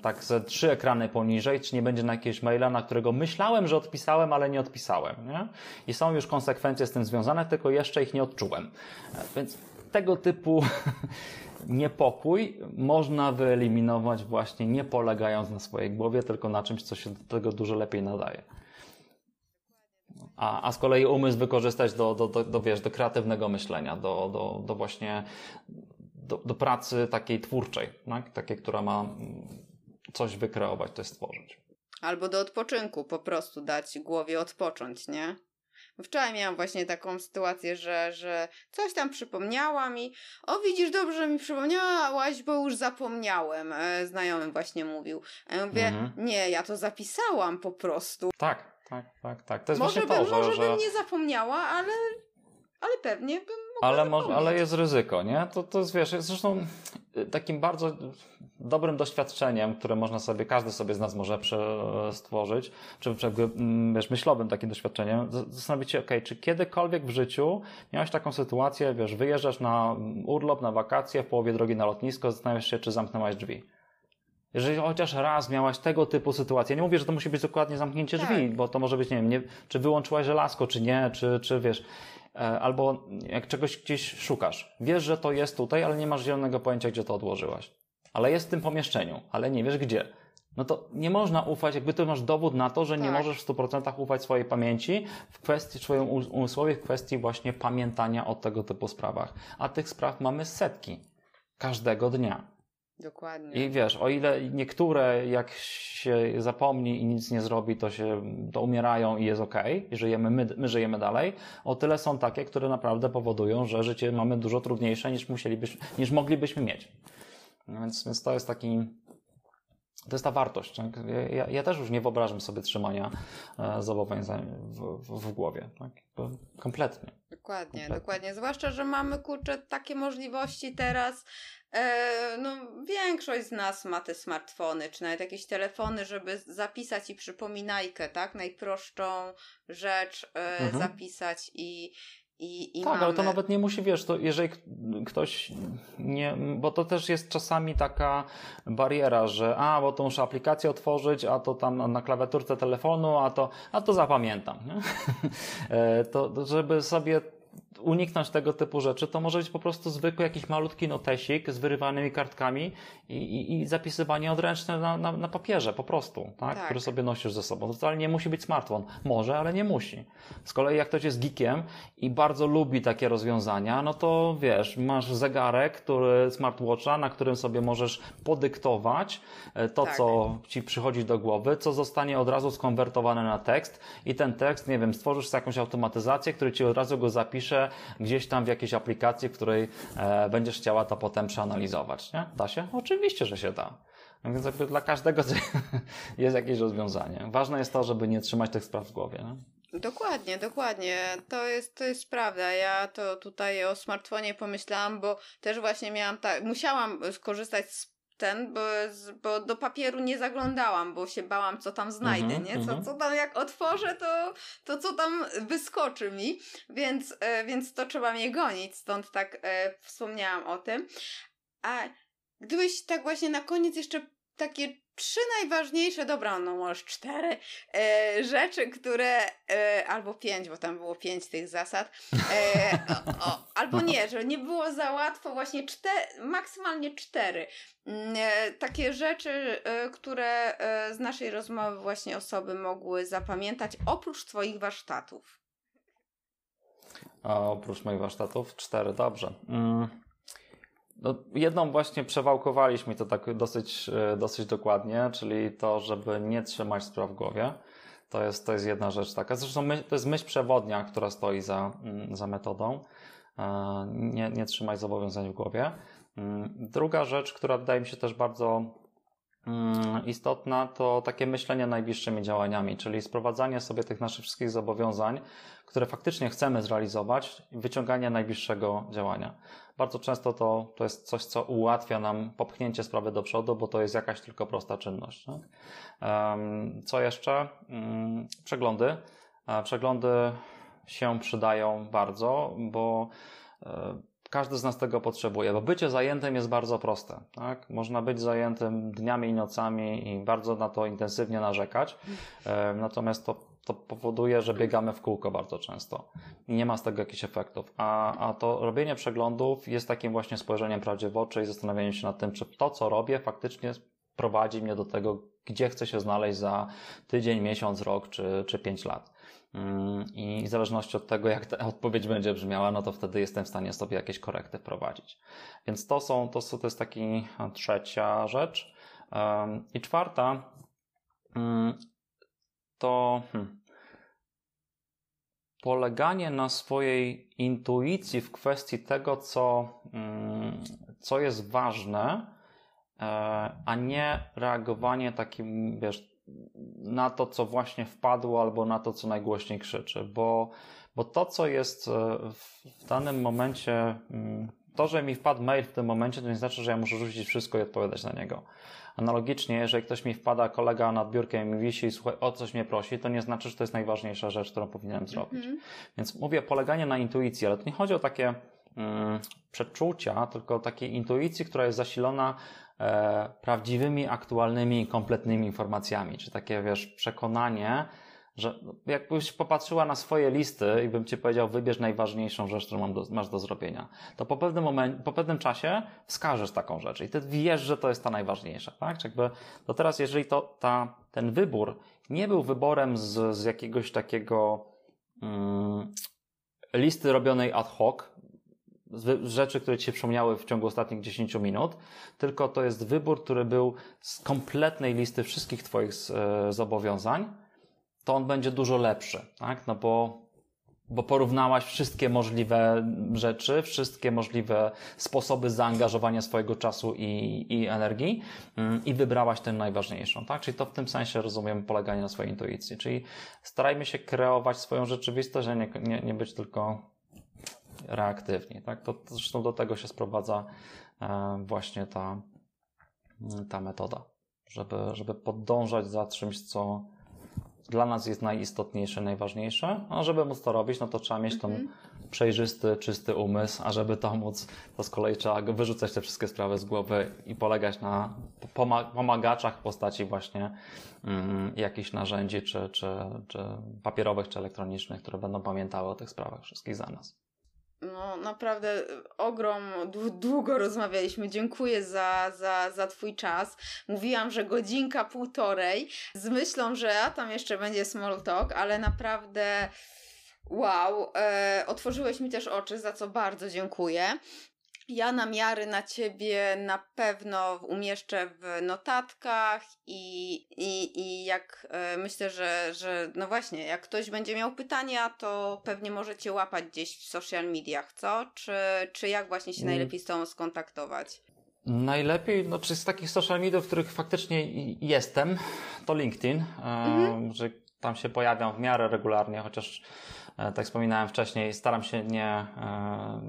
tak ze trzy ekrany poniżej, czy nie będzie na jakiegoś maila, na którego myślałem, że odpisałem, ale nie odpisałem? Nie? I są już konsekwencje z tym związane, tylko jeszcze ich nie odczułem. E, więc tego typu *laughs* niepokój można wyeliminować właśnie nie polegając na swojej głowie, tylko na czymś, co się do tego dużo lepiej nadaje. A, a z kolei umysł wykorzystać do, do, do, do, wiesz, do kreatywnego myślenia, do, do, do właśnie do, do pracy takiej twórczej, tak? takiej, która ma coś wykreować, coś stworzyć. Albo do odpoczynku, po prostu dać głowie odpocząć, nie? Wczoraj miałam właśnie taką sytuację, że, że coś tam przypomniałam i o widzisz, dobrze że mi przypomniałaś, bo już zapomniałem. E, znajomy właśnie mówił. A ja mówię, mhm. nie, ja to zapisałam po prostu. Tak, tak, tak, tak. To jest może właśnie bym, to, że, że... bym nie zapomniała, ale, ale pewnie bym ale, może, ale jest ryzyko, nie? To, to jest, wiesz, jest zresztą takim bardzo dobrym doświadczeniem, które można sobie, każdy sobie z nas może stworzyć, czy mm, wiesz, myślowym takim doświadczeniem, zastanowić się, ok, czy kiedykolwiek w życiu miałeś taką sytuację, wiesz, wyjeżdżasz na urlop, na wakacje, w połowie drogi na lotnisko, zastanawiasz się, czy zamknęłaś drzwi. Jeżeli chociaż raz miałaś tego typu sytuację, nie mówię, że to musi być dokładnie zamknięcie tak. drzwi, bo to może być, nie wiem, nie, czy wyłączyłaś żelazko, czy nie, czy, czy wiesz, albo jak czegoś gdzieś szukasz. Wiesz, że to jest tutaj, ale nie masz zielonego pojęcia, gdzie to odłożyłaś. Ale jest w tym pomieszczeniu, ale nie wiesz gdzie. No to nie można ufać, jakby ty masz dowód na to, że tak. nie możesz w 100% ufać swojej pamięci w kwestii, swojemu umysłowi, w kwestii właśnie pamiętania o tego typu sprawach. A tych spraw mamy setki. Każdego dnia. Dokładnie. I wiesz, o ile niektóre, jak się zapomni i nic nie zrobi, to się to umierają i jest ok, i żyjemy, my, my żyjemy dalej, o tyle są takie, które naprawdę powodują, że życie mamy dużo trudniejsze niż musielibyśmy, niż moglibyśmy mieć. No więc, więc to jest taki, to jest ta wartość. Tak? Ja, ja, też już nie wyobrażam sobie trzymania e, zobowiązań w, w, w głowie. Tak? Kompletnie. Dokładnie, Kompletnie. dokładnie. Zwłaszcza, że mamy kurczę takie możliwości teraz. E, no, większość z nas ma te smartfony, czy nawet jakieś telefony, żeby zapisać i przypominajkę, tak? Najprostszą rzecz e, mhm. zapisać i, i, i tak, mamy... ale to nawet nie musi, wiesz, to jeżeli ktoś nie, bo to też jest czasami taka bariera, że a, bo to muszę aplikację otworzyć, a to tam na klawiaturce telefonu, a to, a to zapamiętam. Nie? *laughs* E, to, żeby sobie uniknąć tego typu rzeczy, to może być po prostu zwykły jakiś malutki notesik z wyrywanymi kartkami i, i, i zapisywanie odręczne na, na, na, papierze po prostu, tak? tak? który sobie nosisz ze sobą. To wcale nie musi być smartfon. Może, ale nie musi. Z kolei jak ktoś jest geekiem i bardzo lubi takie rozwiązania, no to wiesz, masz zegarek, który, smartwatcha, na którym sobie możesz podyktować e, to, tak. co ci przychodzi do głowy, co zostanie od razu skonwertowane na tekst i ten tekst, nie wiem, stworzysz jakąś automatyzację, który ci od razu go zapisze gdzieś tam w jakiejś aplikacji, w której e, będziesz chciała to potem przeanalizować. Nie? Da się? Oczywiście, że się da. No więc jakby dla każdego *laughs* jest jakieś rozwiązanie. Ważne jest to, żeby nie trzymać tych spraw w głowie. Nie? Dokładnie, dokładnie. To jest, to jest prawda. Ja to tutaj o smartfonie pomyślałam, bo też właśnie miałam tak, musiałam skorzystać z ten, bo, bo do papieru nie zaglądałam, bo się bałam, co tam znajdę, mm -hmm, nie? Co, mhm. co tam jak otworzę, to, to co tam wyskoczy mi, więc, e, więc to trzeba mnie gonić, stąd tak e, wspomniałam o tym. A gdybyś tak właśnie na koniec jeszcze takie trzy najważniejsze, dobra, no może cztery e, rzeczy, które, e, albo pięć, bo tam było pięć tych zasad, e, o, o, albo nie, że nie było za łatwo, właśnie cztery, maksymalnie cztery. Mm, e, takie rzeczy, e, które e, z naszej rozmowy właśnie osoby mogły zapamiętać, oprócz Twoich warsztatów. A oprócz moich warsztatów? Cztery, dobrze. Mm. No, jedną właśnie przewałkowaliśmy to tak dosyć, e, dosyć dokładnie, czyli to, żeby nie trzymać spraw w głowie. To jest, to jest jedna rzecz taka. Zresztą my, to jest myśl przewodnia, która stoi za, mm, za metodą. E, nie, nie trzymać zobowiązań w głowie. Mm, druga rzecz, która wydaje mi się też bardzo mm, istotna, to takie myślenie najbliższymi działaniami, czyli sprowadzanie sobie tych naszych wszystkich zobowiązań, które faktycznie chcemy zrealizować, wyciąganie najbliższego działania. Bardzo często to, to jest coś, co ułatwia nam popchnięcie sprawy do przodu, bo to jest jakaś tylko prosta czynność. Co jeszcze? Mm, przeglądy. E, przeglądy się przydają bardzo, bo e, każdy z nas tego potrzebuje, bo bycie zajętym jest bardzo proste. Tak? Można być zajętym dniami i nocami i bardzo na to intensywnie narzekać, e, natomiast to to powoduje, że biegamy w kółko bardzo często i nie ma z tego jakichś efektów. A, a to robienie przeglądów jest takim właśnie spojrzeniem prawdzie w oczy i zastanawianiem się nad tym, czy to, co robię, faktycznie prowadzi mnie do tego, gdzie chcę się znaleźć za tydzień, miesiąc, rok czy, czy pięć lat. Mm, I w zależności od tego, jak ta odpowiedź będzie brzmiała, no to wtedy jestem w stanie sobie jakieś korekty wprowadzić. Więc to są, to, to jest taki trzecia rzecz. I czwarta, mm, to hmm, poleganie na swojej intuicji w kwestii tego, co, hmm, co jest ważne, e, a nie reagowanie takim, wiesz, na to, co właśnie wpadło, albo na to, co najgłośniej krzyczy, bo, bo to, co jest e, w danym momencie, hmm, to, że mi wpadł mail w tym momencie, to nie znaczy, że ja muszę rzucić wszystko i odpowiadać na niego. Analogicznie, jeżeli ktoś mi wpada, kolega nad biurkiem i mi wisi i słuchaj, o coś mnie prosi, to nie znaczy, że to jest najważniejsza rzecz, którą powinienem zrobić. -hmm. Więc mówię poleganie na intuicji, ale to nie chodzi o takie mm, przeczucia, tylko o takiej intuicji, która jest zasilona e, prawdziwymi, aktualnymi, kompletnymi informacjami, czy takie, wiesz, przekonanie, że jakbyś popatrzyła na swoje listy i bym ci powiedział, wybierz najważniejszą rzecz, którą masz do zrobienia, to po pewnym momencie, po pewnym czasie wskażesz taką rzecz i ty wiesz, że to jest ta najważniejsza, tak? Czy jakby, to teraz, jeżeli to, ta, ten wybór nie był wyborem z, z jakiegoś takiego mm, listy robionej ad hoc, rzeczy, które Ci się przypomniały w ciągu ostatnich 10 minut, tylko to jest wybór, który był z kompletnej listy wszystkich Twoich e, zobowiązań, to on będzie dużo lepszy, tak? No bo bo porównałaś wszystkie możliwe rzeczy, wszystkie możliwe sposoby zaangażowania swojego czasu i, i energii mm, i wybrałaś tę najważniejszą, tak? Czyli to w tym sensie rozumiem poleganie na swojej intuicji, czyli starajmy się kreować swoją rzeczywistość, a nie, nie, nie być tylko reaktywni, tak? To, zresztą do tego się sprowadza e, właśnie ta, ta metoda, żeby, żeby podążać za czymś, co dla nas jest najistotniejsze, najważniejsze, a żeby móc to robić, no to trzeba mieć ten mhm. przejrzysty, czysty umysł, a żeby to móc, to z kolei trzeba wyrzucać te wszystkie sprawy z głowy i polegać na pomagaczach w postaci właśnie um, jakichś narzędzi, czy, czy, czy papierowych, czy elektronicznych, które będą pamiętały o tych sprawach wszystkich za nas. No, naprawdę ogrom, długo rozmawialiśmy. Dziękuję za, za, za Twój czas. Mówiłam, że godzinka, półtorej, z myślą, że a tam jeszcze będzie small talk, ale naprawdę. Wow, e, otworzyłeś mi też oczy, za co bardzo dziękuję. Ja namiary na ciebie na pewno umieszczę w notatkach i, i, i jak e, myślę, że, że no właśnie, jak ktoś będzie miał pytania, to pewnie możecie łapać gdzieś w social mediach, co? Czy, czy jak właśnie się mm. najlepiej z tobą skontaktować? Najlepiej, no czy z takich social mediów, w których faktycznie jestem, to LinkedIn, mm -hmm. że tam się pojawiam w miarę regularnie, chociaż E, tak wspominałem wcześniej, staram się nie, e,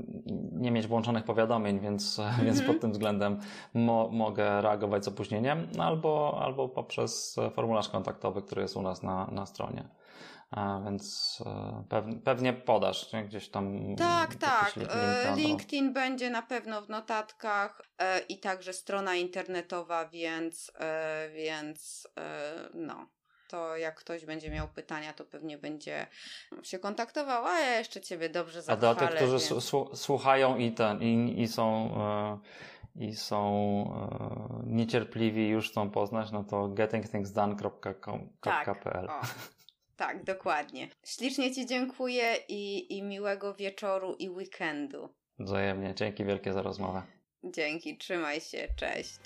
nie mieć włączonych powiadomień, więc, mm -hmm. *laughs* więc pod tym względem mo, mogę reagować z opóźnieniem, no albo, albo poprzez formularz kontaktowy, który jest u nas na, na stronie. A, więc pewnie, podasz nie? gdzieś tam. Tak, tak. LinkedIn będzie na pewno w notatkach e, i także strona internetowa, więc, e, więc e, no to jak ktoś będzie miał pytania, to pewnie będzie się kontaktował, a ja jeszcze Ciebie dobrze zachwalę. A dla tych, którzy więc... słuchają i, ten, i, i są... E, i są e, niecierpliwi już chcą poznać, no to gettingthingsdone.pl tak, tak, dokładnie. Ślicznie Ci dziękuję i, i miłego wieczoru i weekendu. Wzajemnie. Dzięki wielkie za rozmowę. Dzięki, trzymaj się, cześć.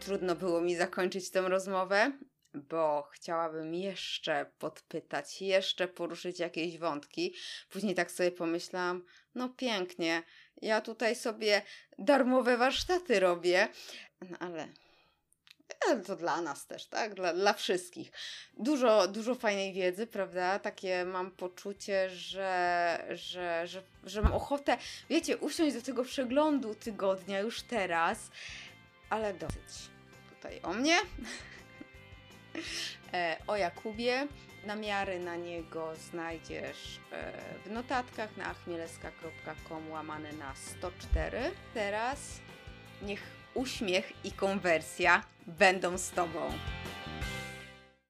Trudno było mi zakończyć tę rozmowę, bo chciałabym jeszcze podpytać, jeszcze poruszyć jakieś wątki. Później tak sobie pomyślałam, no pięknie, ja tutaj sobie darmowe warsztaty robię, no ale to dla nas też, tak? Dla, dla wszystkich. Dużo, dużo fajnej wiedzy, prawda? Takie mam poczucie, że, że, że, że mam ochotę, wiecie, usiąść do tego przeglądu tygodnia już teraz, ale dosyć tutaj o mnie, *laughs* e, o Jakubie. Namiary na niego znajdziesz e, w notatkach na achmieleska.com łamane na 104. Teraz niech uśmiech i konwersja będą z Tobą.